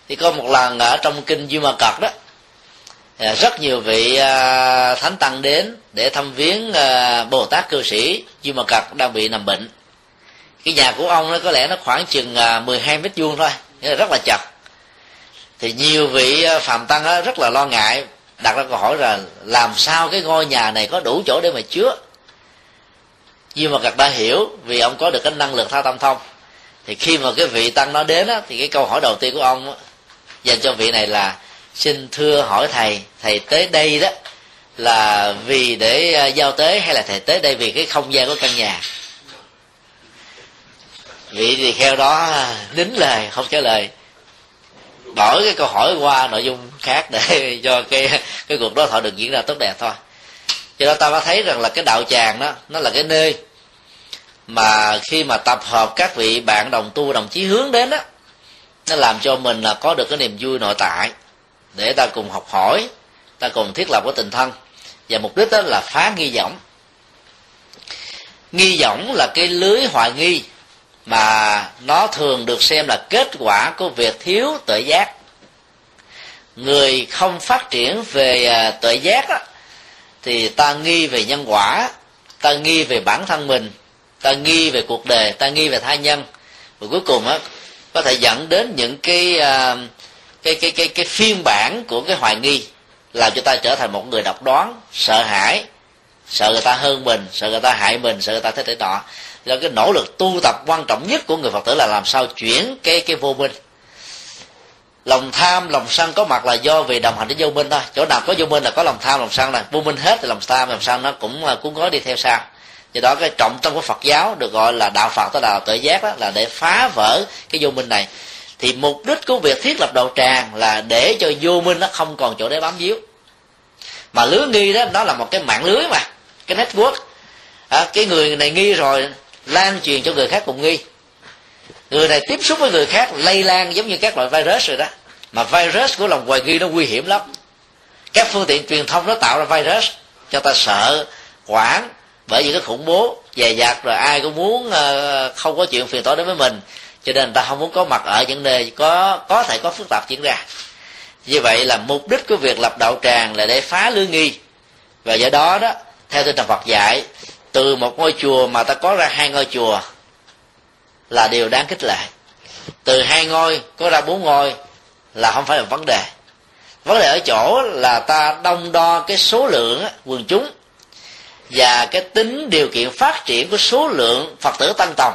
Thì có một lần ở trong kinh duy ma cật đó à, rất nhiều vị à, thánh tăng đến để thăm viếng à, bồ tát cư sĩ duy ma cật đang bị nằm bệnh. Cái nhà của ông nó có lẽ nó khoảng chừng 12 mét vuông thôi nghĩa là rất là chật thì nhiều vị ờ, phạm tăng rất là lo ngại đặt ra câu hỏi là làm sao cái ngôi nhà này có đủ chỗ để mà chứa? Nhưng mà cật đã hiểu vì ông có được cái năng lực tha tâm thông thì khi mà cái vị tăng nó đến á, thì cái câu hỏi đầu tiên của ông á, dành cho vị này là xin thưa hỏi thầy thầy tới đây đó là vì để ờ, giao tế hay là thầy tới đây vì cái không gian của căn nhà? Vị thì kheo đó ờ, nín lời không trả lời đổi cái câu hỏi qua nội dung khác để (laughs) cho cái cái cuộc đối thoại được diễn ra tốt đẹp thôi. Cho đó ta mới thấy rằng là cái đạo tràng đó, nó là cái nơi mà khi mà tập hợp các vị bạn đồng tu, đồng chí hướng đến đó, nó làm cho mình là có được cái niềm vui nội tại để ta cùng học hỏi, ta cùng thiết lập cái tình thân. Và mục đích đó là phá nghi vọng nghi vọng là cái lưới hoài nghi mà nó thường được xem là kết quả của việc thiếu tự giác. Người không phát triển về à, tự giác đó, thì ta nghi về nhân quả ta nghi về bản thân mình ta nghi về cuộc đời ta nghi về tha nhân. Và cuối cùng á có thể dẫn đến những cái à, cái cái cái cái phiên bản của cái hoài nghi làm cho ta trở thành một người độc đoán sợ hãi sợ người ta hơn mình sợ người ta hại mình sợ người ta thế thế nọ là cái nỗ lực tu tập quan trọng nhất của người phật tử là làm sao chuyển cái cái vô minh. Lòng tham lòng sân có mặt là do vì đồng hành với vô minh thôi. Chỗ nào có vô minh là có lòng tham lòng sân này. Vô minh hết thì lòng tham lòng sân nó cũng cuốn gói đi theo sau. Do đó cái trọng tâm của phật giáo được gọi là đạo phật tới đạo tự giác đó là để phá vỡ cái vô minh này. Thì mục đích của việc thiết lập đầu tràng là để cho vô minh nó không còn chỗ để bám víu. Mà lưới nghi đó nó là một cái mạng lưới mà cái network. À, cái người này nghi rồi lan truyền cho người khác cùng nghi. Người này tiếp xúc với người khác lây lan giống như các loại virus rồi đó. Mà virus của lòng hoài nghi nó nguy hiểm lắm. Các phương tiện truyền thông nó tạo ra virus cho ta sợ quản bởi vì cái khủng bố dày dặt, rồi ai cũng muốn ờ, không có chuyện phiền toái đến với mình. Cho nên ta không muốn có mặt ở những nơi có có thể có phức tạp diễn ra. Như vậy là mục đích của việc lập đạo tràng là để phá lưới nghi. Và do đó đó, theo tinh thần Phật dạy từ một ngôi chùa mà ta có ra hai ngôi chùa là điều đáng khích lệ. Từ hai ngôi, có ra bốn ngôi là không phải là vấn đề. Vấn đề ở chỗ là ta đông đo cái số lượng quần chúng và cái tính điều kiện phát triển của số lượng phật tử tăng tòng.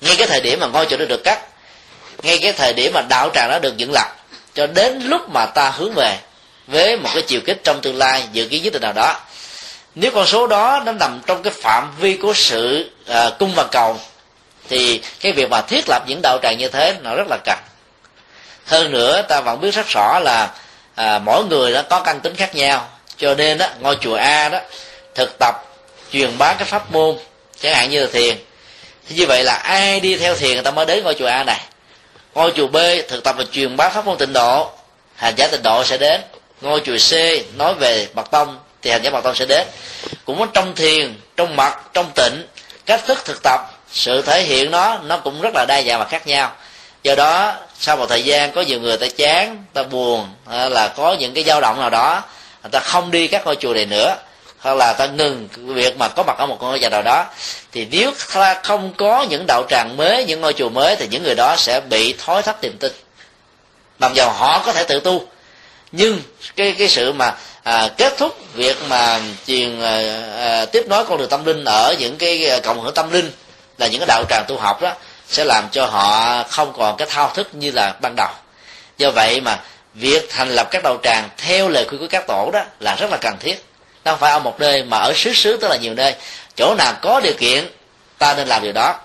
Ngay cái thời điểm mà ngôi chùa nó được cắt, ngay cái thời điểm mà đạo tràng nó được dựng lập, cho đến lúc mà ta hướng về với một cái chiều kích trong tương lai, dự kiến nhất định nào đó nếu con số đó nó nằm trong cái phạm vi của sự uh, cung và cầu thì cái việc mà thiết lập những đạo tràng như thế nó rất là cần. Hơn nữa ta vẫn biết rất rõ là à, mỗi người nó có căn tính khác nhau. Cho nên đó ngôi chùa a đó thực tập truyền bá cái pháp môn chẳng hạn như là thiền. Thì như vậy là ai đi theo thiền người ta mới đến ngôi chùa a này. Ngôi chùa b thực tập và truyền bá pháp môn tịnh độ hành giả tịnh độ sẽ đến. Ngôi chùa c nói về mật tông thì hành giả mật tông sẽ đến. Cũng có trong thiền, trong mặt trong tịnh, cách thức thực tập, sự thể hiện nó nó cũng rất là đa dạng và khác nhau. Do đó, sau một thời gian có nhiều người ta chán, ta buồn à, là có những cái dao động nào đó, người ta không đi các ngôi chùa này nữa, hoặc là ta ngừng việc mà có mặt ở một ngôi chùa nào đó, thì nếu ta không có những đạo tràng mới, những ngôi chùa mới, thì những người đó sẽ bị thói thấp tiềm tin mặc dù họ có thể tự tu, nhưng cái cái sự mà à, kết thúc việc mà truyền à, à, tiếp nối con đường tâm linh ở những cái à, cộng hưởng tâm linh là những cái đạo tràng tu học đó sẽ làm cho họ không còn cái thao thức như là ban đầu. Do vậy mà việc thành lập các đạo tràng theo lời khuyên của các tổ đó là rất là cần thiết. Nó không phải ở một nơi mà ở xứ xứ tức là nhiều nơi. Chỗ nào có điều kiện ta nên làm điều đó.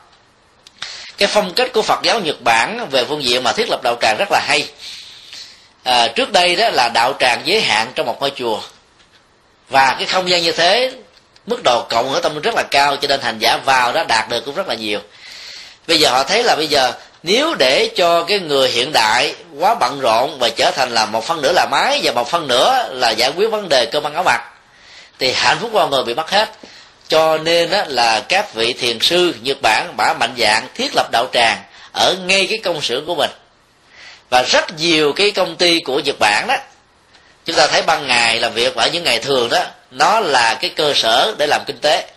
Cái phong cách của phật giáo nhật bản về phương diện mà thiết lập đạo tràng rất là hay à, trước đây đó là đạo tràng giới hạn trong một ngôi chùa. Và cái không gian như thế mức độ cộng ở tâm linh rất là cao cho nên hành giả vào đó đạt được cũng rất là nhiều. Bây giờ họ thấy là bây giờ nếu để cho cái người hiện đại quá bận rộn và trở thành là một phân nửa là máy và một phân nửa là giải quyết vấn đề cơm ăn áo mặc thì hạnh phúc con người bị mất hết. Cho nên đó là các vị thiền sư nhật bản bả mạnh dạng thiết lập đạo tràng ở ngay cái công xưởng của mình và rất nhiều cái công ty của nhật bản đó, chúng ta thấy ban ngày làm việc ở những ngày thường đó, nó là cái cơ sở để làm kinh tế.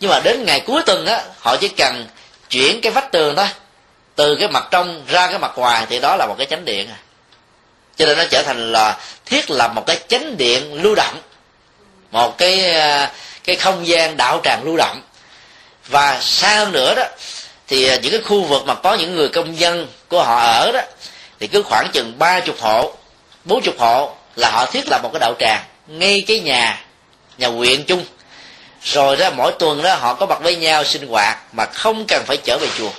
Nhưng mà đến ngày cuối tuần á, họ chỉ cần chuyển cái vách tường đó từ cái mặt trong ra cái mặt ngoài thì đó là một cái chánh điện. Cho nên nó trở thành là, thiết lập một cái chánh điện lưu động, một cái à, cái không gian đạo tràng lưu động. Và xa hơn nữa đó, thì à, những cái khu vực mà có những người công dân của họ ở đó thì cứ khoảng chừng ba chục hộ, bốn chục hộ là họ thiết lập một cái đạo tràng ngay cái nhà nhà huyện chung. Rồi đó, mỗi tuần đó họ có mặt với nhau sinh hoạt mà không cần phải trở về chùa.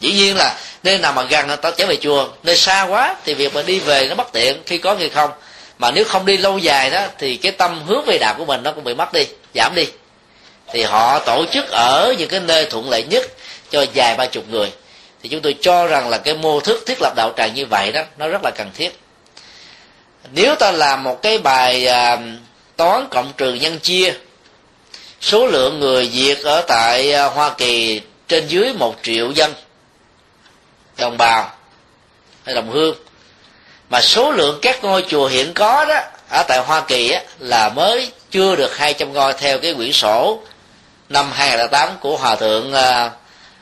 Dĩ nhiên là nơi nào mà gần ta trở về chùa, nơi xa quá thì việc mà đi về nó bất tiện khi có người không. Mà nếu không đi lâu dài đó thì cái tâm hướng về đạo của mình nó cũng bị mất đi, giảm đi. Thì họ tổ chức ở những cái nơi thuận lợi nhất cho vài ba chục người thì chúng tôi cho rằng là cái mô thức thiết lập đạo tràng như vậy đó nó rất là cần thiết. Nếu ta làm một cái bài à, toán cộng trừ nhân chia số lượng người việt ở tại à, hoa kỳ trên dưới một triệu dân đồng bào hay đồng hương mà số lượng các ngôi chùa hiện có đó ở tại Hoa Kỳ á, là mới chưa được 200 ngôi theo cái quyển sổ năm 2008 của Hòa thượng à,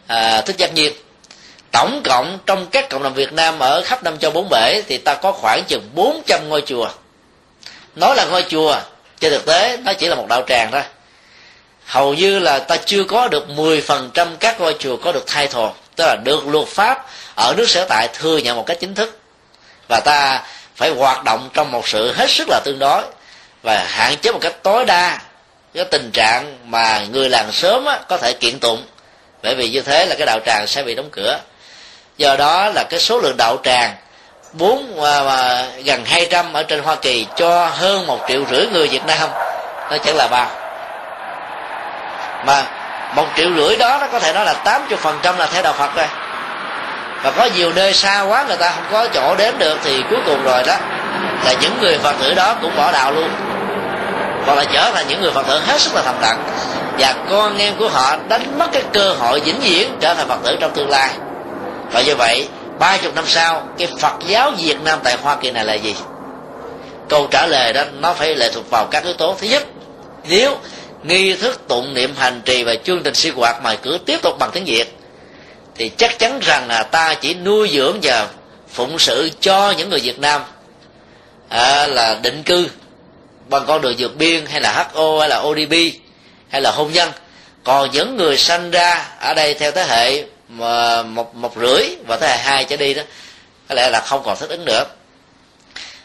à, Thích Giác Nhiên tổng cộng trong các cộng đồng Việt Nam ở khắp năm châu bốn bể thì ta có khoảng chừng 400 ngôi chùa. Nói là ngôi chùa trên thực tế nó chỉ là một đạo tràng thôi. Hầu như là ta chưa có được 10% các ngôi chùa có được thay thồ tức là được luật pháp ở nước sở tại thừa nhận một cách chính thức. Và ta phải hoạt động trong một sự hết sức là tương đối và hạn chế một cách tối đa cái tình trạng mà người làng sớm á, có thể kiện tụng. Bởi vì như thế là cái đạo tràng sẽ bị đóng cửa do đó là cái số lượng đạo tràng bốn à, à gần 200 ở trên Hoa Kỳ cho hơn một triệu rưỡi người Việt Nam. Nó chẳng là bao mà một triệu rưỡi đó nó có thể nói là 80 phần trăm là theo đạo Phật rồi. Và có nhiều nơi xa quá người ta không có chỗ đến được thì cuối cùng rồi đó là những người phật tử đó cũng bỏ đạo luôn. Hoặc là trở thành những người phật tử hết sức là thầm lặng và con em của họ đánh mất cái cơ hội vĩnh viễn trở thành phật tử trong tương lai và như vậy ba chục năm sau cái phật giáo việt nam tại hoa kỳ này là gì? Câu trả lời đó nó phải lệ thuộc vào các yếu tố. Thứ nhất nếu nghi thức tụng niệm hành trì và chương trình sinh hoạt mà cứ tiếp tục bằng tiếng việt thì chắc chắn rằng là ta chỉ nuôi dưỡng và phụng sự cho những người Việt Nam à, là định cư bằng con đường vượt biên hay là HO hay là ODB hay là hôn nhân. Còn những người sanh ra ở đây theo thế hệ mà một một rưỡi và thế hệ hai trở đi đó, có lẽ là không còn thích ứng nữa.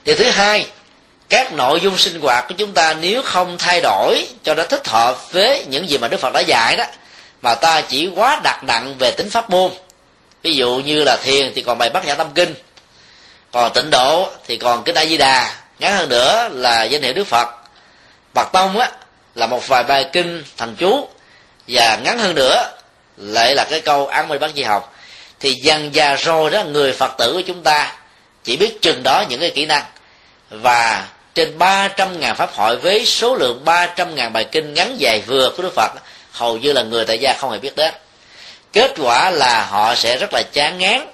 Điều thứ hai, các nội dung sinh hoạt của chúng ta nếu không thay đổi cho nó thích hợp với những gì mà Đức Phật đã dạy đó, mà ta chỉ quá đặt nặng về tính pháp môn. Ví dụ như là thiền thì còn bài bát nhã tâm kinh, còn tịnh độ thì còn kinh a di đà ngắn hơn nữa là danh hiệu đức phật. Bạc tông á, là một vài bài kinh thần chú. Và ngắn hơn nữa lại là cái câu ăn mây bát di học thì dần già rồi đó, người phật tử của chúng ta chỉ biết chừng đó những cái kỹ năng. Và trên 300 ngàn pháp hội với số lượng 300 ngàn bài kinh ngắn dài vừa của Đức Phật, hầu như là người tại gia không hề biết đến. Kết quả là họ sẽ rất là chán ngán,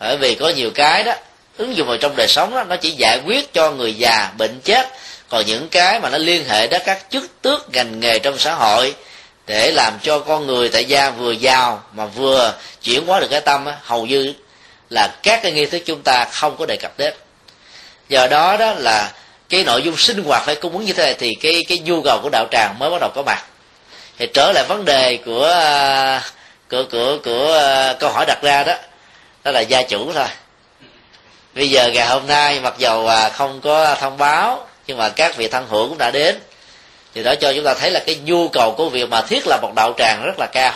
bởi vì có nhiều cái đó, ứng dụng vào trong đời sống đó, nó chỉ giải quyết cho người già bệnh chết. Còn những cái mà nó liên hệ đến các chức tước ngành nghề trong xã hội để làm cho con người tại gia vừa giàu mà vừa chuyển hóa được cái tâm á, hầu như là các cái nghi thức chúng ta không có đề cập đến. Do đó đó là cái nội dung sinh hoạt phải cung ứng như thế này thì cái cái nhu cầu của đạo tràng mới bắt đầu có mặt. Thì trở lại vấn đề của của của của à, câu hỏi đặt ra đó đó là gia chủ thôi. Bây giờ ngày hôm nay mặc dầu à, không có thông báo nhưng mà các vị thân hữu cũng đã đến thì đó cho chúng ta thấy là cái nhu cầu của việc mà thiết lập một đạo tràng rất là cao.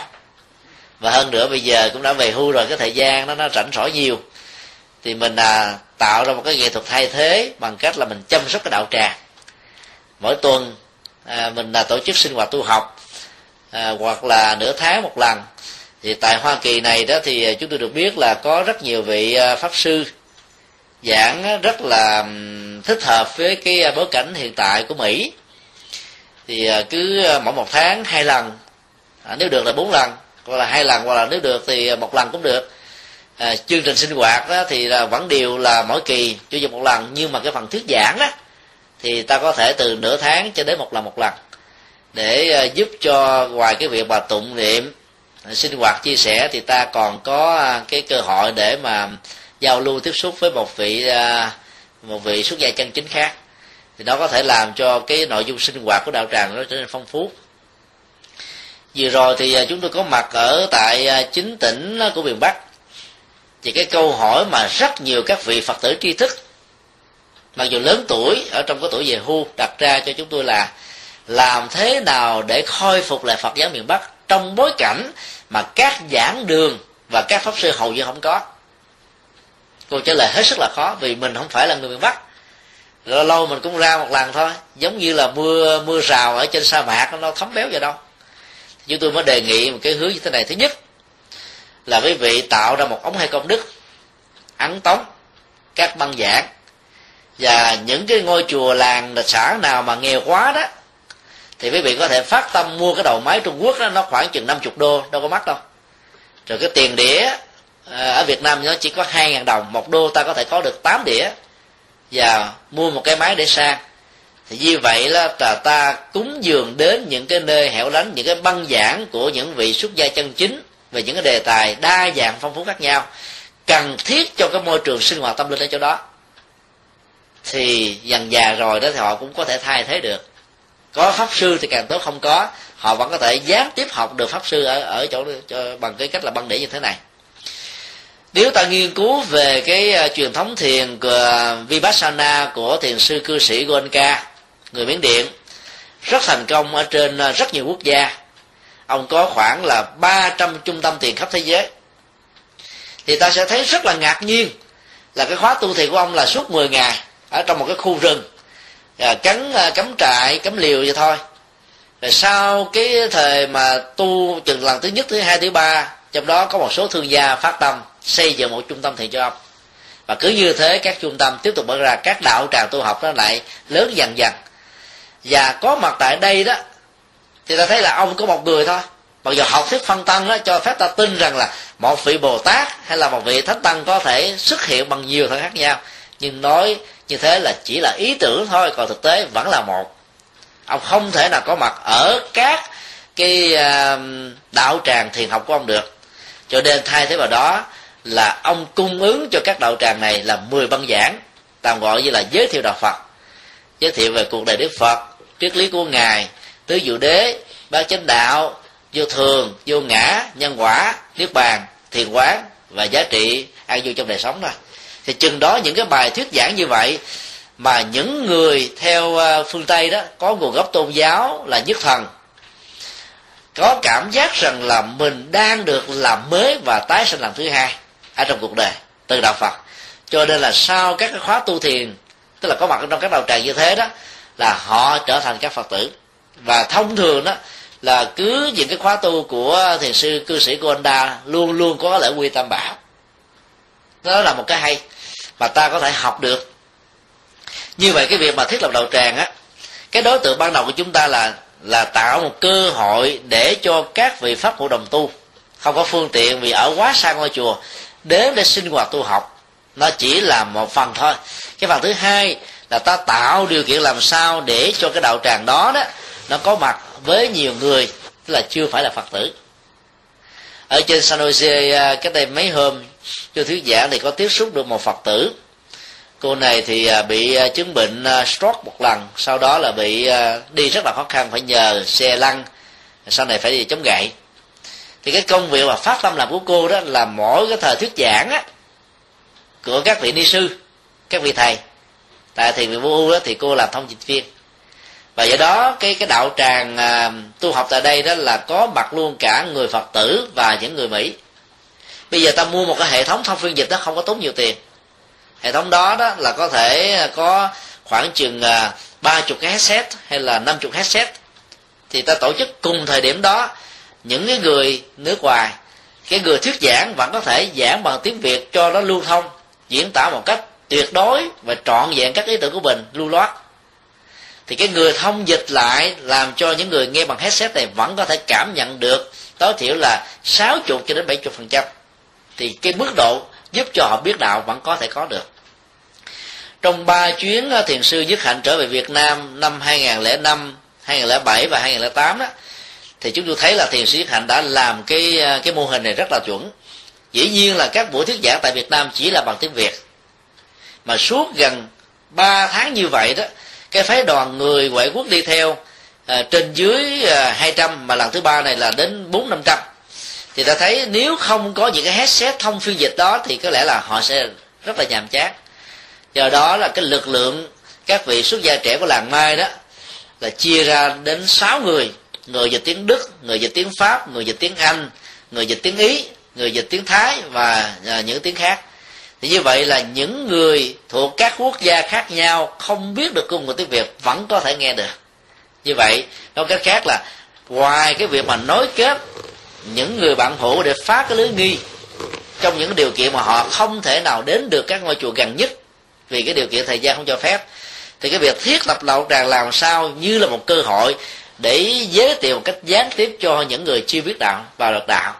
Và hơn nữa bây giờ cũng đã về hưu rồi cái thời gian nó nó rảnh rỗi nhiều. Thì mình à, tạo ra một cái nghệ thuật thay thế bằng cách là mình chăm sóc cái đạo tràng. Mỗi tuần à, mình là tổ chức sinh hoạt tu học à, hoặc là nửa tháng một lần. Thì tại hoa kỳ này đó thì à, chúng tôi được biết là có rất nhiều vị à, pháp sư giảng rất là thích hợp với cái à, bối cảnh hiện tại của mỹ thì à, cứ à, mỗi một tháng hai lần. À, nếu được là bốn lần hoặc là hai lần hoặc là nếu được thì à, một lần cũng được. À, chương trình sinh hoạt đó thì là vẫn đều là mỗi kỳ chủ nhật một lần nhưng mà cái phần thuyết giảng đó thì ta có thể từ nửa tháng cho đến một lần một lần. Để giúp cho ngoài cái việc mà tụng niệm sinh hoạt chia sẻ thì ta còn có cái cơ hội để mà giao lưu tiếp xúc với một vị một vị xuất gia chân chính khác thì nó có thể làm cho cái nội dung sinh hoạt của đạo tràng nó trở nên phong phú. Vừa rồi thì à, chúng tôi có mặt ở tại à, chính tỉnh à, của miền bắc. Thì cái câu hỏi mà rất nhiều các vị phật tử tri thức, mặc dù lớn tuổi, ở trong cái tuổi về hưu, đặt ra cho chúng tôi là làm thế nào để khôi phục lại phật giáo miền bắc trong bối cảnh mà các giảng đường và các pháp sư hầu như không có? Câu trả lời hết sức là khó, vì mình không phải là người miền bắc rồi lâu mình cũng ra một lần thôi. Giống như là mưa mưa rào ở trên sa mạc, nó thấm béo vậy đâu. Chúng tôi mới đề nghị một cái hướng như thế này. Thứ nhất là quý vị tạo ra một ống hai công đức, ấn tống các băng giảng. Và những cái ngôi chùa làng là xã nào mà nghèo quá đó, thì quý vị có thể phát tâm mua cái đầu máy trung quốc đó, nó khoảng chừng 50 đô, đâu có mắc đâu. Rồi cái tiền đĩa à, ở việt nam nó chỉ có hai ngàn đồng, một đô ta có thể có được 8 đĩa và mua một cái máy để sang thì như vậy là ta cúng dường đến những cái nơi hẻo lánh những cái băng giảng của những vị xuất gia chân chính về những cái đề tài đa dạng phong phú khác nhau cần thiết cho cái môi trường sinh hoạt tâm linh ở chỗ đó. Thì dần già rồi đó thì họ cũng có thể thay thế được. Có pháp sư thì càng tốt không có họ vẫn có thể gián tiếp học được pháp sư ở ở chỗ cho, bằng cái cách là băng đĩa như thế này nếu ta nghiên cứu về cái uh, truyền thống thiền của vipassana của thiền sư cư sĩ Goenka người miến điện rất thành công ở trên uh, rất nhiều quốc gia. Ông có khoảng là 300 trung tâm thiền khắp thế giới. Thì ta sẽ thấy rất là ngạc nhiên là cái khóa tu thiền của ông là suốt 10 ngày ở trong một cái khu rừng à, cắn cắm trại cắm liều vậy thôi. Rồi sau cái thời mà tu chừng lần thứ nhất thứ hai thứ ba trong đó có một số thương gia phát tâm xây dựng một trung tâm thiền cho ông và cứ như thế, các trung tâm tiếp tục mở ra, các đạo tràng tu học nó lại lớn dần dần. Và có mặt tại đây đó, thì ta thấy là ông có một người thôi. Mặc dù học thuyết phân tăng đó, cho phép ta tin rằng là một vị bồ tát hay là một vị thánh tăng có thể xuất hiện bằng nhiều thân khác nhau. Nhưng nói như thế là chỉ là ý tưởng thôi, còn thực tế vẫn là một. Ông không thể nào có mặt ở các cái à, đạo tràng thiền học của ông được. Cho nên thay thế vào đó là ông cung ứng cho các đạo tràng này là 10 băng giảng, tạm gọi như là giới thiệu đạo phật. Giới thiệu về cuộc đời đức phật, triết lý của ngài, tứ diệu đế bát chánh đạo, vô thường, vô ngã, nhân quả, niết bàn, thiền quán và giá trị an vui trong đời sống thôi. Thì chừng đó những cái bài thuyết giảng như vậy mà những người theo ờ, phương tây đó có nguồn gốc tôn giáo là nhất thần, có cảm giác rằng là mình đang được làm mới và tái sinh lần thứ hai ở trong cuộc đời từ đạo phật. Cho nên là sau các cái khóa tu thiền, tức là có mặt trong các đạo tràng như thế đó, là họ trở thành các phật tử. Và thông thường đó là cứ những cái khóa tu của thiền sư, cư sĩ Gonda luôn luôn có lễ quy tam bảo. Đó là một cái hay mà ta có thể học được. Như vậy cái việc mà thiết lập đầu tràng á, cái đối tượng ban đầu của chúng ta là là tạo một cơ hội để cho các vị pháp hội đồng tu, không có phương tiện vì ở quá xa ngôi chùa đến để sinh hoạt tu học. Nó chỉ là một phần thôi. Cái phần thứ hai là ta tạo điều kiện làm sao để cho cái đạo tràng đó đó, nó có mặt với nhiều người, tức là chưa phải là phật tử. Ở trên San Jose à, cách đây mấy hôm, cho thuyết giảng thì có tiếp xúc được một phật tử. Cô này thì à, bị à, chứng bệnh stroke một lần, sau đó là bị đi rất là khó khăn, phải nhờ xe lăn, sau này phải đi chống gậy thì cái công việc mà phát tâm làm của cô đó là mỗi cái thời thuyết giảng á của các vị ni sư các vị thầy. Tại thiền viện vô U đó thì cô làm thông dịch viên. Và do đó cái cái đạo tràng à, tu học tại đây đó là có mặt luôn cả người phật tử và những người mỹ. Bây giờ ta mua một cái hệ thống thông phiên dịch đó không có tốn nhiều tiền. Hệ thống đó đó là có thể có khoảng chừng à, ba chục cái headset hay là năm chục headset. Thì ta tổ chức cùng thời điểm đó những cái người nước ngoài cái người thuyết giảng vẫn có thể giảng bằng tiếng việt cho nó lưu thông diễn tả một cách tuyệt đối và trọn vẹn các ý tưởng của mình lưu loát. Thì cái người thông dịch lại làm cho những người nghe bằng headset này vẫn có thể cảm nhận được tối thiểu là 60 cho đến 70 phần trăm. Thì cái mức độ giúp cho họ biết đạo vẫn có thể có được. Trong ba chuyến ờ, thiền sư dứt hạnh trở về Việt Nam năm 2005, 2007 và 2008 đó thì chúng tôi thấy là thiền sư hạnh đã làm cái à, cái mô hình này rất là chuẩn. Dĩ nhiên là các buổi thuyết giảng tại Việt Nam chỉ là bằng tiếng Việt. Mà suốt gần 3 tháng như vậy đó cái phái đoàn người ngoại quốc đi theo à, trên dưới à, 200 mà lần thứ ba này là đến bốn năm trăm. Thì ta thấy nếu không có những cái headset thông phiên dịch đó thì có lẽ là họ sẽ rất là nhàm chán. Do đó là cái lực lượng các vị xuất gia trẻ của làng mai đó là chia ra đến sáu người người dịch tiếng đức, người dịch tiếng pháp, người dịch tiếng anh, người dịch tiếng ý, người dịch tiếng thái và à, những tiếng khác. Thì như vậy là những người thuộc các quốc gia khác nhau không biết được ngôn ngữ tiếng việt vẫn có thể nghe được. Như vậy nói cách khác là ngoài cái việc mà nối kết những người bạn hữu để phá cái lưới nghi trong những điều kiện mà họ không thể nào đến được các ngôi chùa gần nhất vì cái điều kiện thời gian không cho phép, thì cái việc thiết lập lậu tràng làm sao như là một cơ hội để giới thiệu một cách gián tiếp cho những người chưa biết đạo vào được đạo.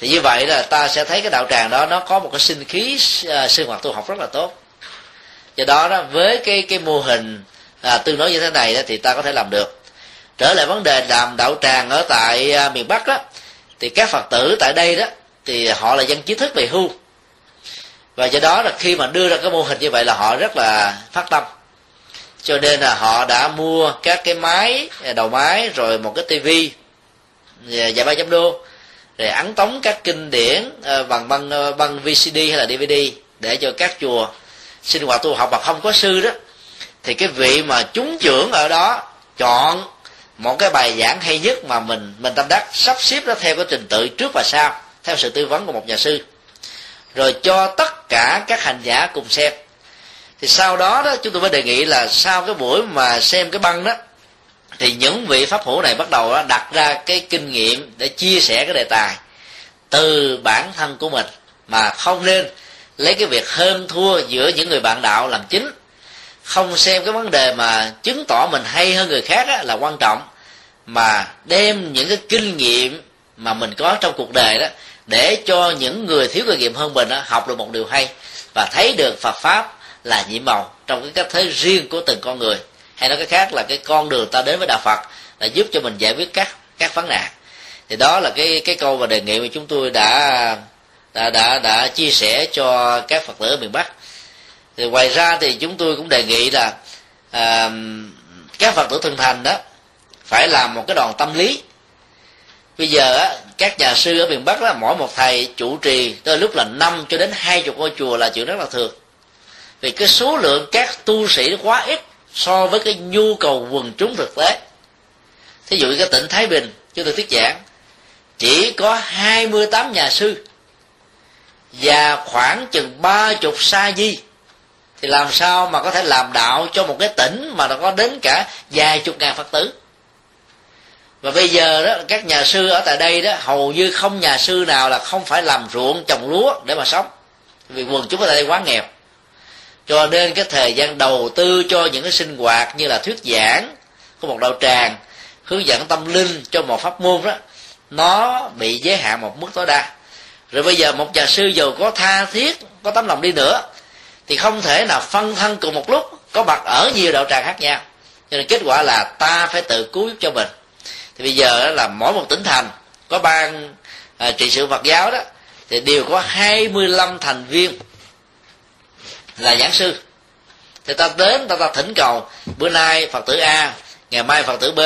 Thì như vậy là ta sẽ thấy cái đạo tràng đó nó có một cái sinh khí uh, sinh hoạt tu học rất là tốt. Do đó đó với cái cái mô hình à, tương đối như thế này đó, thì ta có thể làm được. Trở lại vấn đề làm đạo tràng ở tại à, miền bắc đó thì các phật tử tại đây đó thì họ là dân trí thức về hưu. Và do đó là khi mà đưa ra cái mô hình như vậy là họ rất là phát tâm cho nên là họ đã mua các cái máy, đầu máy, rồi một cái tivi dài ba trăm đô, rồi ấn tống các kinh điển ờ, bằng băng ờ, băng vcd hay là dvd để cho các chùa sinh hoạt tu học mà không có sư đó. Thì cái vị mà chúng trưởng ở đó chọn một cái bài giảng hay nhất mà mình mình tâm đắc sắp xếp nó theo cái trình tự trước và sau, theo sự tư vấn của một nhà sư. Rồi cho tất cả các hành giả cùng xem thì sau đó đó chúng tôi mới đề nghị là sau cái buổi mà xem cái băng đó thì những vị pháp hữu này bắt đầu đặt ra cái kinh nghiệm để chia sẻ cái đề tài từ bản thân của mình mà không nên lấy cái việc hơn thua giữa những người bạn đạo làm chính. Không xem cái vấn đề mà chứng tỏ mình hay hơn người khác là quan trọng mà đem những cái kinh nghiệm mà mình có trong cuộc đời đó để cho những người thiếu kinh nghiệm hơn mình đó, học được một điều hay và thấy được Phật pháp là nhiệm màu trong cái cách thế riêng của từng con người. Hay nói cái khác là cái con đường ta đến với đạo Phật là giúp cho mình giải quyết các các vấn nạn. Thì đó là cái cái câu và đề nghị mà chúng tôi đã đã đã đã chia sẻ cho các Phật tử ở miền Bắc. Thì ngoài ra thì chúng tôi cũng đề nghị là à, các Phật tử thân thành đó phải làm một cái đoàn tâm lý. Bây giờ á các nhà sư ở miền bắc đó mỗi một thầy chủ trì tới lúc là năm cho đến hai chục ngôi chùa là chuyện rất là thường vì cái số lượng các tu sĩ quá ít so với cái nhu cầu quần chúng thực tế. Thí dụ như cái tỉnh thái bình, chúng tôi thuyết giảng, chỉ có 28 nhà sư và khoảng chừng ba chục sa di. Thì làm sao mà có thể làm đạo cho một cái tỉnh mà nó có đến cả vài chục ngàn phật tử? Và bây giờ đó, các nhà sư ở tại đây đó, hầu như không nhà sư nào là không phải làm ruộng trồng lúa để mà sống. Vì quần chúng ở tại đây quá nghèo cho nên cái thời gian đầu tư cho những cái sinh hoạt như là thuyết giảng của một đạo tràng hướng dẫn tâm linh cho một pháp môn đó nó bị giới hạn một mức tối đa. Rồi bây giờ một nhà sư dù có tha thiết có tấm lòng đi nữa thì không thể nào phân thân cùng một lúc có mặt ở nhiều đạo tràng khác nhau. Cho nên kết quả là ta phải tự cứu giúp cho mình. Thì bây giờ là mỗi một tỉnh thành có ban à, trị sự Phật giáo đó thì đều có 25 thành viên là giảng sư. Thì ta đến ta ta thỉnh cầu bữa nay phật tử a ngày mai phật tử b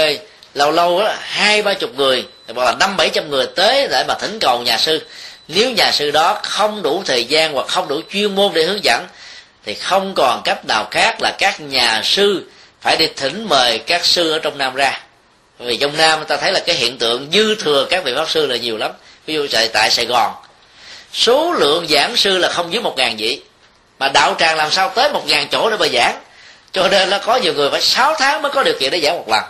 lâu lâu đó hai ba chục người hoặc là năm bảy trăm người tới để mà thỉnh cầu nhà sư. Nếu nhà sư đó không đủ thời gian hoặc không đủ chuyên môn để hướng dẫn thì không còn cách nào khác là các nhà sư phải đi thỉnh mời các sư ở trong nam ra. Vì trong nam ta thấy là cái hiện tượng dư thừa các vị pháp sư là nhiều lắm. Ví dụ tại, tại sài gòn số lượng giảng sư là không dưới một ngàn vị mà đạo tràng làm sao tới một ngàn chỗ để mà giảng? Cho nên là có nhiều người phải 6 tháng mới có điều kiện để giảng một lần.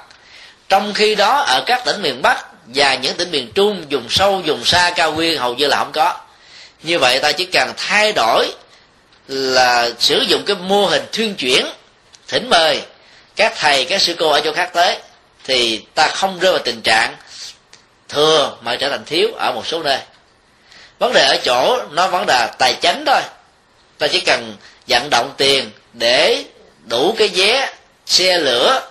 Trong khi đó, ở các tỉnh miền bắc và những tỉnh miền trung dùng sâu dùng xa, cao nguyên, hầu như là không có. Như vậy ta chỉ cần thay đổi là sử dụng cái mô hình thuyên chuyển, thỉnh mời các thầy, các sư cô ở chỗ khác tới, thì ta không rơi vào tình trạng thừa mà trở thành thiếu ở một số nơi. Vấn đề ở chỗ, nó vấn đề tài chính thôi ta chỉ cần vận động tiền để đủ cái vé xe lửa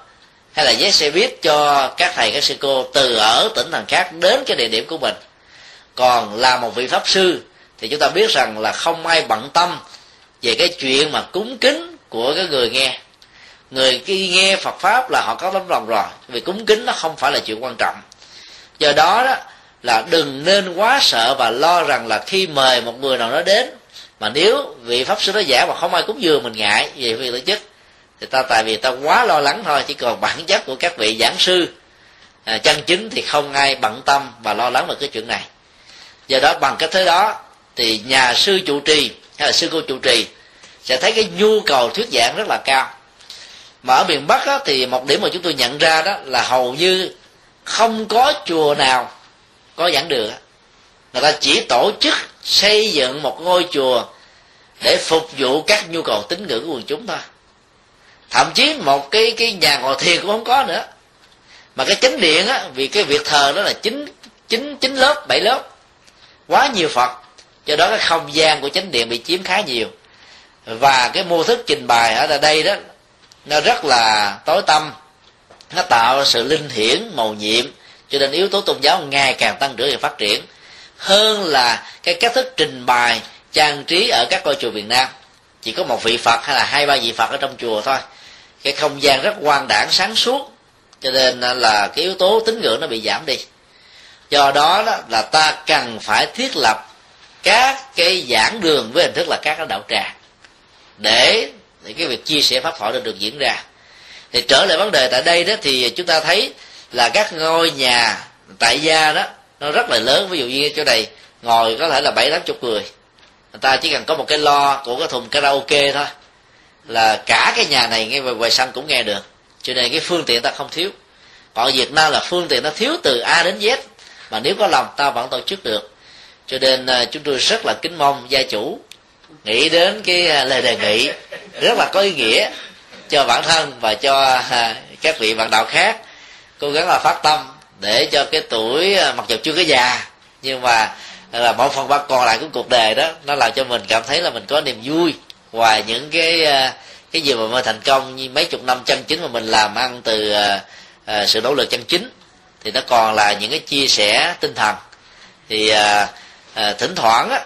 hay là vé xe buýt cho các thầy, các sư cô từ ở tỉnh thành khác đến cái địa điểm của mình. Còn là một vị pháp sư thì chúng ta biết rằng là không ai bận tâm về cái chuyện mà cúng kính của cái người nghe. Người khi nghe phật pháp là họ có tấm lòng rồi, vì cúng kính nó không phải là chuyện quan trọng. Do đó đó là đừng nên quá sợ và lo rằng là khi mời một người nào đó đến mà nếu vị pháp sư đó giả mà không ai cúng dường mình ngại về việc tổ chức thì ta tại vì ta quá lo lắng thôi. Chỉ còn bản chất của các vị giảng sư à, chân chính thì không ai bận tâm và lo lắng về cái chuyện này. Do đó bằng cách thế đó thì nhà sư chủ trì hay là sư cô chủ trì sẽ thấy cái nhu cầu thuyết giảng rất là cao. Mà ở miền bắc á, thì một điểm mà chúng tôi nhận ra đó là hầu như không có chùa nào có giảng đường người ta chỉ tổ chức xây dựng một ngôi chùa để phục vụ các nhu cầu tín ngưỡng của quần chúng thôi. Thậm chí một cái cái nhà ngồi thiền cũng không có nữa. Mà cái chánh điện á, vì cái việc thờ đó là chín chín chín lớp, bảy lớp. Quá nhiều phật do đó cái không gian của chánh điện bị chiếm khá nhiều. Và cái mô thức trình bày ở đây đó, nó rất là tối tâm. Nó tạo sự linh hiển, màu nhiệm, cho nên yếu tố tôn giáo ngày càng tăng trưởng và phát triển hơn là cái cách thức trình bày trang trí ở các ngôi chùa Việt Nam. Chỉ có một vị Phật hay là hai ba vị Phật ở trong chùa thôi. Cái không gian rất quan đảng sáng suốt. Cho nên là cái yếu tố tín ngưỡng nó bị giảm đi. Do đó, đó là ta cần phải thiết lập các cái giảng đường với hình thức là các cái đạo tràng để, để cái việc chia sẻ pháp thoại được, được diễn ra. Thì trở lại vấn đề tại đây đó thì chúng ta thấy là các ngôi nhà tại gia đó nó rất là lớn. Ví dụ như chỗ này, ngồi có thể là bảy, tám chục người. Người ta chỉ cần có một cái lo của cái thùng karaoke thôi. Là cả cái nhà này nghe về ngoài sân cũng nghe được. Cho nên cái phương tiện ta không thiếu. Còn việt nam là phương tiện nó thiếu từ a đến z. Mà nếu có lòng, ta vẫn tổ chức được. Cho nên à, chúng tôi rất là kính mong gia chủ nghĩ đến cái à, lời đề nghị. Rất là có ý nghĩa cho bản thân và cho à, các vị bạn đạo khác. Cố gắng là phát tâm để cho cái tuổi à, mặc dù chưa có già nhưng mà là một phần ba còn lại của cuộc đời đó nó làm cho mình cảm thấy là mình có niềm vui. Ngoài những cái à, cái gì mà mình thành công như mấy chục năm chân chính mà mình làm ăn từ uh, sự nỗ lực chân chính thì nó còn là những cái chia sẻ tinh thần. Thì uh, uh, thỉnh thoảng á,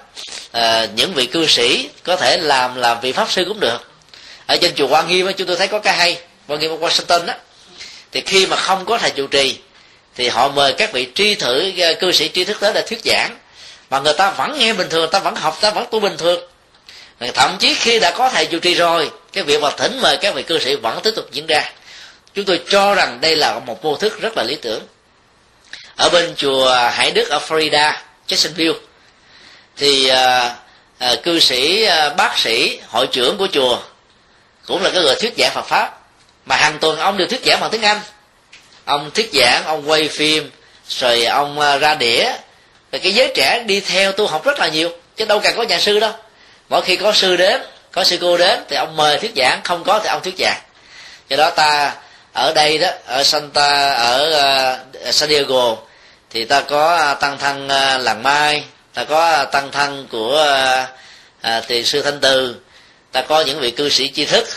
uh, những vị cư sĩ có thể làm làm vị pháp sư cũng được. Ở trên chùa quan nghiêm á, chúng tôi thấy có cái hay quan nghiêm ở washington á thì khi mà không có thầy chủ trì thì họ mời các vị tri thử ờ, cư sĩ tri thức tới để thuyết giảng. Mà người ta vẫn nghe bình thường người ta vẫn học ta vẫn tu bình thường. Thậm chí khi đã có thầy chủ trì rồi cái việc mà thỉnh mời các vị cư sĩ vẫn tiếp tục diễn ra. Chúng tôi cho rằng đây là một mô thức rất là lý tưởng. Ở bên chùa hải đức ở florida jacksonville thì uh, uh, cư sĩ uh, bác sĩ hội trưởng của chùa cũng là cái người thuyết giảng phật pháp. Mà hàng tuần ông đều thuyết giảng bằng tiếng anh ông thuyết giảng ông quay phim rồi ông ờ, ra đĩa. Rồi cái giới trẻ đi theo tu học rất là nhiều chứ đâu cần có nhà sư đâu. Mỗi khi có sư đến có sư cô đến thì ông mời thuyết giảng không có thì ông thuyết giảng. Do đó ta ở đây đó ở Santa ở uh, San Diego thì ta có ờ, tăng thân uh, làng mai ta có tăng thân của uh, uh, tiền sư thanh từ ta có những vị cư sĩ tri thức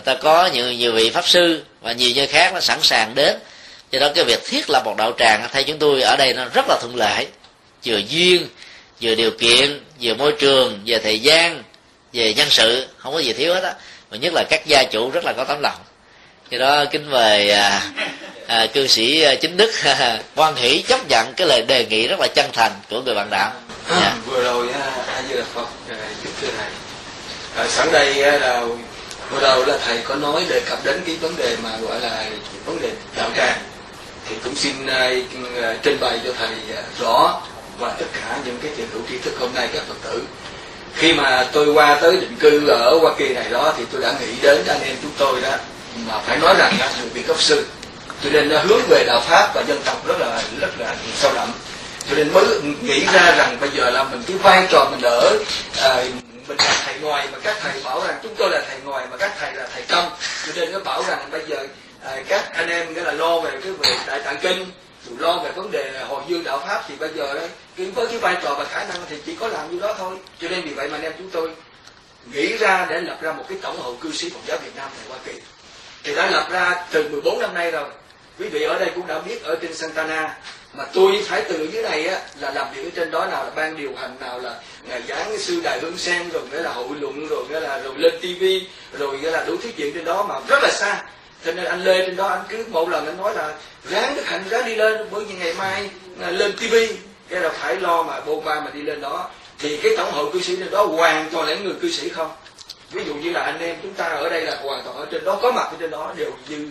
ta có nhiều nhiều vị pháp sư và nhiều nơi khác nó sẵn sàng đến. Do đó cái việc thiết lập một đạo tràng theo chúng tôi ở đây nó rất là thuận lợi. Vừa duyên vừa điều kiện vừa môi trường về thời gian về nhân sự không có gì thiếu hết á. Mà nhất là các gia chủ rất là có tấm lòng. Do đó kính mời à, à, cư sĩ à, chính đức quan hỷ chấp nhận cái lời đề nghị rất là chân thành của người bạn đạo. À, yeah. vừa rồi a di đà phật giúp thưa thầy. À, sẵn đây à, là vừa đầu là thầy có nói đề cập đến cái vấn đề mà gọi là vấn đề đạo tràng. Thì cũng xin uh, trình bày cho thầy uh, rõ và tất cả những cái tiền hữu tri thức hôm nay các phật tử. Khi mà tôi qua tới định cư ở hoa kỳ này đó thì tôi đã nghĩ đến anh em chúng tôi đó mà phải nói rằng là người vị cấp sư. Cho nên nó hướng về đạo pháp và dân tộc rất là rất là sâu đậm. Cho nên mới nghĩ ra rằng bây giờ là mình cái vai trò mình ở à, mình là thầy ngoài mà các thầy bảo rằng chúng tôi là thầy ngoài mà các thầy là thầy trong cho nên nó bảo rằng bây giờ à, các anh em cái là lo về cái về đại tạng kinh rồi lo về vấn đề hồi dương đạo pháp thì bây giờ đấy cái với cái vai trò và khả năng thì chỉ có làm như đó thôi. Cho nên vì vậy mà anh em chúng tôi nghĩ ra để lập ra một cái tổng hội cư sĩ Phật giáo Việt Nam tại Hoa Kỳ. Thì đã lập ra từ 14 năm nay rồi. Quý vị ở đây cũng đã biết ở trên Santana mà tôi phải từ dưới này á, là làm việc ở trên đó nào là ban điều hành nào là ngày giảng sư đại hương sen, rồi nghĩa là hội luận, rồi nghĩa là, rồi lên tivi rồi nghĩa là đủ thứ chuyện trên đó mà rất là xa. Cho nên anh lê trên đó, anh cứ một lần anh nói là ráng đức hạnh, ráng đi lên, bởi vì ngày mai à, lên tivi cái là phải lo mà bô ba mà đi lên đó. Thì cái tổng hội cư sĩ trên đó hoàn toàn là người cư sĩ không. Ví dụ như là anh em chúng ta ở đây là hoàn toàn ở trên đó, có mặt ở trên đó, đều như,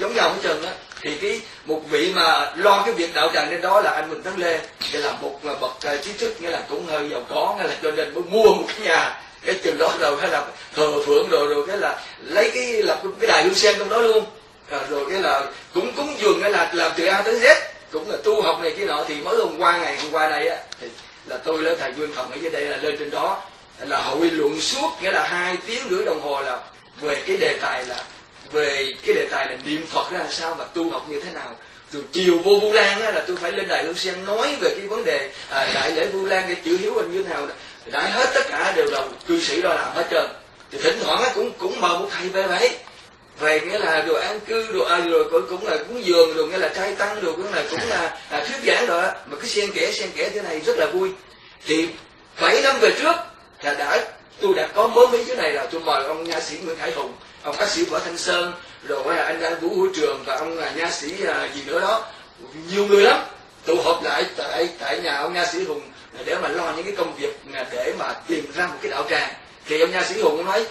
giống nhau hết trơn á thì cái một vị mà lo cái việc đạo tràng đến đó là anh Huỳnh Tấn Lê để là một là bậc à, trí thức nghĩa là cũng hơi giàu có nghĩa là cho nên mới mua một cái nhà. Cái chừng đó rồi hay là thờ phượng rồi rồi cái là lấy cái lập cái đài hương sen trong đó luôn à, rồi cái là cũng cúng dường cái là làm từ A tới Z cũng là tu học này kia nọ. Thì mới hôm qua ngày hôm qua đây á thì là tôi lên thầy Nguyên Thần ở dưới đây là lên trên đó là hội luận suốt nghĩa là hai tiếng rưỡi đồng hồ là về cái đề tài là về cái đề tài là niệm Phật ra sao và tu học như thế nào? Rồi chiều vô Vu Lan á, là tôi phải lên đài Hương Sen nói về cái vấn đề à, đại lễ Vu Lan để chữ hiếu anh như thế nào đại hết tất cả đều là cư sĩ đó làm hết trơn. Thì thỉnh thoảng á, cũng cũng mời một thầy về vậy. Về nghĩa là đồ an cư đồ à, rồi cũng, cũng là cúng dường rồi nghĩa là trai tăng rồi cũng là cũng là à, thuyết giảng rồi mà cứ xen kẽ xen kẽ thế này rất là vui. Thì bảy năm về trước là đã tôi đã có mới mấy cái này là tôi mời ông nha sĩ Nguyễn Khải Hùng ông ca sĩ Võ Thanh Sơn rồi là anh đang Vũ Hữu Trường và ông là nha sĩ à, gì nữa đó. Nhiều người lắm. Tụ họp lại tại tại nhà ông nha sĩ Hùng để mà lo những cái công việc để mà tìm ra một cái đạo tràng. Thì ông nha sĩ Hùng nói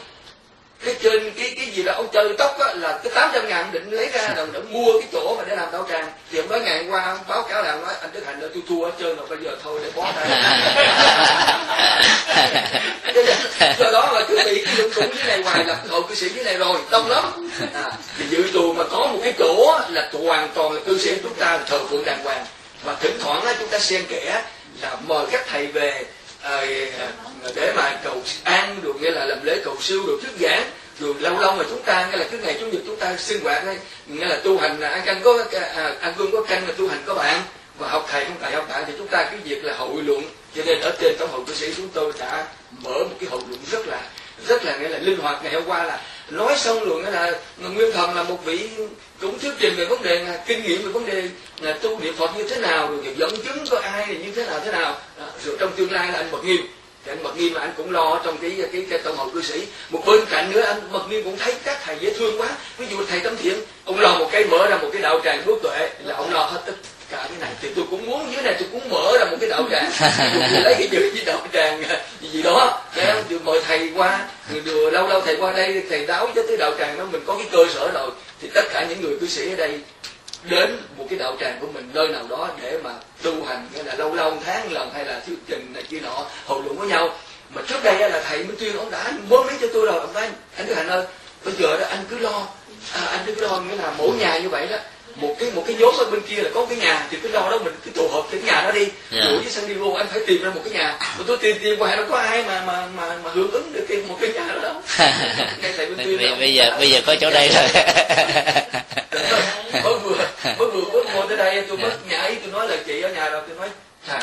cái trên cái cái gì là ông chơi tóc á, là cái tám trăm ngàn định lấy ra rồi để mua cái chỗ mà để làm đạo tràng. Thì ông nói ngày hôm qua ông báo cáo là nói anh đức hạnh ơi tôi thua hết trơn rồi bây giờ thôi để bó tay (laughs) do đó là cứ bị cái này hoài là hội cư sĩ dưới này rồi đông lắm. À, thì dự tù mà có một cái chỗ là hoàn toàn là cư sĩ chúng ta thờ phượng đàng hoàng. Và thỉnh thoảng á, chúng ta xen kẽ là mời các thầy về à, để mà cầu an rồi nghĩa là làm lễ cầu siêu rồi thuyết giảng rồi lâu lâu mà chúng ta nghĩa là cứ ngày chủ nhật chúng ta sinh hoạt đây nghĩa là tu hành là ăn canh có à, à, ăn cơm có canh mà tu hành có bạn và học thầy không thầy học bạn thì chúng ta cái việc là hội luận. Cho nên ở trên tổng hội cư sĩ chúng tôi đã mở một cái hội luận rất là rất là nghĩa là linh hoạt ngày hôm qua là nói xong rồi nghĩa là nguyên thần là một vị cũng thuyết trình về vấn đề là kinh nghiệm về vấn đề là tu niệm phật như thế nào rồi dẫn chứng có ai thì như thế nào thế nào. Rồi trong tương lai là anh bậc nghiêm. Thì anh bậc nghiêm mà anh cũng lo trong cái cái, cái tổng hội cư sĩ. Một bên cạnh nữa anh bậc nghiêm cũng thấy các thầy dễ thương quá. Ví dụ thầy tâm thiện ông lo một cái mở ra một cái đạo tràng bước tuệ là ông lo hết tất cả cái này thì tôi cũng muốn dưới này tôi cũng mở ra một cái đạo tràng. (laughs) Lấy cái chữ với đạo tràng gì, gì đó. Để tôi mời thầy qua rồi lâu lâu thầy qua đây thầy đáo cho tới đạo tràng đó mình có cái cơ sở rồi. Thì tất cả những người cư sĩ ở đây đến một cái đạo tràng của mình nơi nào đó để mà tu hành nghĩa là lâu lâu tháng lần hay là thuyết trình này kia nọ hội luận với nhau. Mà trước đây là thầy Minh Tuyên ông đã bố mấy cho tôi rồi ông nói anh Đức Hạnh ơi bây giờ đó anh cứ lo à, anh cứ lo nghĩa là mỗi nhà như vậy đó một cái một cái nhóm ở bên kia là có cái nhà thì cứ lo đó mình cứ tụ họp cái nhà đó đi. Yeah. với San Diego anh phải tìm ra một cái nhà. Mà tôi tìm tìm hoài đâu có ai mà mà mà mà hưởng ứng được cái một cái nhà đó đâu. (laughs) Bây giờ bây giờ có chỗ đây rồi. Mới vừa mới vừa bước vô tới đây tôi mới nhảy tôi nói là chị ở nhà rồi tôi nói chà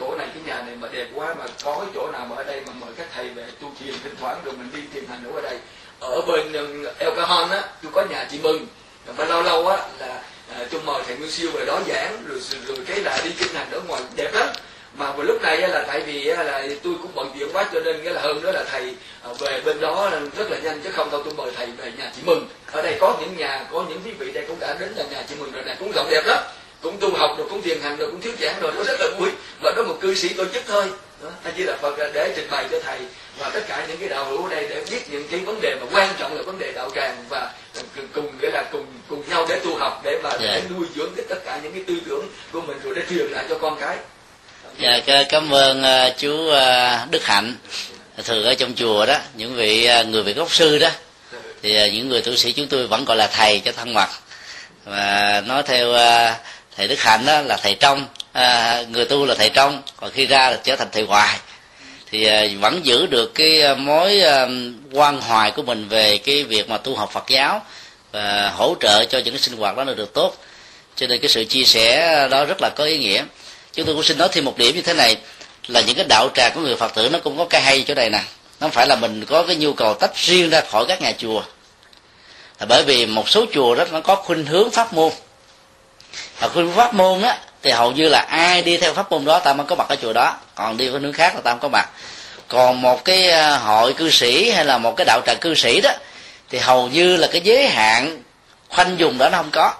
chỗ này cái nhà này mà đẹp quá mà có cái chỗ nào mà ở đây mà mời các thầy về tu thiền thỉnh thoảng rồi mình đi tìm hành ở đây. Ở bên El Cajon á tôi có nhà chị mừng và lâu lâu á là à, tôi mời thầy Nguyên Siêu về đó giảng rồi rồi cái là đi kinh hành ở ngoài đẹp lắm. Mà vào lúc này là tại vì là tôi cũng bận việc quá cho nên cái là hơn đó là thầy à, về bên đó rất là nhanh chứ không đâu tôi mời thầy về nhà chị mừng. Ở đây có những nhà có những quý vị đây cũng đã đến là nhà chị mừng rồi này cũng rộng đẹp lắm. Cũng tu học rồi cũng thiền hành rồi cũng thuyết giảng rồi nó rất là vui. Và đó một cư sĩ tổ chức thôi. Đó, anh chỉ là phật để trình bày cho thầy và tất cả những cái đạo hữu ở đây để biết những cái vấn đề mà quan trọng là vấn đề đạo tràng và cùng nghĩa là cùng cùng nhau để tu học để mà yeah. để nuôi dưỡng cái tất cả những cái tư tưởng của mình rồi để truyền lại cho con cái. Dạ cảm ơn uh, chú uh, đức hạnh thường ở trong chùa đó những vị uh, người vị gốc sư đó. Thì những người tu sĩ chúng tôi vẫn gọi là thầy cho thân mật và nói theo thầy đức hạnh đó là thầy trong người tu là thầy trong còn khi ra là trở thành thầy hoài thì à, vẫn giữ được cái à, mối à, quan hoài của mình về cái việc mà tu học Phật giáo và hỗ trợ cho những cái sinh hoạt đó là được tốt. Cho nên cái sự chia sẻ đó rất là có ý nghĩa. Chúng tôi cũng xin nói thêm một điểm như thế này, là những cái đạo tràng của người phật tử nó cũng có cái hay chỗ này nè. Nó không phải là mình có cái nhu cầu tách riêng ra khỏi các nhà chùa. Là bởi vì một số chùa đó nó có khuynh hướng pháp môn. Và khuynh pháp môn á thì hầu như là ai đi theo pháp môn đó, ta mới có mặt ở chùa đó. Còn đi với hướng khác là ta không có mặt. Còn một cái à, hội cư sĩ hay là một cái đạo tràng cư sĩ đó, thì hầu như là cái giới hạn khoanh dùng đó nó không có.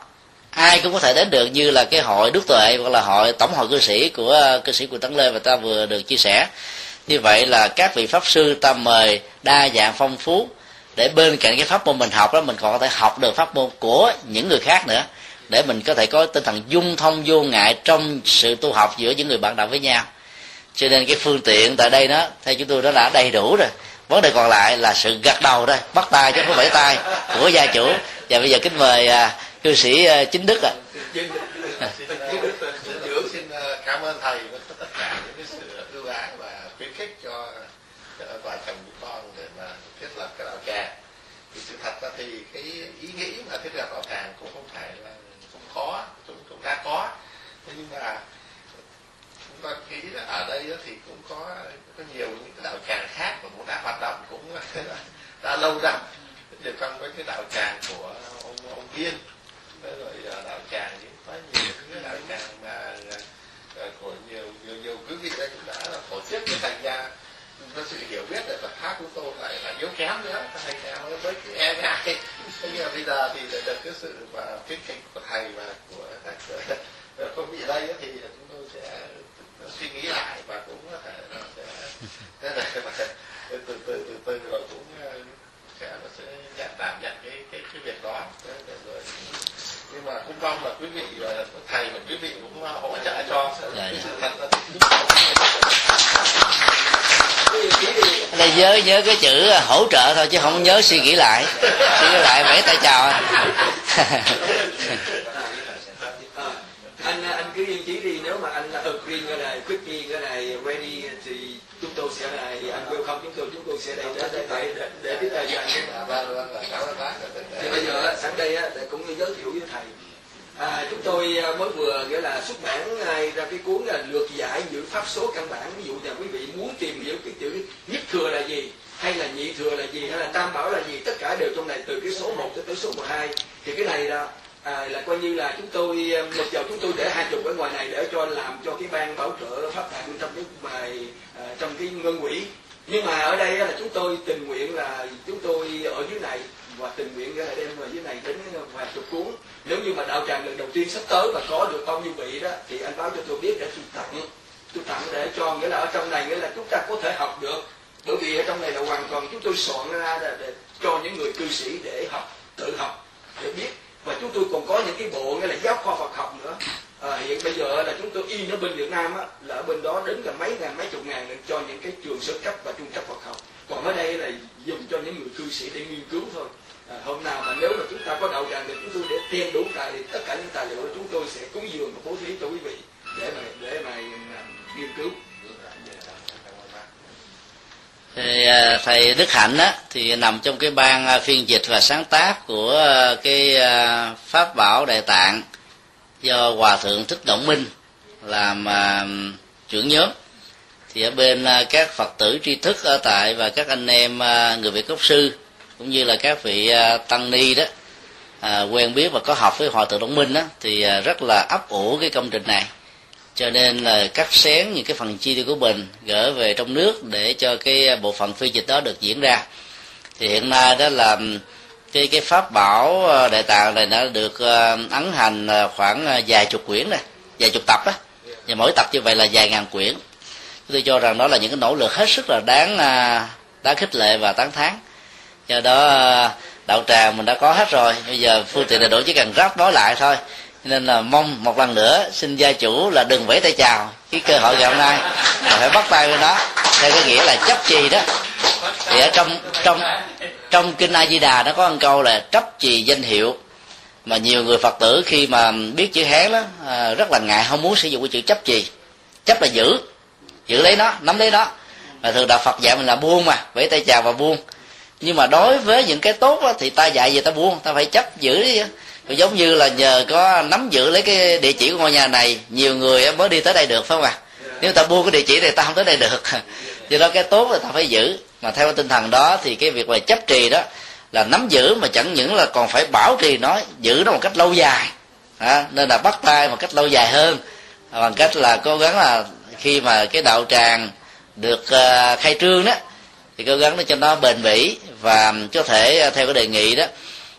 Ai cũng có thể đến được như là cái hội đức tuệ hoặc là hội tổng hội cư sĩ của à, cư sĩ của tấn lê mà ta vừa được chia sẻ. Như vậy là các vị pháp sư ta mời đa dạng phong phú để bên cạnh cái pháp môn mình học đó, mình còn có thể học được pháp môn của những người khác nữa để mình có thể có tinh thần dung thông vô ngại trong sự tu học giữa những người bạn đạo với nhau. Cho nên cái phương tiện tại đây đó theo chúng tôi đó đã đầy đủ rồi. Vấn đề còn lại là sự gật đầu thôi bắt tay chứ không phải tay của gia chủ. Và bây giờ kính mời à, cư sĩ à, chính đức ạ. À. xin cảm ơn thầy với tất cả những cái sự ưu ái và khuyến khích cho vợ chồng con để mà thiết lập cái đạo tràng thì sự thật là thì cái ý nghĩ mà thiết lập đạo tràng cũng không phải là không khó chúng cũng đã có thế nhưng mà chúng ta nghĩ là ở đây thì cũng có có nhiều những cái đạo tràng khác mà cũng đã hoạt động cũng (laughs) đã lâu rồi. Để trong với cái đạo tràng của ông ông Viên rồi à, đạo tràng những có nhiều cái đạo tràng mà à, của nhiều nhiều nhiều quý vị đây cũng đã tổ chức cái thành ra nó sự hiểu biết về Phật pháp của tôi lại là yếu kém nữa. Thành ra với cái e ngại. Nhưng mà bây giờ thì được cái sự và khuyến khích của thầy và của các, (laughs) không bị đây thì chúng suy nghĩ lại và cũng có thể sẽ (laughs) từ từ từ từ từ rồi cũng ờ, sẽ nó sẽ nhận đảm nhận cái cái cái việc đó. Rồi nhưng mà cũng mong là quý vị và thầy và quý vị cũng ờ, hỗ trợ cho dạ, dạ. thật là đây nhớ nhớ cái chữ hỗ trợ thôi chứ không nhớ suy nghĩ lại. Suy nghĩ lại vẫy tay chào (laughs) anh anh cứ yên chí đi nếu mà anh agree cái này quickly cái này ready thì chúng tôi sẽ là anh welcome chúng tôi chúng tôi sẽ đây để để tiếp tay cho anh vâng vâng bác. Thì bây giờ sẵn đây để cũng như giới thiệu với thầy. À, chúng tôi à, mới vừa nghĩa là xuất bản ra cái cuốn là lược giải những pháp số căn bản. Ví dụ như quý vị muốn tìm hiểu cái chữ nhất thừa là gì hay là nhị thừa là gì hay là tam bảo là gì tất cả đều trong này từ cái số 1 tới số 12 thì cái này là à, là coi như là chúng tôi à, một giờ chúng tôi để hai chục ở ngoài này để cho làm cho cái ban bảo trợ pháp tạng trong cái bài à, trong cái ngân quỹ nhưng mà ở đây là chúng tôi tình nguyện là chúng tôi ở dưới này và tình nguyện là đem ở dưới này đến ờ, vài chục cuốn. Nếu như mà đạo tràng lần đầu tiên sắp tới và có được bao nhiêu vị đó thì anh báo cho tôi biết để tôi tặng. Tôi tặng để cho nghĩa là ở trong này nghĩa là chúng ta có thể học được. Bởi vì ở trong này là hoàn toàn chúng tôi soạn ra để, để cho những người cư sĩ để học tự học để biết. Và chúng tôi còn có những cái bộ nghĩa là giáo khoa Phật học nữa à, hiện bây giờ là chúng tôi in ở bên Việt Nam á, là ở bên đó đến cả mấy ngàn mấy chục ngàn cho những cái trường sơ cấp và trung cấp Phật học. Còn ở đây là dùng cho những người cư sĩ để nghiên cứu thôi. À, hôm nào mà nếu mà chúng ta có đạo tràng thì chúng tôi để tiền đủ tài thì tất cả những tài liệu chúng tôi sẽ cúng dường và bố thí cho quý vị để mà để mà, à, nghiên cứu. Thì à, thầy Đức Hạnh á thì nằm trong cái ban phiên dịch và sáng tác của à, cái pháp bảo đại tạng do hòa thượng thích động minh làm à, trưởng nhóm. Thì ở bên à, các phật tử tri thức ở tại và các anh em à, người việt gốc sư cũng như là các vị tăng ni đó à, quen biết và có học với hòa thượng động minh đó thì rất là ấp ủ cái công trình này. Cho nên là cắt xén những cái phần chi tiêu của mình gỡ về trong nước để cho cái bộ phận phi dịch đó được diễn ra. Thì hiện nay đó là cái cái pháp bảo ờ, đại tạng này đã được ờ, ấn hành ờ, khoảng vài chục quyển này vài chục tập á. Và mỗi tập như vậy là vài ngàn quyển. Tôi cho rằng đó là những cái nỗ lực hết sức là đáng đáng khích lệ và tán thán. Do đó đạo tràng mình đã có hết rồi. Bây giờ phương tiện đầy đủ chỉ cần ráp nói lại thôi nên là mong một lần nữa xin gia chủ là đừng vẫy tay chào. Cái cơ hội ngày hôm nay là phải bắt tay với nó. Theo cái nghĩa là chấp trì đó. Thì ở trong trong trong kinh a di đà nó có một câu là chấp trì danh hiệu. Mà nhiều người phật tử khi mà biết chữ hán đó à, rất là ngại không muốn sử dụng cái chữ chấp trì. Chấp là giữ. Giữ lấy nó nắm lấy nó. Và thường đạo phật dạy mình là buông mà vẫy tay chào và buông. Nhưng mà đối với những cái tốt đó, thì ta dạy gì ta buông ta phải chấp giữ đi giống như là nhờ có nắm giữ lấy cái địa chỉ của ngôi nhà này nhiều người mới đi tới đây được phải không ạ? Nếu ta buông cái địa chỉ này ta không tới đây được. (laughs) Do đó cái tốt là ta phải giữ. Mà theo cái tinh thần đó thì cái việc về chấp trì đó là nắm giữ mà chẳng những là còn phải bảo trì nó giữ nó một cách lâu dài. À, nên là bắt tay một cách lâu dài hơn. Bằng cách là cố gắng là khi mà cái đạo tràng được uh, khai trương đó thì cố gắng để cho nó bền bỉ và có thể uh, theo cái đề nghị đó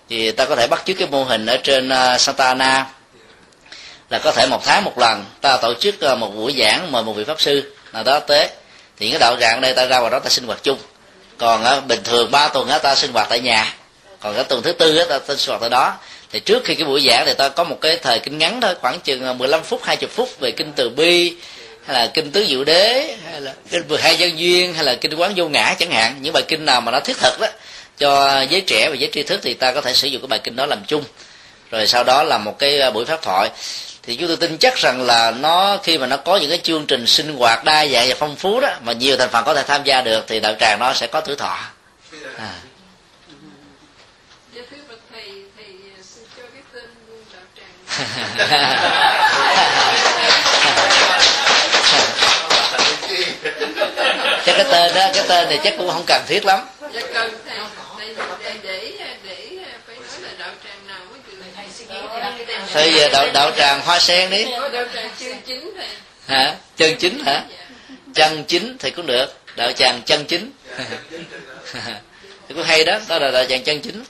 thì ta có thể bắt chước cái mô hình ở trên à, Santa Ana là có thể một tháng một lần ta tổ chức à, một buổi giảng mời một vị pháp sư nào đó tế thì cái đạo tràng đây ta ra vào đó ta sinh hoạt chung. Còn à, bình thường ba tuần ta sinh hoạt tại nhà. Còn cái tuần thứ tư ta, ta sinh hoạt tại đó. Thì trước khi cái buổi giảng thì ta có một cái thời kinh ngắn thôi khoảng chừng 15 phút 20 phút về kinh từ bi hay là kinh tứ diệu đế hay là kinh vừa hai dân duyên hay là kinh quán vô ngã chẳng hạn. Những bài kinh nào mà nó thiết thực đó cho giới trẻ và giới tri thức thì ta có thể sử dụng cái bài kinh đó làm chung. Rồi sau đó là một cái buổi pháp thoại. Thì chúng tôi tin chắc rằng là nó khi mà nó có những cái chương trình sinh hoạt đa dạng và phong phú đó mà nhiều thành phần có thể tham gia được thì đạo tràng nó sẽ có tuổi thọ. À. Dạ à, chắc cái tên đó cái tên này chắc cũng không cần thiết lắm Dạ cần thầy, thầy để để để phải nói là đạo tràng nào mới được? Thầy suy nghĩ thì đặt cái tên. thôi giờ đạo đạo tràng hoa sen đi. Có đạo tràng chương chính thầy. hả? Chân chính hả? Dạ. chân chính thì cũng được. Đạo tràng chân chính. Thì cũng hay đó. Đó là đạo tràng chân chính.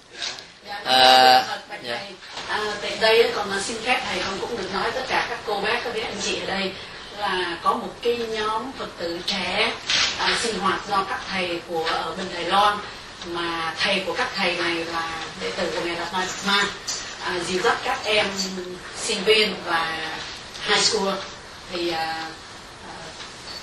À, dạ. À, tại đây còn xin phép thầy con cũng được nói tất cả các cô bác các anh chị ở đây là có một cái nhóm phật tử trẻ à, sinh hoạt do các thầy của ở bên Đài Loan mà thầy của các thầy này là đệ tử của ngài Đạt Ma Ma. À, dìu dắt các em sinh viên và high school. Thì à, à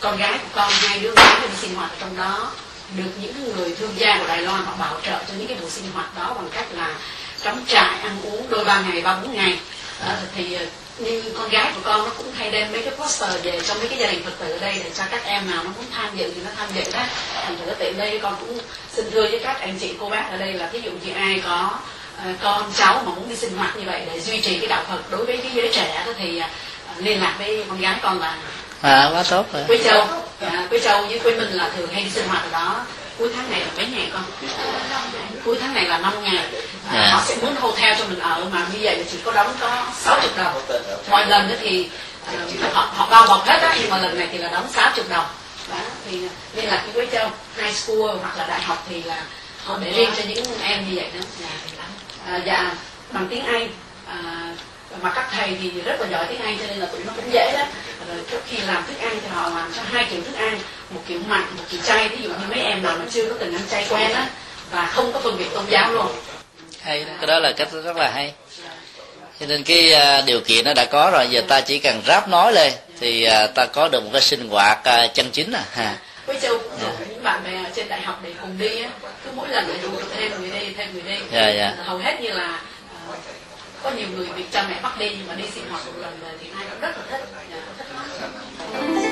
con gái của con hai đứa gái đi sinh hoạt ở trong đó được những người thương gia của Đài Loan họ bảo trợ cho những cái buổi sinh hoạt đó bằng cách là cắm trại ăn uống đôi ba ngày ba bốn ngày. À, thì à, như con gái của con nó cũng hay đem mấy cái poster về trong mấy cái gia đình phật tử ở đây để cho các em nào nó muốn tham dự thì nó tham dự đó. Thành thử tiện đây con cũng xin thưa với các anh chị cô bác ở đây là ví dụ như ai có ờ, con cháu mà muốn đi sinh hoạt như vậy để duy trì cái đạo Phật đối với cái giới trẻ đó thì ờ, liên lạc với con gái con là à quá tốt rồi. Quế Châu. À, Quế Châu với Quế Minh là thường hay đi sinh hoạt ở đó cuối tháng này là mấy ngày con. Cuối tháng này là 5 ngày à, À. họ sẽ muốn hotel cho mình ở mà như vậy là chỉ có đóng có 60 đồng. Mọi lần đó thì à, họ họ bao bọc hết á nhưng mà lần này thì là đóng 60 đồng. Đó thì nên là cái Quế Châu high school hoặc là đại học thì là họ để riêng cho những em như vậy đó. À, dạ bằng tiếng Anh. À, mà các thầy thì rất là giỏi tiếng Anh cho nên là tụi nó cũng dễ đó rồi trước khi làm thức ăn thì họ làm cho hai kiểu thức ăn một kiểu mặn một kiểu chay. Ví dụ như mấy em nào mà chưa có từng ăn chay quen á và không có phân biệt tôn giáo luôn. Hay đó. cái đó là cách rất là hay. Cho nên cái à, điều kiện nó đã có rồi giờ ta chỉ cần ráp nói lên thì à, ta có được một cái sinh hoạt à, chân chính à ha. Với châu cũng rủ những bạn bè trên đại học để cùng đi á. Cứ mỗi lần lại rủ thêm người đi thêm người đi Dạ, dạ. hầu hết như là có nhiều người bị cha mẹ bắt đi nhưng mà đi sinh hoạt một lần rồi thì ai cũng rất là thích à,